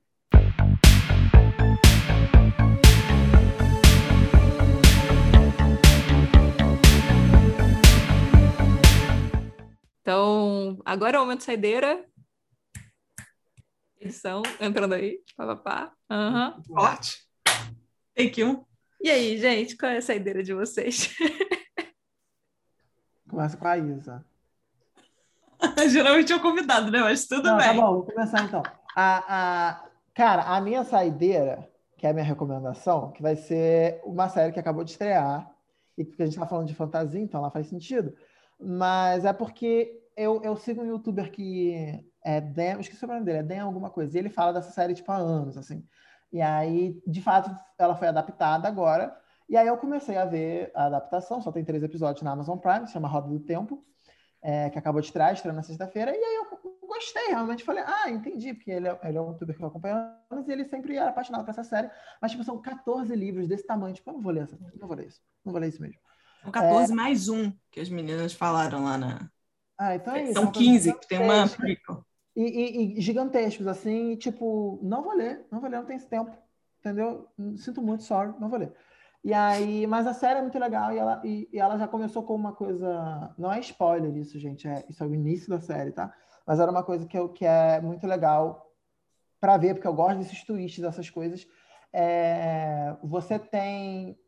Então, agora é o momento saideira. Edição, entrando aí. Pá, pá, pá. Uhum. Ótimo. Take you. E aí, gente, qual é a saideira de vocês? Começa com a Isa. Geralmente é o convidado, né? Mas tudo Não, tá bem. Tá bom, vou começar então. A, a, cara, a minha saideira, que é a minha recomendação, que vai ser uma série que acabou de estrear, e que a gente tá falando de fantasia, então ela faz sentido mas é porque eu, eu sigo um youtuber que é Dan, esqueci o nome dele, é Dan alguma coisa, e ele fala dessa série tipo há anos, assim. E aí, de fato, ela foi adaptada agora, e aí eu comecei a ver a adaptação, só tem três episódios na Amazon Prime, se chama Roda do Tempo, é, que acabou de trás, estreando na sexta-feira, e aí eu gostei, realmente falei, ah, entendi, porque ele é, ele é um youtuber que eu acompanho anos, e ele sempre era apaixonado por essa série, mas tipo, são 14 livros desse tamanho, tipo, eu não vou ler essa, não vou ler isso, não vou ler isso mesmo. São 14 é... mais um que as meninas falaram lá na. Ah, então é isso. São 15, que tem uma. E, e, e, gigantescos, assim, e, tipo, não vou ler, não vou ler, não tem esse tempo. Entendeu? Sinto muito, sorry, não vou ler. E aí, mas a série é muito legal e ela, e, e, ela já começou com uma coisa. Não é spoiler isso, gente, é, isso é o início da série, tá? Mas era uma coisa que, eu, que é muito legal para ver, porque eu gosto desses twists, dessas coisas. É, você tem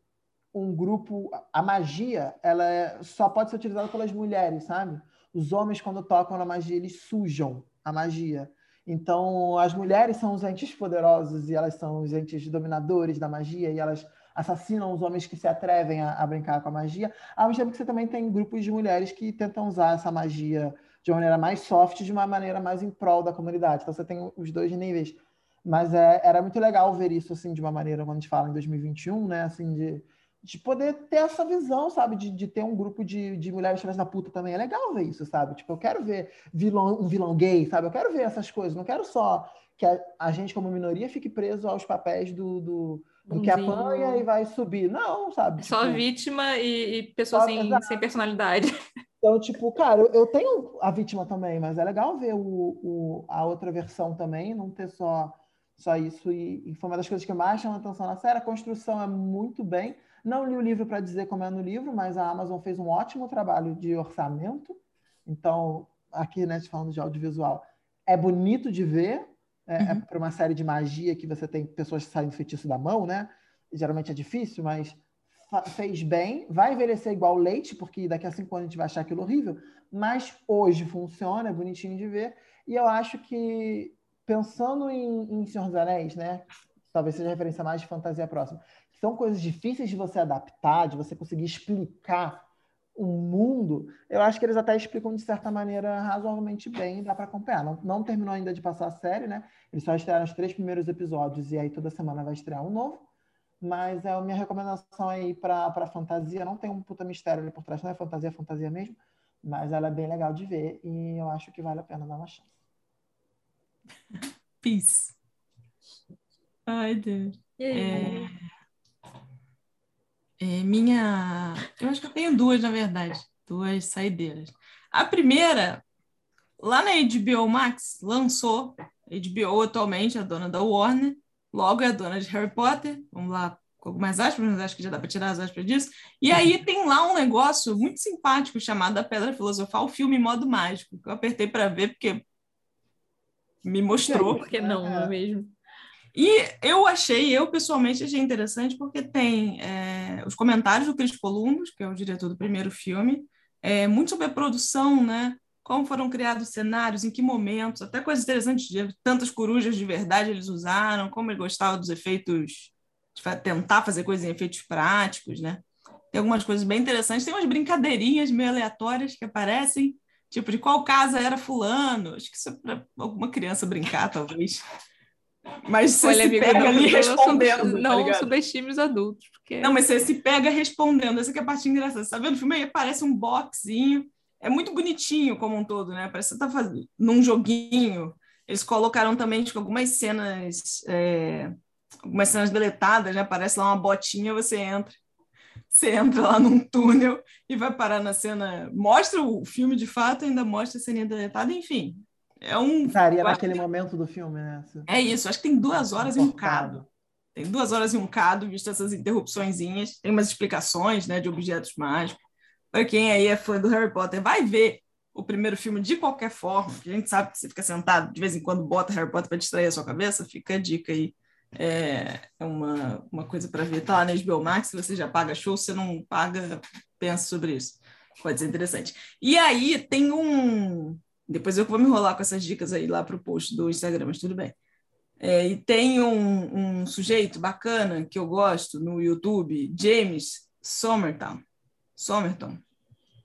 um grupo, a magia, ela é, só pode ser utilizada pelas mulheres, sabe? Os homens, quando tocam na magia, eles sujam a magia. Então, as mulheres são os entes poderosos e elas são os entes dominadores da magia e elas assassinam os homens que se atrevem a, a brincar com a magia. Ao mesmo tempo que você também tem grupos de mulheres que tentam usar essa magia de uma maneira mais soft, de uma maneira mais em prol da comunidade. Então, você tem os dois níveis. Mas é, era muito legal ver isso, assim, de uma maneira, quando a gente fala em 2021, né? Assim, de de poder ter essa visão, sabe? De, de ter um grupo de, de mulheres filhas da puta também. É legal ver isso, sabe? Tipo, eu quero ver vilão, um vilão gay, sabe? Eu quero ver essas coisas. Não quero só que a, a gente, como minoria, fique preso aos papéis do, do, do que apanha e vai subir. Não, sabe? Só tipo, vítima e, e pessoa sem, sem personalidade. Então, tipo, cara, eu, eu, tenho a vítima também, mas é legal ver o, o, a outra versão também, não ter só, só isso. E, e foi uma das coisas que mais chamam atenção na série. A construção é muito bem. Não li o livro para dizer como é no livro, mas a Amazon fez um ótimo trabalho de orçamento. Então, aqui, né, falando de audiovisual, é bonito de ver, é, é uhum. é para uma série de magia que você tem pessoas que saem do feitiço da mão, né? Geralmente é difícil, mas fez bem. Vai envelhecer igual leite, porque daqui a cinco anos a gente vai achar aquilo horrível. Mas hoje funciona, é bonitinho de ver. E eu acho que, pensando em, em Senhor dos Anéis, né? Talvez seja referência mais de fantasia próxima. São coisas difíceis de você adaptar, de você conseguir explicar um mundo, eu acho que eles até explicam de certa maneira razoavelmente bem, dá para acompanhar. Não, não terminou ainda de passar a série, né? Eles só estrearam os três primeiros episódios e aí toda semana vai estrear um novo. Mas é a minha recomendação aí para fantasia. Não tem um puta mistério ali por trás, não é fantasia, é fantasia mesmo. Mas ela é bem legal de ver e eu acho que vale a pena dar uma chance. Peace. Ai, Deus. É... É, minha. Eu acho que eu tenho duas, na verdade. Duas saideiras. A primeira, lá na HBO Max, lançou. HBO atualmente é a dona da Warner, logo é a dona de Harry Potter. Vamos lá, com algumas aspas, mas acho que já dá para tirar as aspas disso. E aí tem lá um negócio muito simpático chamado A Pedra Filosofal, o filme modo mágico, que eu apertei para ver porque me mostrou. Por que não, não é mesmo? E eu achei, eu pessoalmente achei interessante porque tem é, os comentários do Chris Columbus, que é o diretor do primeiro filme, é, muito sobre a produção, né? Como foram criados cenários, em que momentos, até coisas interessantes de tantas corujas de verdade eles usaram, como ele gostava dos efeitos, de tentar fazer coisas em efeitos práticos, né? Tem algumas coisas bem interessantes, tem umas brincadeirinhas meio aleatórias que aparecem, tipo de qual casa era fulano, acho que isso é para alguma criança brincar, talvez. Mas você Olha, se amiga, pega não, ali respondendo. Não, tá subestime os adultos. Porque... Não, mas você se pega respondendo. Essa que é a parte engraçada. Você tá vendo o filme aí? Parece um boxinho. É muito bonitinho como um todo, né? Parece que você tá fazendo num joguinho. Eles colocaram também tipo, algumas cenas. É... Algumas cenas deletadas, né? Parece lá uma botinha, você entra. Você entra lá num túnel e vai parar na cena. Mostra o filme de fato, ainda mostra a cena deletada, enfim. É um. Estaria naquele momento do filme, né? É isso, acho que tem duas horas e um cado. Tem duas horas e um cado, visto essas interrupçõezinhas. Tem umas explicações né, de objetos mágicos. Para quem aí é fã do Harry Potter, vai ver o primeiro filme de qualquer forma, que a gente sabe que você fica sentado, de vez em quando bota Harry Potter para distrair a sua cabeça, fica a dica aí. É, é uma, uma coisa para ver. Tá lá na HBO Max, se você já paga show, se você não paga, pensa sobre isso. Pode ser interessante. E aí tem um, depois eu vou me enrolar com essas dicas aí lá para o post do Instagram, mas tudo bem. É, e tem um, um, sujeito bacana que eu gosto no YouTube, James Somerton. Somerton.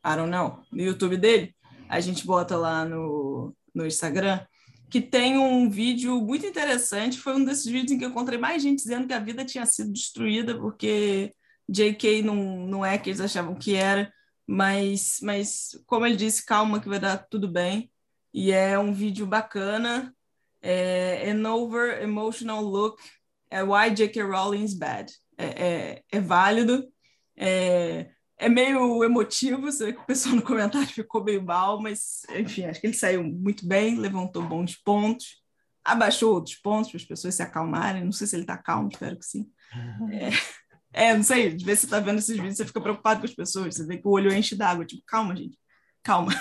I don't know. No YouTube dele, a gente bota lá no, no Instagram, que tem um vídeo muito interessante. Foi um desses vídeos em que eu encontrei mais gente dizendo que a vida tinha sido destruída porque JK não, não é que eles achavam que era. Mas, mas, como ele disse, calma que vai dar tudo bem e é um vídeo bacana. É, an over emotional look at why J.K. Rowling is bad. É, é, é válido, é, é, meio emotivo, vê que o pessoal no comentário ficou meio mal, mas enfim, acho que ele saiu muito bem, levantou bons pontos, abaixou outros pontos para as pessoas se acalmarem. Não sei se ele está calmo, espero que sim. É, é, não sei, de vez você está vendo esses vídeos, você fica preocupado com as pessoas, você vê que o olho enche d'água, tipo, calma, gente, calma.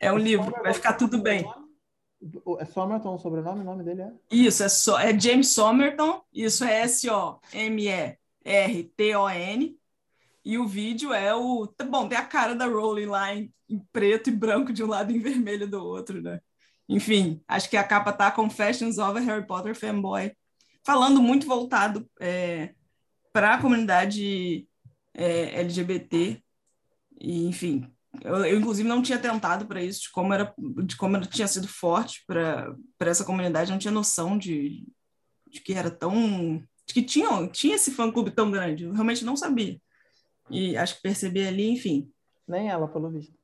É um livro, vai ficar tudo bem. É Somerton o sobrenome? O nome dele é? Isso, é, so, é James Somerton. Isso é S-O-M-E-R-T-O-N. E o vídeo é o. Bom, tem a cara da Rowling lá em, em, preto e branco de um lado e em vermelho do outro, né? Enfim, acho que a capa tá Confessions of a Harry Potter Fanboy. Falando muito voltado é, para a comunidade é, LGBT. E, enfim, eu, eu, inclusive, não tinha tentado para isso, de como, era, de como era, tinha sido forte para essa comunidade, não tinha noção de, de que era tão. de que tinha, tinha esse fã-clube tão grande, eu realmente não sabia. E acho que percebi ali, enfim. Nem ela, pelo visto.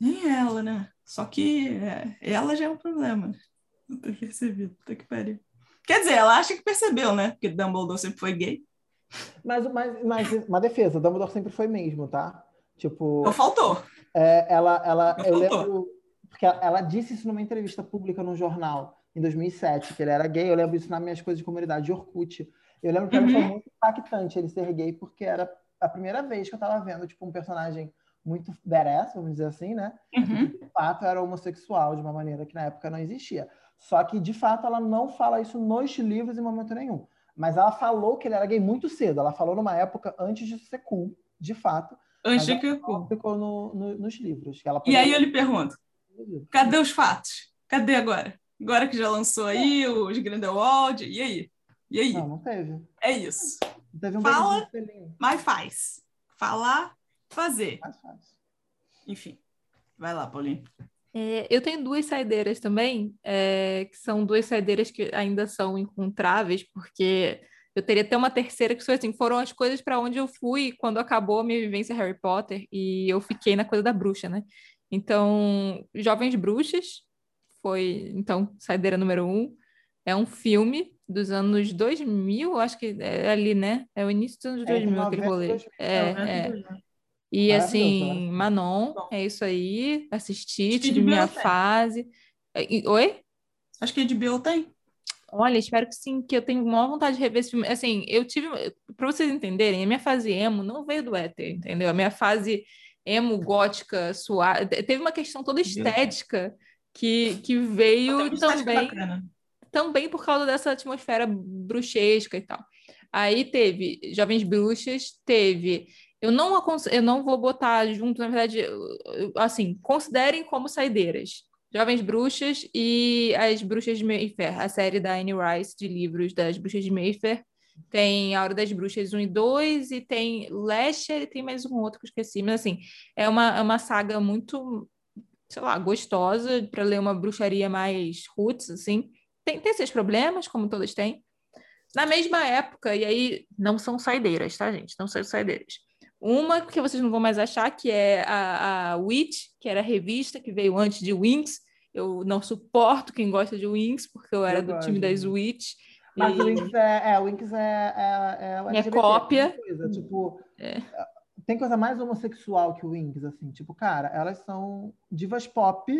Nem ela, né? Só que é, ela já é um problema. Não ter percebido, puta que pariu. Quer dizer, ela acha que percebeu, né? Porque Dumbledore sempre foi gay. Mas, mas, mas uma defesa, Dumbledore sempre foi mesmo, tá? Tipo. Não faltou. É, ela, ela, eu lembro, porque ela disse isso numa entrevista pública no jornal, em 2007, que ele era gay. Eu lembro isso nas minhas coisas de comunidade de Orkut. Eu lembro que uhum. foi muito impactante ele ser gay, porque era a primeira vez que eu estava vendo tipo, um personagem muito badass, vamos dizer assim, né? Uhum. Que, de fato era homossexual de uma maneira que na época não existia. Só que, de fato, ela não fala isso nos livros em momento nenhum. Mas ela falou que ele era gay muito cedo. Ela falou numa época antes de ser cool, de fato. Que cool. ficou no, no, nos livros. Ela e aí eu lhe pergunto: cadê os fatos? Cadê agora? Agora que já lançou aí os Grindelwald, e aí? E aí? Não, não teve. É isso. Teve um Fala, mas faz. Falar, fazer. Mas faz. Enfim. Vai lá, Paulinho. É, eu tenho duas saideiras também, é, que são duas saideiras que ainda são encontráveis, porque eu teria até uma terceira que foi assim, foram as coisas para onde eu fui quando acabou a minha vivência Harry Potter e eu fiquei na coisa da bruxa, né? Então, Jovens Bruxas foi, então, saideira número um. É um filme dos anos 2000, acho que é ali, né? É o início dos anos 2000, é, aquele rolê. É, é. E assim, Manon, é isso aí. Assisti, tive minha fase. Oi? Acho que a HBO tem. Olha, espero que sim, que eu tenho maior vontade de rever esse filme. Assim, eu tive, para vocês entenderem, a minha fase emo não veio do éter, entendeu? A minha fase emo, gótica, suave, teve uma questão toda estética que, que veio também, também por causa dessa atmosfera bruxesca e tal. Aí teve Jovens Bruxas, teve eu não, eu não vou botar junto, na verdade, assim, considerem como saideiras. Jovens Bruxas e As Bruxas de Mayfair, a série da Anne Rice de livros das Bruxas de Mayfair. Tem A Hora das Bruxas 1 e 2, e tem Lasher, e tem mais um outro que eu esqueci. Mas, assim, é uma, é uma saga muito, sei lá, gostosa para ler uma bruxaria mais roots, assim. Tem, tem seus problemas, como todas têm. Na mesma época, e aí não são saideiras, tá, gente? Não são saideiras. Uma que vocês não vão mais achar, que é a, a Witch, que era a revista que veio antes de Wings. Eu não suporto quem gosta de Wings, porque eu era eu do time das Witch. Mas e... o Wings é, é, o Wings é, é, é, é cópia. Coisa, tipo, é. Tem coisa mais homossexual que o Wings, assim. Tipo, cara, elas são divas pop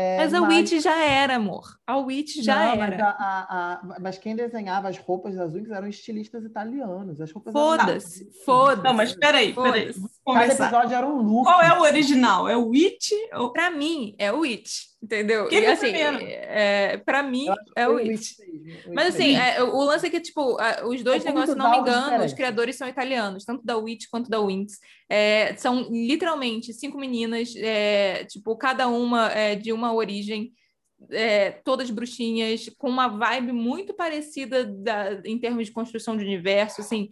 é, mas a mas... Witch já era, amor. A Witch já Não, era. Mas, a, a, a... mas, quem desenhava as roupas das Wings eram estilistas italianos. As roupas Foda-se, eram... foda-se. Não, mas peraí, peraí. Cada episódio era um look. Qual é o original? É o Witch? Ou... Pra mim, é o Witch. Entendeu? Que e assim, é, pra mim é o It. Mas assim, é, o lance é que, tipo, os dois é negócios, se não me engano, os criadores são italianos, tanto da Witch quanto da Winx. É, são literalmente cinco meninas, é, tipo, cada uma é, de uma origem, é, todas bruxinhas, com uma vibe muito parecida da, em termos de construção de universo, assim.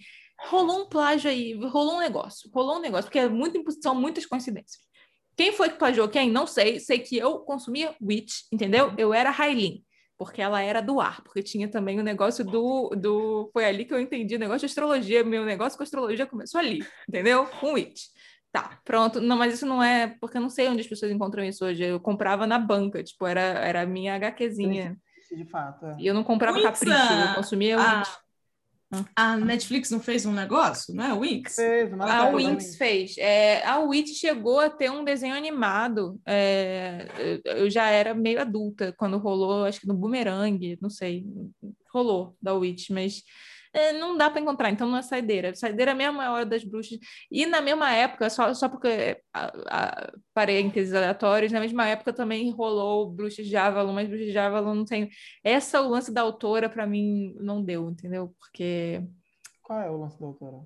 Rolou um plágio aí, rolou um negócio, rolou um negócio, porque é muito, são muitas coincidências. Quem foi que plagiou quem? Não sei. Sei que eu consumia Witch, entendeu? Eu era Railin, porque ela era do ar, porque tinha também o negócio do, do. Foi ali que eu entendi o negócio de astrologia. Meu negócio com astrologia começou ali, entendeu? Com Witch. Tá, pronto. Não, mas isso não é. Porque eu não sei onde as pessoas encontram isso hoje. Eu comprava na banca, tipo, era, era a minha HQzinha. De fato. É. E eu não comprava Capricho, eu consumia ah. Witch. A Netflix não fez um negócio, não é? O Winx? Fez, mas a Winx fez. É, a Witch chegou a ter um desenho animado. É, eu já era meio adulta quando rolou, acho que no Boomerang, não sei. Rolou da Witch, mas é, não dá para encontrar, então não é saideira. Saideira mesmo é a hora das bruxas. E na mesma época, só, só porque a, a, parênteses aleatórios, na mesma época também rolou Bruxas de Avalon, mas Bruxas de Avalon não tem. Essa, o lance da autora, para mim, não deu, entendeu? Porque. Qual é o lance da autora?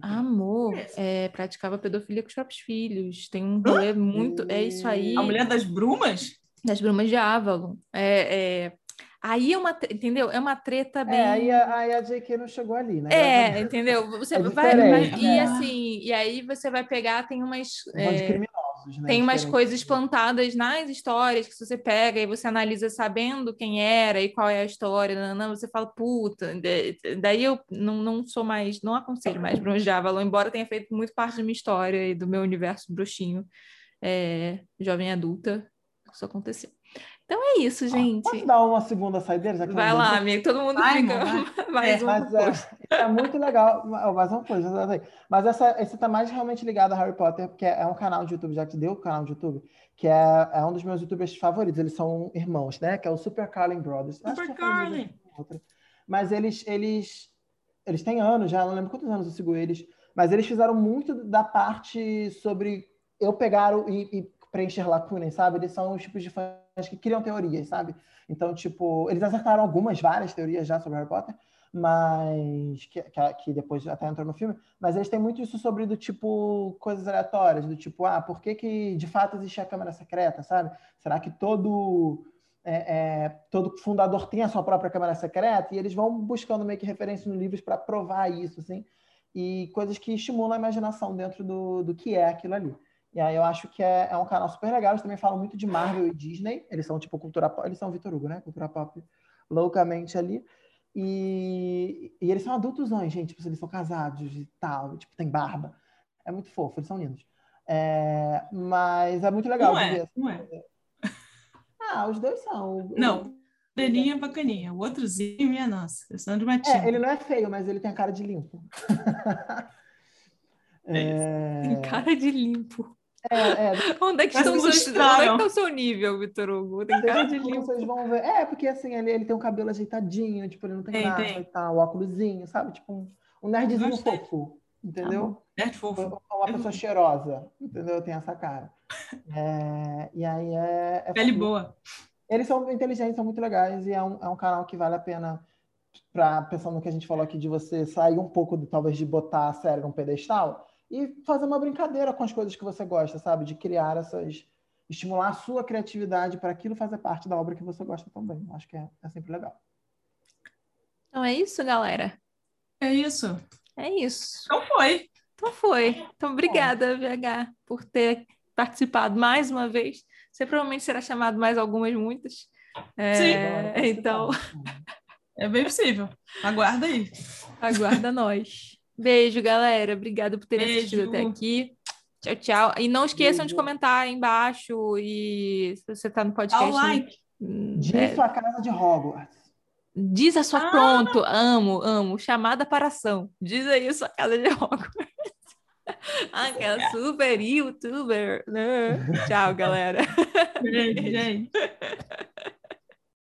Amor, é, praticava pedofilia com os próprios filhos. Tem um rolê muito. É isso aí. A mulher das brumas? Das brumas de Avalon. É, é, Aí é uma, entendeu? É uma treta bem. É, aí a, aí a JK não chegou ali, né? É, entendeu? Você é vai, vai e é. assim, e aí você vai pegar, tem umas. É, criminosos, né? Tem umas coisas plantadas nas histórias que você pega e você analisa sabendo quem era e qual é a história, não, você fala, puta, daí eu não, não sou mais, não aconselho mais Bronze de Avalon, embora tenha feito muito parte da minha história e do meu universo bruxinho, é, jovem adulta, isso aconteceu. Então é isso, gente. Posso dar uma segunda saideira? vai lá, amigo. Todo mundo vai, fica vai. mais é, um. Mas é, é, muito legal. Mais uma coisa. Mas essa, esse está mais realmente ligado a Harry Potter, porque é um canal de YouTube, já que deu o canal de YouTube, que é, é um dos meus youtubers favoritos. Eles são irmãos, né? Que é o Super Carlin Brothers. Super Carlin! Mas eles, eles, eles têm anos já, não lembro quantos anos eu sigo eles, mas eles fizeram muito da parte sobre eu pegar o, e, e preencher lacunas, sabe? Eles são os tipos de fãs que criam teorias, sabe? Então, tipo, eles acertaram algumas, várias teorias já sobre Harry Potter, mas que, que, que, depois até entrou no filme, mas eles têm muito isso sobre do tipo coisas aleatórias, do tipo, ah, por que, que de fato existe a câmera secreta, sabe? Será que todo é, é, todo fundador tem a sua própria câmera secreta? E eles vão buscando meio que referências nos livros para provar isso, assim, e coisas que estimulam a imaginação dentro do, do que é aquilo ali. E aí eu acho que é, é um canal super legal. Eles também falam muito de Marvel e Disney. Eles são tipo cultura pop. Eles são Vitor Hugo, né? Cultura pop loucamente ali. E, e eles são adultos, gente. Tipo, eles são casados e tal. Tipo, tem barba. É muito fofo, eles são lindos. É, mas é muito legal. Não é, não é. Ah, os dois são. Não, Delinha é bacaninha. O outrozinho, minha nossa. Questão de matinho. É, ele não é feio, mas ele tem a cara de limpo. é... Tem cara de limpo. É, é. Onde é que estão seus, onde é que está o seu nível, Vitor Hugo? Tem cara de limpo. Vocês vão ver. É, porque assim, ele, ele tem um cabelo ajeitadinho, tipo, ele não tem, tem nada tem. e tal, o óculosinho, sabe? Tipo, um, um nerdzinho fofo, entendeu? Tá Nerd fofo. Uma pessoa cheirosa, entendeu? Tem essa cara. É, e aí é. é Pele boa. Eles são inteligentes, são muito legais e é um, é um canal que vale a pena para pensando no que a gente falou aqui de você sair um pouco, talvez, de botar a série num pedestal e fazer uma brincadeira com as coisas que você gosta, sabe? De criar essas. estimular a sua criatividade para aquilo fazer parte da obra que você gosta também. Acho que é, é sempre legal. Então é isso, galera. É isso. É isso. Então foi. Então foi. Então, obrigada, VH, por ter participado mais uma vez. Você provavelmente será chamado mais algumas, muitas. É, Sim. Então. É bem possível. Aguarda aí. Aguarda nós. Beijo, galera. Obrigada por terem Beijo. assistido até aqui. Tchau, tchau. E não esqueçam Beijo. de comentar aí embaixo. E se você está no podcast. Dá like. Hum, Diz é... sua casa de Hogwarts. Diz a sua. Ah. Pronto, amo, amo. Chamada para ação. Diz aí a sua casa de Hogwarts. Aquela super youtuber. Né? Tchau, galera. Beijo, gente.